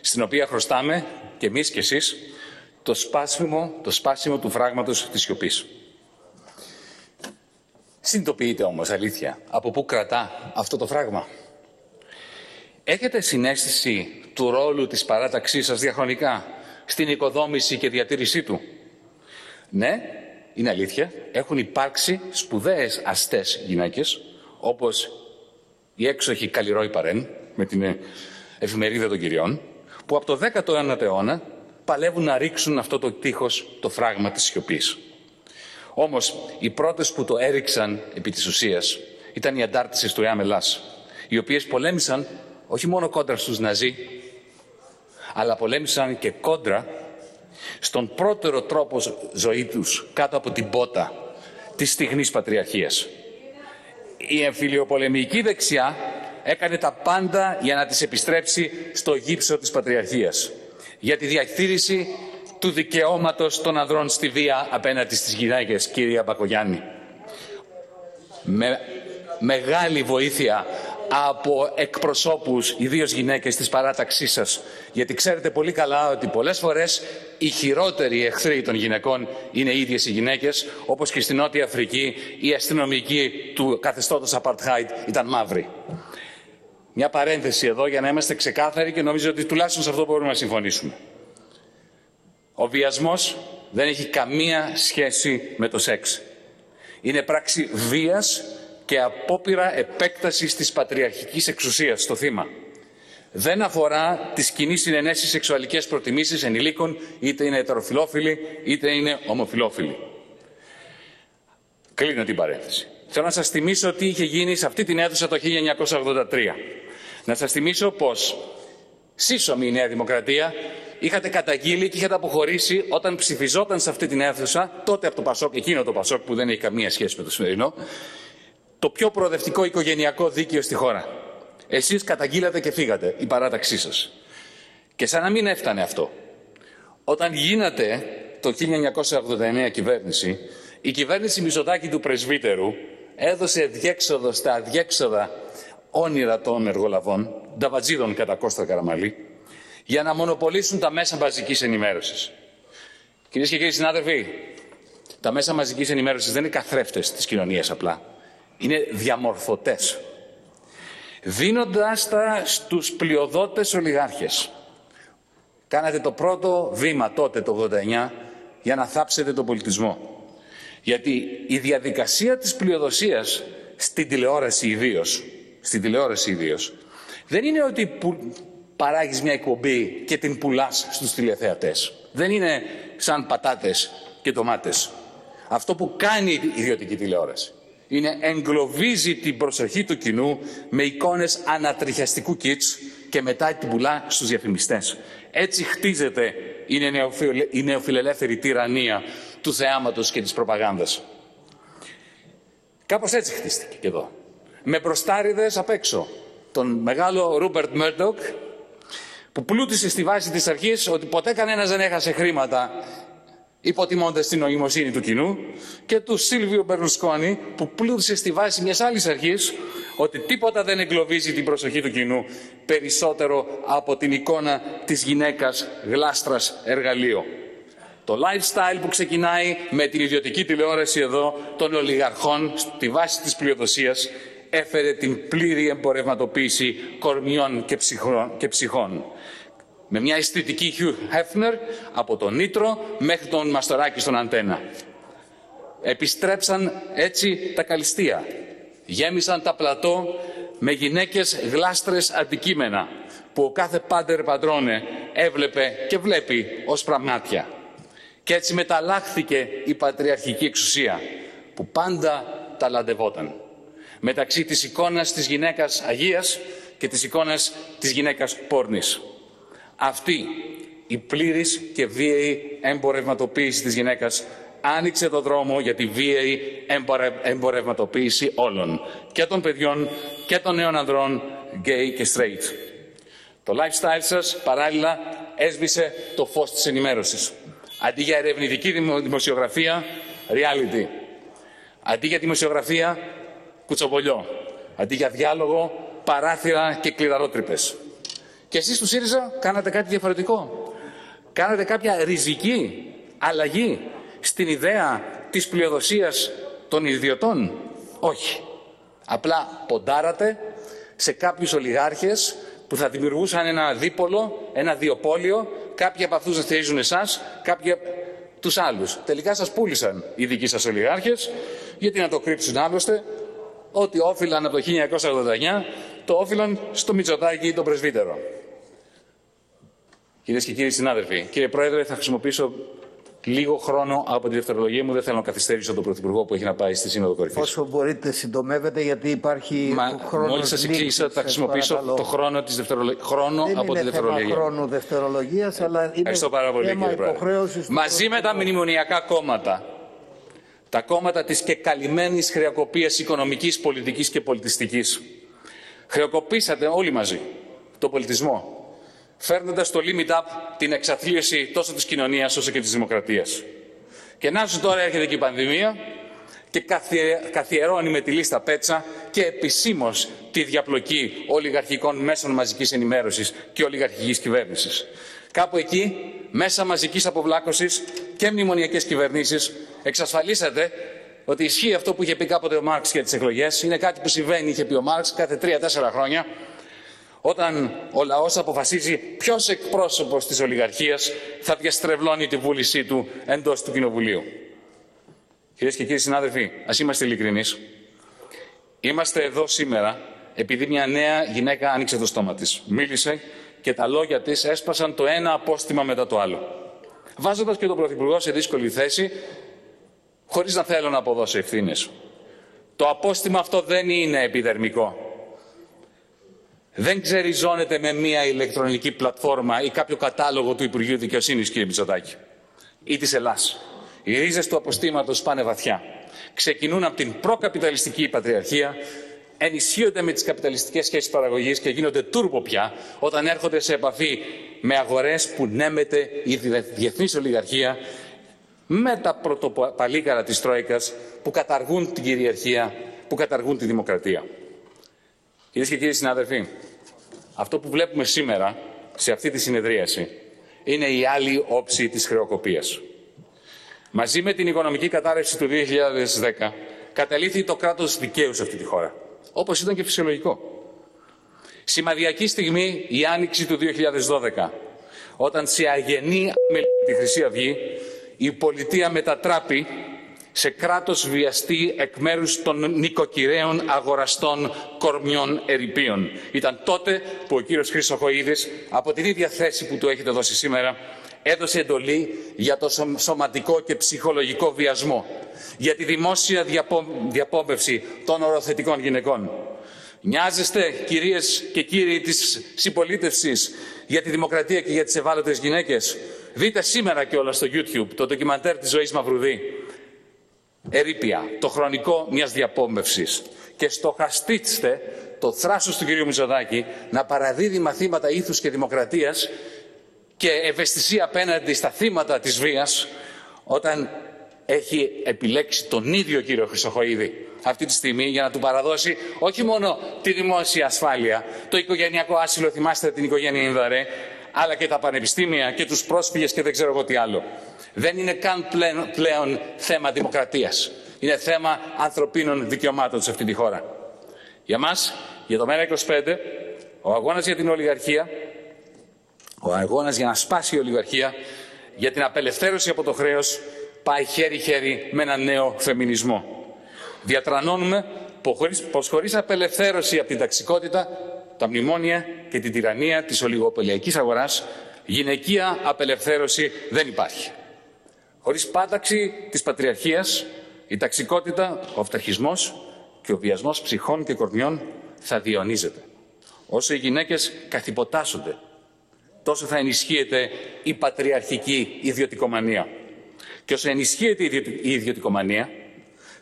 στην οποία χρωστάμε και εμείς και εσείς το σπάσιμο, το σπάσιμο του φράγματος της σιωπής. Συνειδητοποιείτε όμως αλήθεια από πού κρατά αυτό το φράγμα; Έχετε συνέστηση του ρόλου της παράταξής σας διαχρονικά στην οικοδόμηση και διατήρησή του; Ναι, είναι αλήθεια, έχουν υπάρξει σπουδαίες αστές γυναίκες, όπως η έξοχη Καλλιρόη Παρέν, με την εφημερίδα των κυριών, που από το 19ο αιώνα παλεύουν να ρίξουν αυτό το τείχος, το φράγμα της σιωπής. Όμως, οι πρώτες που το έριξαν επί της ουσίας ήταν οι αντάρτισες του Εάμε Λάς, οι οποίες πολέμησαν όχι μόνο κόντρα στους Ναζί, αλλά πολέμησαν και κόντρα στον πρώτερο τρόπο ζωή τους κάτω από την πότα της στιγνής πατριαρχίας. Η εμφυλιοπολεμική δεξιά έκανε τα πάντα για να τις επιστρέψει στο γύψο της πατριαρχίας. Για τη διαχείριση του δικαιώματος των ανδρών στη βία απέναντι στις γυναίκες, κύριε Μπακογιάννη. Με μεγάλη βοήθεια από εκπροσώπους, ιδίως γυναίκες της παράταξής σας. Γιατί ξέρετε πολύ καλά ότι πολλές φορές οι χειρότεροι εχθροί των γυναικών είναι οι ίδιες οι γυναίκες, όπως και στην Νότια Αφρική η αστυνομική του καθεστώτος Apartheid ήταν μαύρη. Μια παρένθεση εδώ για να είμαστε ξεκάθαροι και νομίζω ότι τουλάχιστον σε αυτό μπορούμε να συμφωνήσουμε. Ο βιασμός δεν έχει καμία σχέση με το σεξ. Είναι πράξη βίας και απόπειρα επέκτασης της πατριαρχικής εξουσίας στο θύμα. Δεν αφορά τις κοινή συνενέσεις σεξουαλικές προτιμήσεις ενηλίκων, είτε είναι ετεροφιλόφιλοι, είτε είναι ομοφιλόφιλοι. Κλείνω την παρένθεση. Θέλω να σας θυμίσω τι είχε γίνει σε αυτή την αίθουσα το 1983. Να σας θυμίσω πως σύσσωμη η Νέα Δημοκρατία είχατε καταγγείλει και είχατε αποχωρήσει όταν ψηφιζόταν σε αυτή την αίθουσα, τότε από το Πασόκ, εκείνο το Πασόκ που δεν έχει καμία σχέση με το σημερινό, το πιο προοδευτικό οικογενειακό δίκαιο στη χώρα. Εσείς καταγγείλατε και φύγατε, η παράταξή σας. Και σαν να μην έφτανε αυτό. Όταν γίνατε το 1989 κυβέρνηση, η κυβέρνηση Μητσοτάκη του Πρεσβύτερου έδωσε διέξοδο στα αδιέξοδα όνειρα των εργολαβών, νταβατζίδων κατά Κώστα Καραμαλή, για να μονοπολίσουν τα μέσα μαζικής ενημέρωσης. Κυρίες και κύριοι συνάδελφοι, τα μέσα μαζικής ενημέρωσης δεν είναι καθρέφτες της κοινωνίας απλά. Είναι διαμορφωτές. Δίνοντας τα στους πλειοδότες ολιγάρχες. Κάνατε το πρώτο βήμα τότε το 89 για να θάψετε τον πολιτισμό. Γιατί η διαδικασία της πλειοδοσίας στην τηλεόραση ιδίως, στην τηλεόραση ιδίως, Δεν είναι ότι που παράγεις μια εκπομπή και την πουλάς στους τηλεθεατές. Δεν είναι σαν πατάτες και ντομάτες. Αυτό που κάνει η ιδιωτική τηλεόραση είναι εγκλωβίζει την προσοχή του κοινού με εικόνες ανατριχιαστικού κιτς και μετά την πουλά στους διαφημιστές. Έτσι χτίζεται η νεοφιλε- η νεοφιλελεύθερη τυραννία του θεάματος και της προπαγάνδας. Κάπως έτσι χτίστηκε και εδώ. Με μπροστάριδες απ' έξω. Τον μεγάλο Ρούπερτ Μέρντοκ που πλούτησε στη βάση της αρχής ότι ποτέ κανένας δεν έχασε χρήματα υποτιμώντας την νοημοσύνη του κοινού και του Σίλβιο Μπερλουσκόνη που πλούτησε στη βάση μιας άλλης αρχής ότι τίποτα δεν εγκλωβίζει την προσοχή του κοινού περισσότερο από την εικόνα της γυναίκας γλάστρας εργαλείο. Το lifestyle που ξεκινάει με την ιδιωτική τηλεόραση εδώ των ολιγαρχών στη βάση της πλειοδοσίας έφερε την πλήρη εμπορευματοποίηση κορμιών και ψυχών. Και ψυχών. Με μια αισθητική Hugh Hefner από τον Νίτρο μέχρι τον Μαστοράκη στον Αντένα. Επιστρέψαν έτσι τα καλυστία. Γέμισαν τα πλατό με γυναίκες γλάστρες αντικείμενα που ο κάθε πάντερ παντρώνε έβλεπε και βλέπει ως πραγμάτια. Και έτσι μεταλλάχθηκε η πατριαρχική εξουσία που πάντα ταλαντευόταν. Μεταξύ της εικόνας της γυναίκας Αγίας και της εικόνας της γυναίκας πόρνης. Αυτή η πλήρης και βίαιη εμπορευματοποίηση της γυναίκας άνοιξε το δρόμο για τη βίαιη εμπορε- εμπορευματοποίηση όλων. Και των παιδιών και των νέων ανδρών, gay και straight. Το lifestyle σας παράλληλα έσβησε το φως της ενημέρωσης. Αντί για ερευνητική δημο- δημοσιογραφία, reality. Αντί για δημοσιογραφία, κουτσομπολιό. Αντί για διάλογο, παράθυρα και κλειδαρότρυπες. Και εσείς του ΣΥΡΙΖΑ κάνατε κάτι διαφορετικό. Κάνατε κάποια ριζική αλλαγή στην ιδέα της πλειοδοσίας των ιδιωτών. Όχι. Απλά ποντάρατε σε κάποιους ολιγάρχες που θα δημιουργούσαν ένα δίπολο, ένα διοπόλιο. Κάποιοι από αυτούς να στηρίζουν εσάς, κάποιοι τους άλλους. Τελικά σας πούλησαν οι δικοί σας ολιγάρχες, γιατί να το κρύψουν άλλωστε, ότι όφυλαν από το 1989, το όφυλαν στο Μητσοτάκι ή τον Πρεσβύτερο. Κυρίες και κύριοι συνάδελφοι, κύριε Πρόεδρε, θα χρησιμοποιήσω λίγο χρόνο από τη δευτερολογία μου. Δεν θέλω να καθυστερήσω τον Πρωθυπουργό που έχει να πάει στη Σύνοδο Κορυφής. Όσο μπορείτε συντομεύετε γιατί υπάρχει Μα χρόνος μόλις σα εξήγησα, θα χρησιμοποιήσω το χρόνο, της δευτερολο... χρόνο Δεν από τη είναι θέμα δευτερολογία. χρόνου δευτερολογίας, αλλά είναι Ευχαριστώ πάρα πολύ, θέμα κύριε Πρόεδρε. υποχρέωσης του Μαζί με τα μνημονιακά κόμματα, τα κόμματα της και καλυμμένης χρεοκοπίας οικονομικής, πολιτικής και πολιτιστικής, χρεοκοπήσατε όλοι μαζί τον πολιτισμό, φέρνοντας στο limit up την εξαθλίωση τόσο της κοινωνίας όσο και της δημοκρατίας. Και να σου τώρα έρχεται και η πανδημία και καθιε- καθιερώνει με τη λίστα Πέτσα και επισήμως τη διαπλοκή ολιγαρχικών μέσων μαζικής ενημέρωσης και ολιγαρχικής κυβέρνησης. Κάπου εκεί, μέσα μαζικής αποβλάκωσης και μνημονιακές κυβερνήσεις, εξασφαλίσατε ότι ισχύει αυτό που είχε πει κάποτε ο Μάρξ για τις εκλογές. Είναι κάτι που συμβαίνει, είχε πει ο Μάρξ, κάθε τρία-τέσσερα χρόνια, όταν ο λαός αποφασίζει ποιος εκπρόσωπος της ολιγαρχίας θα διαστρεβλώνει τη βούλησή του εντός του Κοινοβουλίου. Κυρίες και κύριοι συνάδελφοι, ας είμαστε ειλικρινείς. Είμαστε εδώ σήμερα επειδή μια νέα γυναίκα άνοιξε το στόμα της. Μίλησε και τα λόγια της έσπασαν το ένα απόστημα μετά το άλλο. Βάζοντας και τον Πρωθυπουργό σε δύσκολη θέση, χωρίς να θέλω να αποδώσω ευθύνες. Το απόστημα αυτό δεν είναι επιδερμικό. Δεν ξεριζώνεται με μια ηλεκτρονική πλατφόρμα ή κάποιο κατάλογο του Υπουργείου Δικαιοσύνης, κύριε Μητσοτάκη, ή της Ελλάς. Οι ρίζες του αποστήματος πάνε βαθιά. Ξεκινούν από την προκαπιταλιστική πατριαρχία, ενισχύονται με τις καπιταλιστικές σχέσεις παραγωγής και γίνονται τούρπο πια όταν έρχονται σε επαφή με αγορές που νέμεται η διεθνής ολιγαρχία με τα πρωτοπαλίκαρα της Τρόικας που καταργούν την κυριαρχία, που καταργούν τη δημοκρατία. Κυρίες και κύριοι συνάδελφοι, αυτό που βλέπουμε σήμερα σε αυτή τη συνεδρίαση είναι η άλλη όψη της χρεοκοπίας. Μαζί με την οικονομική κατάρρευση του 2010 καταλήθη το κράτος δικαίου σε αυτή τη χώρα, όπως ήταν και φυσιολογικό. Σημαδιακή στιγμή η άνοιξη του 2012, όταν σε αγενή με τη Χρυσή Αυγή η πολιτεία μετατράπη σε κράτος βιαστή εκ μέρους των νοικοκυρέων αγοραστών κορμιών ερηπείων. Ήταν τότε που ο κύριος Χρυσοχοίδης, από την ίδια θέση που του έχετε δώσει σήμερα, έδωσε εντολή για το σω- σωματικό και ψυχολογικό βιασμό, για τη δημόσια διαπο... διαπόμπευση των οροθετικών γυναικών. Νοιάζεστε, κυρίες και κύριοι της συμπολίτευσης, για τη δημοκρατία και για τις ευάλωτες γυναίκες; Δείτε σήμερα και όλα στο YouTube το ντοκιμαντέρ της ζωής Μαυρουδή. Ερήπια, το χρονικό μιας διαπόμπευσης. Και στοχαστήστε το θράσος του κυρίου Μητσοτάκη να παραδίδει μαθήματα ήθους και δημοκρατίας και ευαισθησία απέναντι στα θύματα της βίας όταν έχει επιλέξει τον ίδιο κύριο Χρυσοχοίδη αυτή τη στιγμή για να του παραδώσει όχι μόνο τη δημόσια ασφάλεια, το οικογενειακό άσυλο, θυμάστε την οικογένεια Ινδαρέ, αλλά και τα πανεπιστήμια και τους πρόσφυγες και δεν ξέρω εγώ τι άλλο. Δεν είναι καν πλέον, πλέον θέμα δημοκρατίας. Είναι θέμα ανθρωπίνων δικαιωμάτων σε αυτή τη χώρα. Για μας, για το ΜΕΡΑ25, ο αγώνας για την ολιγαρχία, ο αγώνας για να σπάσει η ολιγαρχία, για την απελευθέρωση από το χρέος, πάει χέρι-χέρι με ένα νέο φεμινισμό. Διατρανώνουμε πως χωρίς απελευθέρωση από την ταξικότητα, τα μνημόνια και την τυραννία της ολιγοπελιακής αγοράς, γυναικεία απελευθέρωση δεν υπάρχει. Χωρίς πάταξη της πατριαρχίας, η ταξικότητα, ο αυταρχισμός και ο βιασμός ψυχών και κορμιών θα διαιωνίζεται. Όσο οι γυναίκες καθυποτάσσονται, τόσο θα ενισχύεται η πατριαρχική ιδιωτικομανία. Και όσο ενισχύεται η ιδιω- η ιδιωτικομανία,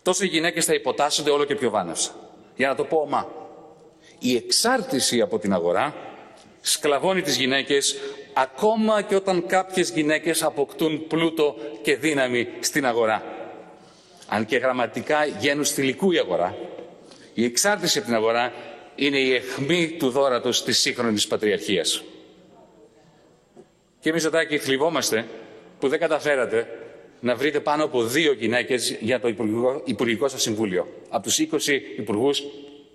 τόσο οι γυναίκες θα υποτάσσονται όλο και πιο βάναυσα. Για να το πω ομά, η εξάρτηση από την αγορά σκλαβώνει τις γυναίκες ακόμα και όταν κάποιες γυναίκες αποκτούν πλούτο και δύναμη στην αγορά. Αν και γραμματικά γένους θηλυκού η αγορά, η εξάρτηση από την αγορά είναι η αιχμή του δόρατος της σύγχρονης πατριαρχίας. Και Μητσοτάκη, θλιβόμαστε που δεν καταφέρατε να βρείτε πάνω από δύο γυναίκες για το Υπουργικό, Υπουργικό σας Συμβούλιο. Από τους 20 υπουργούς,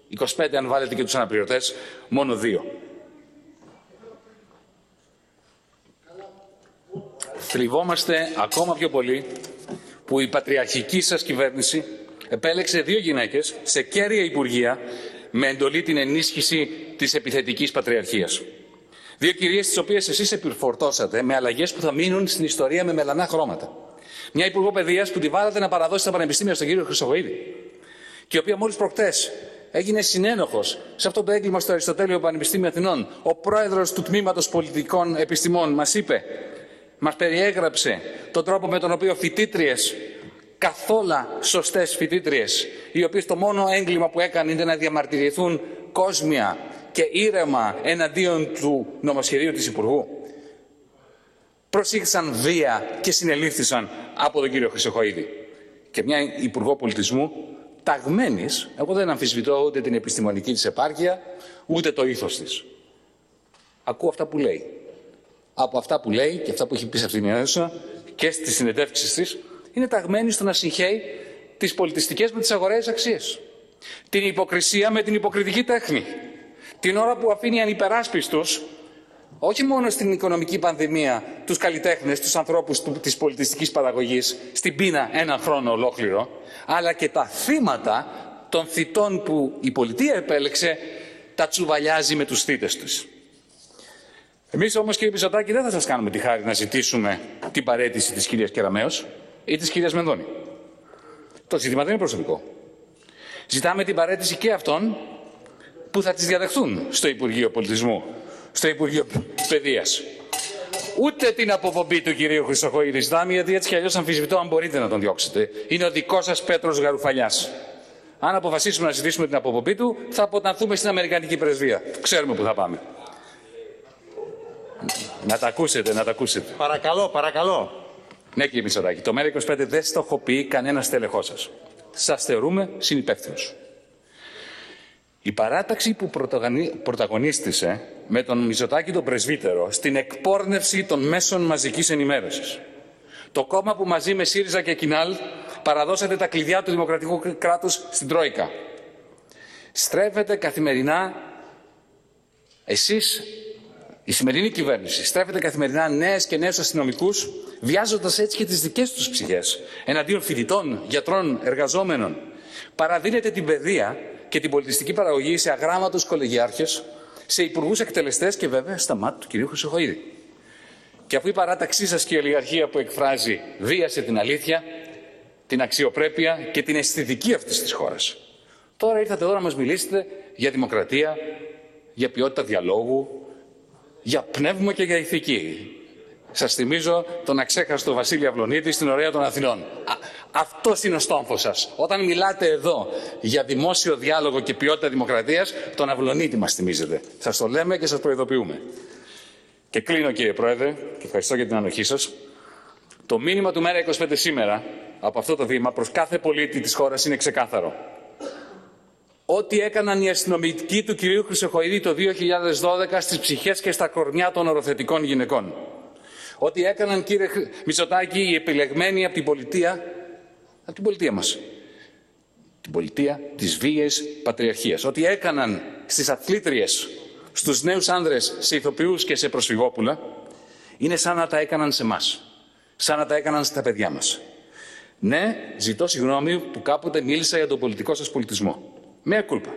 25 αν βάλετε και τους αναπληρωτές, μόνο δύο. Θλιβόμαστε ακόμα πιο πολύ που η πατριαρχική σας κυβέρνηση επέλεξε δύο γυναίκες σε κέρια υπουργεία με εντολή την ενίσχυση της επιθετικής πατριαρχίας. Δύο κυρίες τις οποίες εσείς επιφορτώσατε με αλλαγές που θα μείνουν στην ιστορία με μελανά χρώματα. Μια υπουργό παιδείας που τη βάλατε να παραδώσει τα πανεπιστήμια στον κύριο Χρυσογοίδη και η οποία μόλις προχτές έγινε συνένοχος σε αυτό το έγκλημα στο Αριστοτέλειο Πανεπιστήμιο Αθηνών. Ο πρόεδρος του Τμήματος Πολιτικών Επιστημών μας είπε, μας περιέγραψε τον τρόπο με τον οποίο φοιτήτριες καθόλου σωστές φοιτήτριες, οι οποίες το μόνο έγκλημα που έκανε είναι να διαμαρτυρηθούν κόσμια και ήρεμα εναντίον του νομοσχεδίου της Υπουργού. Προσήχθησαν βία και συνελήφθησαν από τον κύριο Χρυσοχοίδη. Και μια Υπουργό Πολιτισμού ταγμένης, εγώ δεν αμφισβητώ ούτε την επιστημονική της επάρκεια, ούτε το ήθος της. Ακούω αυτά που λέει. Από αυτά που λέει και αυτά που έχει πει σε αυτήν την αίθουσα και στις συνεντεύξεις της, είναι ταγμένη στο να συγχαίει τις πολιτιστικές με τις αγοραίες αξίες. Την υποκρισία με την υποκριτική τέχνη. Την ώρα που αφήνει ανυπεράσπιστους όχι μόνο στην οικονομική πανδημία τους καλλιτέχνες, τους ανθρώπους του, της πολιτιστικής παραγωγής στην πείνα έναν χρόνο ολόκληρο, αλλά και τα θύματα των θητών που η πολιτεία επέλεξε τα τσουβαλιάζει με τους θύτες τους. Εμείς όμως κύριε Πιζωτάκη δεν θα σας κάνουμε τη χάρη να ζητήσουμε την παρέτηση της κυρίας Κεραμέως ή της κυρίας Μενδώνη. Το ζήτημα δεν είναι προσωπικό. Ζητάμε την παρέτηση και αυτών που θα τις διαδεχθούν στο Υπουργείο Πολιτισμού, στο Υπουργείο Παιδείας. Ούτε την αποπομπή του κυρίου Χρυσοχοίδης ζητάμε, γιατί έτσι κι αλλιώς αμφισβητώ αν μπορείτε να τον διώξετε. Είναι ο δικός σας Πέτρος Γαρουφαλιάς. Αν αποφασίσουμε να ζητήσουμε την αποπομπή του, θα αποτανθούμε στην Αμερικανική πρεσβεία. Ξέρουμε που θα πάμε. Να τα ακούσετε, να τα ακούσετε. Παρακαλώ, παρακαλώ. Ναι, κύριε Μητσοτάκη, το ΜΕΡΑ25 δεν στοχοποιεί κανένα στελεχό σας. Σας θεωρούμε συνυπεύθυνους. Η παράταξη που πρωταγωνι- πρωταγωνίστησε με τον Μητσοτάκη τον πρεσβύτερο στην εκπόρνευση των μέσων μαζικής ενημέρωσης. Το κόμμα που μαζί με ΣΥΡΙΖΑ και ΚΙΝΑΛ παραδώσατε τα κλειδιά του δημοκρατικού κράτους στην Τρόικα. Στρέφετε καθημερινά εσείς Η σημερινή κυβέρνηση στρέφεται καθημερινά νέες και νέους αστυνομικούς, βιάζοντας έτσι και τις δικές τους ψυχές, εναντίον φοιτητών, γιατρών, εργαζόμενων. Παραδίνεται την παιδεία και την πολιτιστική παραγωγή σε αγράμματους κολεγιάρχες, σε υπουργούς εκτελεστές και βέβαια στα μάτια του κυρίου Χρυσοχοίδη. Και αφού η παράταξή σας και η ολιγαρχία που εκφράζει βίασε την αλήθεια, την αξιοπρέπεια και την αισθητική αυτής της χώρας. Τώρα ήρθατε εδώ να μας μιλήσετε για δημοκρατία, για ποιότητα διαλόγου, για πνεύμα και για ηθική. Σας θυμίζω τον αξέχαστο Βασίλη Αυλονίτη στην Ωραία των Αθηνών. Αυτός είναι ο στόμφος σας. Όταν μιλάτε εδώ για δημόσιο διάλογο και ποιότητα δημοκρατίας, τον Αυλονίτη μας θυμίζετε. Σας το λέμε και σας προειδοποιούμε. Και κλείνω κύριε Πρόεδρε, και ευχαριστώ για την ανοχή σας. Το μήνυμα του Μέρα 25 σήμερα, από αυτό το βήμα, προς κάθε πολίτη της χώρας είναι ξεκάθαρο. Ό,τι έκαναν οι αστυνομικοί του κυρίου Χρυσοχοίδη το 2012 στις ψυχές και στα κορμιά των οροθετικών γυναικών. Ό,τι έκαναν κύριε Χρ- Μητσοτάκη οι επιλεγμένοι από την πολιτεία, από την πολιτεία μας. Την πολιτεία της βίαιης πατριαρχίας. Ό,τι έκαναν στις αθλήτριες, στους νέους άνδρες, σε ηθοποιούς και σε προσφυγόπουλα, είναι σαν να τα έκαναν σε μας. Σαν να τα έκαναν στα παιδιά μας. Ναι, ζητώ συγγνώμη που κάποτε μίλησα για τον πολιτικό σας πολιτισμό. Μία κούλπα.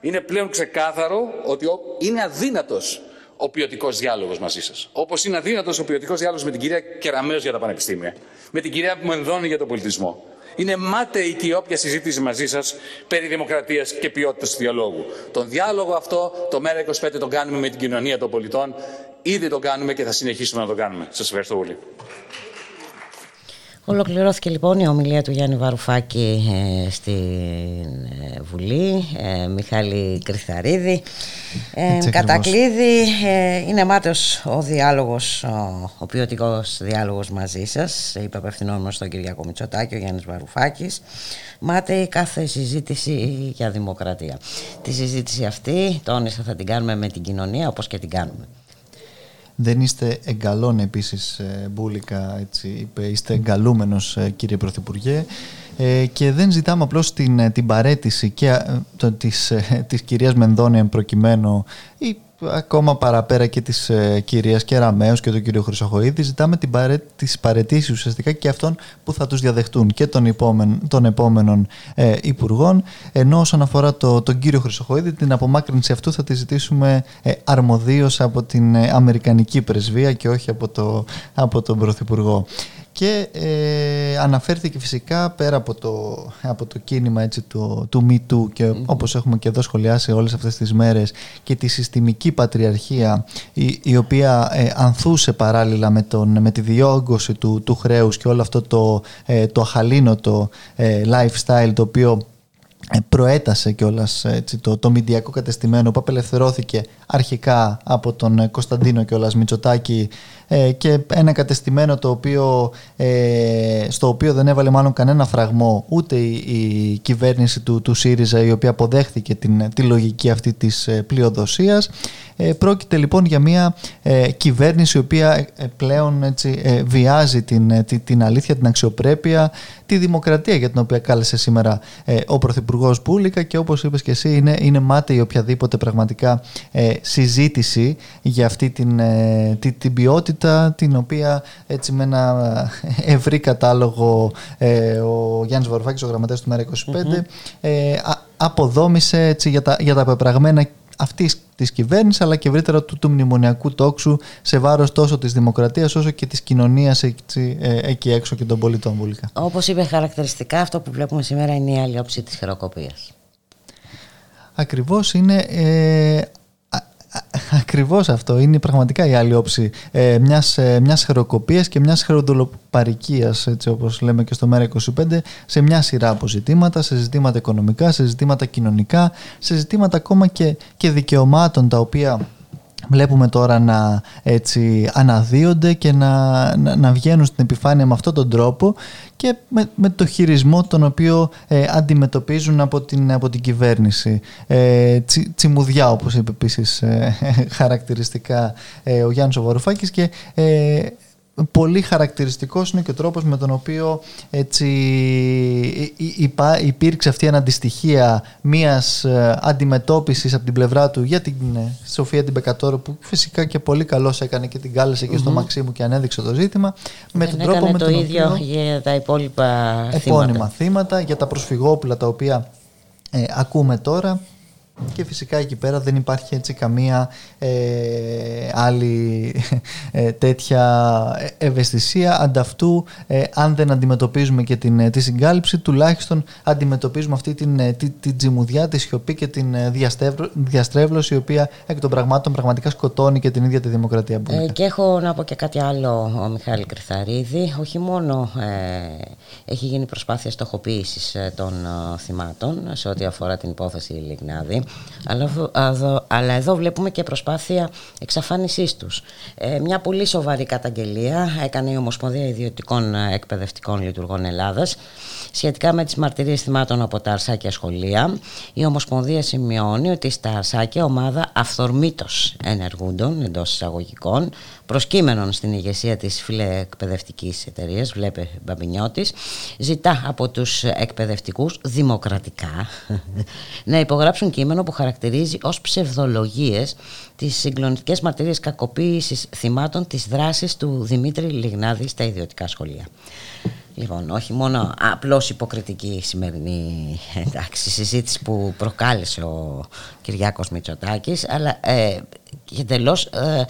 Είναι πλέον ξεκάθαρο ότι ο- είναι αδύνατος ο ποιοτικός διάλογος μαζί σας. Όπως είναι αδύνατος ο ποιοτικός διάλογος με την κυρία Κεραμέως για τα πανεπιστήμια, με την κυρία Μενδώνη για τον πολιτισμό. Είναι μάταιη και η όποια συζήτηση μαζί σας περί δημοκρατίας και ποιότητας του διαλόγου. Τον διάλογο αυτό, το Μέρα 25, τον κάνουμε με την κοινωνία των πολιτών. Ήδη τον κάνουμε και θα συνεχίσουμε να τον κάνουμε. Σας ευχαριστώ πολύ. Ολοκληρώθηκε λοιπόν η ομιλία του Γιάννη Βαρουφάκη ε, στην ε, Βουλή, ε, Μιχάλη Κρυθαρίδη. Ε, Έτσι κατακλείδη, ε, είναι μάταιος ο διάλογος, ο, ο ποιοτικός διάλογος μαζί σας, είπε απευθυνόμενος στον Κυριακό Μητσοτάκη, ο Γιάννης Βαρουφάκης. Μάταιη κάθε συζήτηση για δημοκρατία. Τη συζήτηση αυτή, τόνισα, θα την κάνουμε με την κοινωνία όπως και την κάνουμε. Δεν είστε εγκαλών επίσης ε, Μπούλικα, έτσι είπε, είστε εγκαλούμενος ε, κύριε Πρωθυπουργέ. Ε, και δεν ζητάμε απλώς την, ε, την παρέτηση και ε, το, της, ε, της κυρίας Μενδώνη εν προκειμένου ή ακόμα παραπέρα και της ε, κυρίας Κεραμέως και του κύριου Χρυσοχοίδη ζητάμε την παρέ, τις παρετήσεις ουσιαστικά και αυτών που θα τους διαδεχτούν και των, υπόμεν, των επόμενων ε, υπουργών ενώ όσον αφορά το, τον κύριο Χρυσοχοίδη την απομάκρυνση αυτού θα τη ζητήσουμε ε, αρμοδίως από την ε, Αμερικανική πρεσβεία και όχι από, το, από τον Πρωθυπουργό και ε, αναφέρθηκε φυσικά πέρα από το, από το κίνημα έτσι, του, του Me Too και όπως έχουμε και εδώ σχολιάσει όλες αυτές τις μέρες και τη συστημική πατριαρχία η, η οποία ε, ανθούσε παράλληλα με, τον, με τη διόγκωση του, του χρέους και όλο αυτό το, ε, το αχαλήνοτο ε, lifestyle το οποίο ε, προέτασε κιόλας το, το μηντιακό κατεστημένο που απελευθερώθηκε αρχικά από τον ε, Κωνσταντίνο κιόλας Μητσοτάκη ε, και ένα κατεστημένο το οποίο, ε, στο οποίο δεν έβαλε μάλλον κανένα φραγμό ούτε η, η κυβέρνηση του, του ΣΥΡΙΖΑ η οποία αποδέχθηκε την, τη λογική αυτή της ε, πλειοδοσίας. Ε, πρόκειται λοιπόν για μια ε, κυβέρνηση η οποία ε, πλέον έτσι, ε, βιάζει την, ε, τη- την αλήθεια, την αξιοπρέπεια, τη δημοκρατία για την οποία κάλεσε σήμερα ε, ο Πρωθυπουργός Μπούλικα και όπως είπες και εσύ είναι, είναι μάταιη οποιαδήποτε πραγματικά ε, συζήτηση για αυτή την, ε, τη- την ποιότητα την οποία έτσι με ένα ε, ευρύ κατάλογο ε, ο Γιάννης Βαρουφάκης, ο γραμματέας του Μέρα 25 ε, α- αποδόμησε έτσι, για, τα, για τα πεπραγμένα αυτής της κυβέρνησης αλλά και ευρύτερα του, του μνημονιακού τόξου σε βάρος τόσο της δημοκρατίας όσο και της κοινωνίας έτσι, ε, εκεί έξω και των πολιτών βουλικά. Όπως είπε χαρακτηριστικά, αυτό που βλέπουμε σήμερα είναι η άλλη όψη της χειροκοπίας. Ακριβώς είναι ε, α- α- ακριβώς αυτό. Είναι πραγματικά η άλλη όψη ε, μιας, ε, μιας χεροκοπίας και μιας χεροντολοπαρικίας έτσι όπως λέμε και στο Μέρα 25 σε μια σειρά από ζητήματα, σε ζητήματα οικονομικά, σε ζητήματα κοινωνικά, σε ζητήματα ακόμα και, και δικαιωμάτων τα οποία βλέπουμε τώρα να έτσι αναδύονται και να, να, να βγαίνουν στην επιφάνεια με αυτόν τον τρόπο και με, με το χειρισμό τον οποίο ε, αντιμετωπίζουν από την, από την κυβέρνηση. Ε, τσι, τσιμουδιά όπως είπε επίσης ε, χαρακτηριστικά ε, ο Γιάννης Οβαρουφάκης και ε, πολύ χαρακτηριστικός είναι και ο τρόπος με τον οποίο έτσι υ- υ- υπά- υπήρξε αυτή η αναντιστοιχία μιας ε, αντιμετώπισης από την πλευρά του για την ε, Σοφία την Πεκατόρο που φυσικά και πολύ καλώς έκανε και την κάλεσε και στο Μμμ. Μαξίμου και ανέδειξε το ζήτημα με Δεν τον τρόπο έκανε με το τον ίδιο οποίο για τα υπόλοιπα επώνυμα θύματα. θύματα για τα προσφυγόπουλα τα οποία ε, ακούμε τώρα και φυσικά εκεί πέρα δεν υπάρχει έτσι καμία ε, άλλη ε, τέτοια ευαισθησία ανταυτού ε, αν δεν αντιμετωπίζουμε και την, ε, τη συγκάλυψη τουλάχιστον αντιμετωπίζουμε αυτή την, ε, τη, τη τζιμουδιά, τη σιωπή και την ε, διαστεύρω- διαστρέβλωση η οποία εκ των πραγμάτων πραγματικά σκοτώνει και την ίδια τη δημοκρατία που Ε, και έχω να πω και κάτι άλλο ο Μιχάλη Κρυθαρίδη. Όχι μόνο ε, έχει γίνει προσπάθεια στοχοποίησης ε, των ε, θυμάτων σε ό,τι αφορά την υπόθεση Λιγνάδη, αλλά, β- αδο- αλλά εδώ βλέπουμε και προσπάθεια εξαφάνισής τους. Ε, μια πολύ σοβαρή καταγγελία έκανε η Ομοσπονδία Ιδιωτικών ε, Εκπαιδευτικών Λειτουργών Ελλάδας σχετικά με τις μαρτυρίες θυμάτων από τα αρσάκια σχολεία. Η Ομοσπονδία σημειώνει ότι στα αρσάκια ομάδα αυθορμήτως ενεργούντων εντός εισαγωγικών προσκύμενων στην ηγεσία της φιλεεκπαιδευτικής εταιρείας, βλέπε Μπαμπινιώτης, ζητά από τους εκπαιδευτικούς δημοκρατικά να υπογράψουν κείμενο που χαρακτηρίζει ως ψευδολογίες τις συγκλονιστικές μαρτυρίες κακοποίησης θυμάτων της δράσης του Δημήτρη Λιγνάδη στα ιδιωτικά σχολεία. Λοιπόν, όχι μόνο απλώς υποκριτική η σημερινή εντάξει, συζήτηση που προκάλεσε ο Κυριάκος Μητσοτάκης, αλλά ε, και τελώς ε,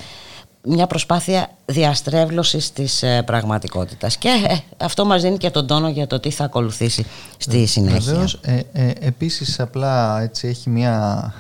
μια προσπάθεια διαστρέβλωσης της ε, πραγματικότητας. Και ε, αυτό μας δίνει και τον τόνο για το τι θα ακολουθήσει στη συνέχεια. Βεβαίως, ε, ε, επίσης απλά έτσι έχει μια,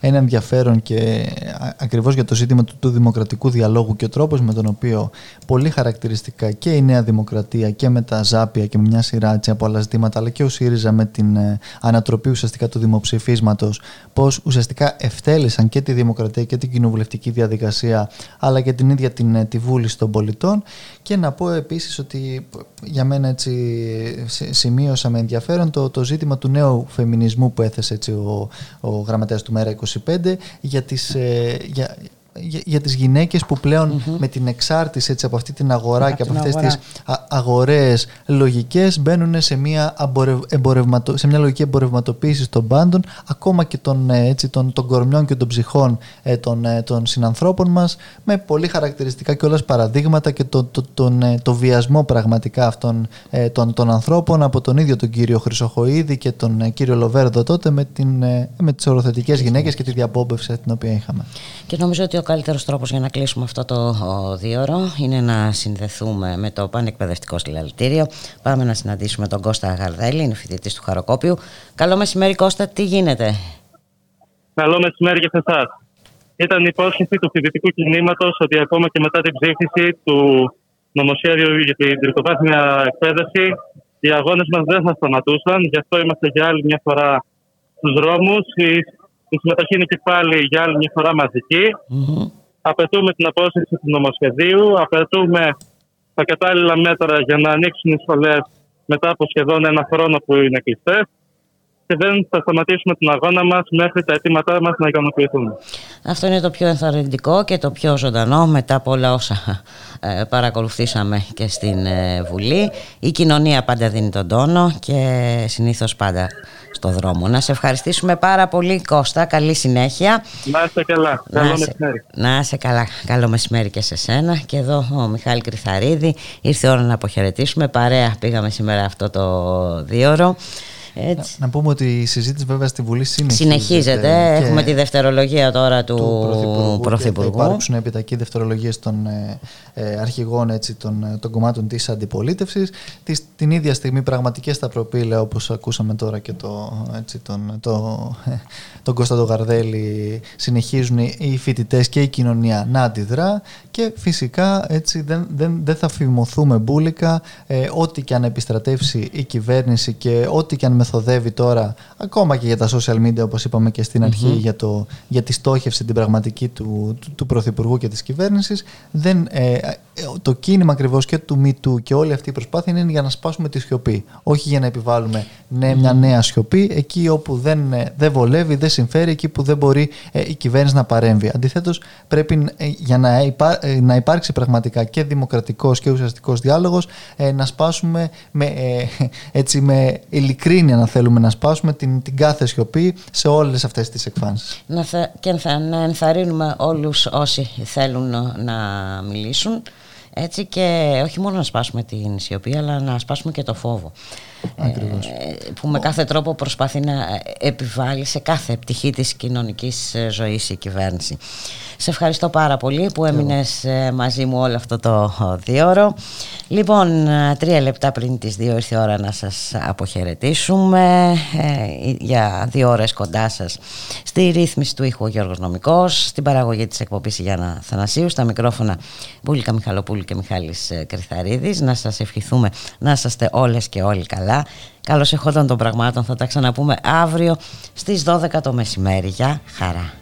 ένα ενδιαφέρον και α- ακριβώς για το ζήτημα του, του δημοκρατικού διαλόγου και ο τρόπος με τον οποίο πολύ χαρακτηριστικά και η Νέα Δημοκρατία και με τα Ζάπια και με μια σειρά έτσι, από άλλα ζητήματα αλλά και ο ΣΥΡΙΖΑ με την ε, ανατροπή ουσιαστικά του δημοψηφίσματος πως ουσιαστικά ευτέλεσαν και τη δημοκρατία και την κοινοβουλευτική διαδικασία αλλά και την ίδια την, ε, τη βούληση των πολιτών και να πω επίσης ότι για μένα έτσι σε- σημείωσα με ενδιαφέρον το, το ζήτημα του νέου φεμινισμού που έθεσε έτσι ο, ο γραμματέας του Μέρα 25 για τις, ε, για, για, για τις γυναίκες που πλεον με την εξάρτηση έτσι, από αυτή την αγορά Από και από την αυτές αγορά. τις α- αγορές λογικές μπαίνουν σε μια, αμπορευ, εμπορευματο- σε μια λογική εμπορευματοποίηση των πάντων ακόμα και των, ε, έτσι, των, των κορμιών και των ψυχών ε, των, ε, των συνανθρώπων μας με πολύ χαρακτηριστικά και όλες παραδείγματα και το, το, τον, ε, το βιασμό πραγματικά αυτών ε, των, των ανθρώπων από τον ίδιο τον κύριο Χρυσοχοίδη και τον ε, κύριο Λοβέρδο τότε με, την, ε, με τις οροθετικές γυναίκες και τη διαπόμπευση την οποία είχαμε. Και νομίζω ότι ο καλύτερος τρόπος για να κλείσουμε αυτό το ο, δίωρο είναι να συνδεθούμε με το Πανεκπαιδευτικό Συλλαλητήριο. Πάμε να συναντήσουμε τον Κώστα Γαρδέλη, είναι φοιτητής του Χαροκόπιου. Καλό μεσημέρι Κώστα, τι γίνεται; Καλό μεσημέρι και σε εσάς. Ήταν η υπόσχεση του φοιτητικού κινήματος ότι ακόμα και μετά την ψήφιση του νομοσχέδιου για την τριτοβάθμια εκπαίδευση, οι αγώνες μας δεν θα σταματούσαν. Γι' αυτό είμαστε για άλλη μια φορά στους δρόμους. Η, η συμμετοχή είναι και πάλι για άλλη μια φορά μαζική. Απαιτούμε την απόσυρση του νομοσχεδίου. Απαιτούμε τα κατάλληλα μέτρα για να ανοίξουν οι σχολές μετά από σχεδόν ένα χρόνο που είναι κλειστές και δεν θα σταματήσουμε τον αγώνα μας μέχρι τα αιτήματά μας να ικανοποιηθούν. Αυτό είναι το πιο ενθαρρυντικό και το πιο ζωντανό μετά από όλα όσα ε, παρακολουθήσαμε και στην ε, Βουλή. Η κοινωνία πάντα δίνει τον τόνο και συνήθως πάντα στο δρόμο. Να σε ευχαριστήσουμε πάρα πολύ Κώστα, καλή συνέχεια. Να είστε καλά. Καλό Να σε- μεσημέρι. Να είσαι καλά. Καλό μεσημέρι και σε σένα. Και εδώ ο Μιχάλη Κρυθαρίδη. Ήρθε η ώρα να αποχαιρετήσουμε. Παρέα πήγαμε σήμερα αυτό το δίωρο. Έτσι. Να πούμε ότι η συζήτηση βέβαια στη Βουλή συνεχίζεται. Συνεχίζεται. και Έχουμε τη δευτερολογία τώρα του, Πρωθυπουργού. και Θα Πρωθυπουργού. υπάρξουν επιτακή δευτερολογίες των ε, ε, αρχηγών έτσι, των, ε, των κομμάτων της αντιπολίτευσης. Της, την ίδια στιγμή πραγματικές στα προπήλαια όπως ακούσαμε τώρα και το, έτσι, τον, το, ε, τον Κώστα τον Γαρδέλη συνεχίζουν οι- οι φοιτητές και η κοινωνία να αντιδρά και φυσικά έτσι, δεν, δεν, δεν θα φημωθούμε μπουλικα ε, ό,τι και αν επιστρατεύσει η κυβέρνηση και ό,τι και αν μεθοδεύει τώρα ακόμα και για τα social media όπως είπαμε και στην αρχή Μμμ. για, το, για τη στόχευση την πραγματική του, του, του Πρωθυπουργού και της κυβέρνησης δεν, ε, το κίνημα ακριβώς και του MeToo και όλη αυτή η προσπάθεια είναι για να σπάσουμε τη σιωπή. Όχι για να επιβάλλουμε ναι, μια νέα σιωπή εκεί όπου δεν, ε, δεν βολεύει, δεν συμφέρει, εκεί που δεν μπορεί ε, η κυβέρνηση να παρέμβει. Αντιθέτως, πρέπει ε, για να, υπά, ε, να υπάρξει πραγματικά και δημοκρατικός και ουσιαστικός διάλογος να σπάσουμε με, ε, έτσι, με ειλικρίνεια, να θέλουμε να σπάσουμε την, την κάθε σιωπή σε όλες αυτές τις εκφάνσεις. Να θα, και θα, να ενθαρρύνουμε όλους όσοι θέλουν να μιλήσουν έτσι και όχι μόνο να σπάσουμε την σιωπή αλλά να σπάσουμε και το φόβο Ακριβώς. Ε, που με κάθε τρόπο προσπαθεί να επιβάλλει σε κάθε πτυχή της κοινωνικής ε, ζωής η κυβέρνηση. Σε ευχαριστώ πάρα πολύ που έμεινες ε, μαζί μου όλο αυτό το δίωρο. Λοιπόν, ε, τρία λεπτά πριν τις δύο ήρθε η ώρα να σας αποχαιρετήσουμε ε, για δύο ώρες κοντά σας στη ρύθμιση του ήχου ο Γιώργος Νομικός, στην παραγωγή της εκπομπής η Γιάννα Θανασίου, στα μικρόφωνα Μπούλικα Μιχαλοπούλου και Μιχάλης ε, Κρυθαρίδης. Να σας ευχηθούμε να είσαστε όλες και όλοι καλά. Καλώς εχόταν των πραγμάτων, θα τα ξαναπούμε αύριο στις 12 το μεσημέρι. Γεια χαρά.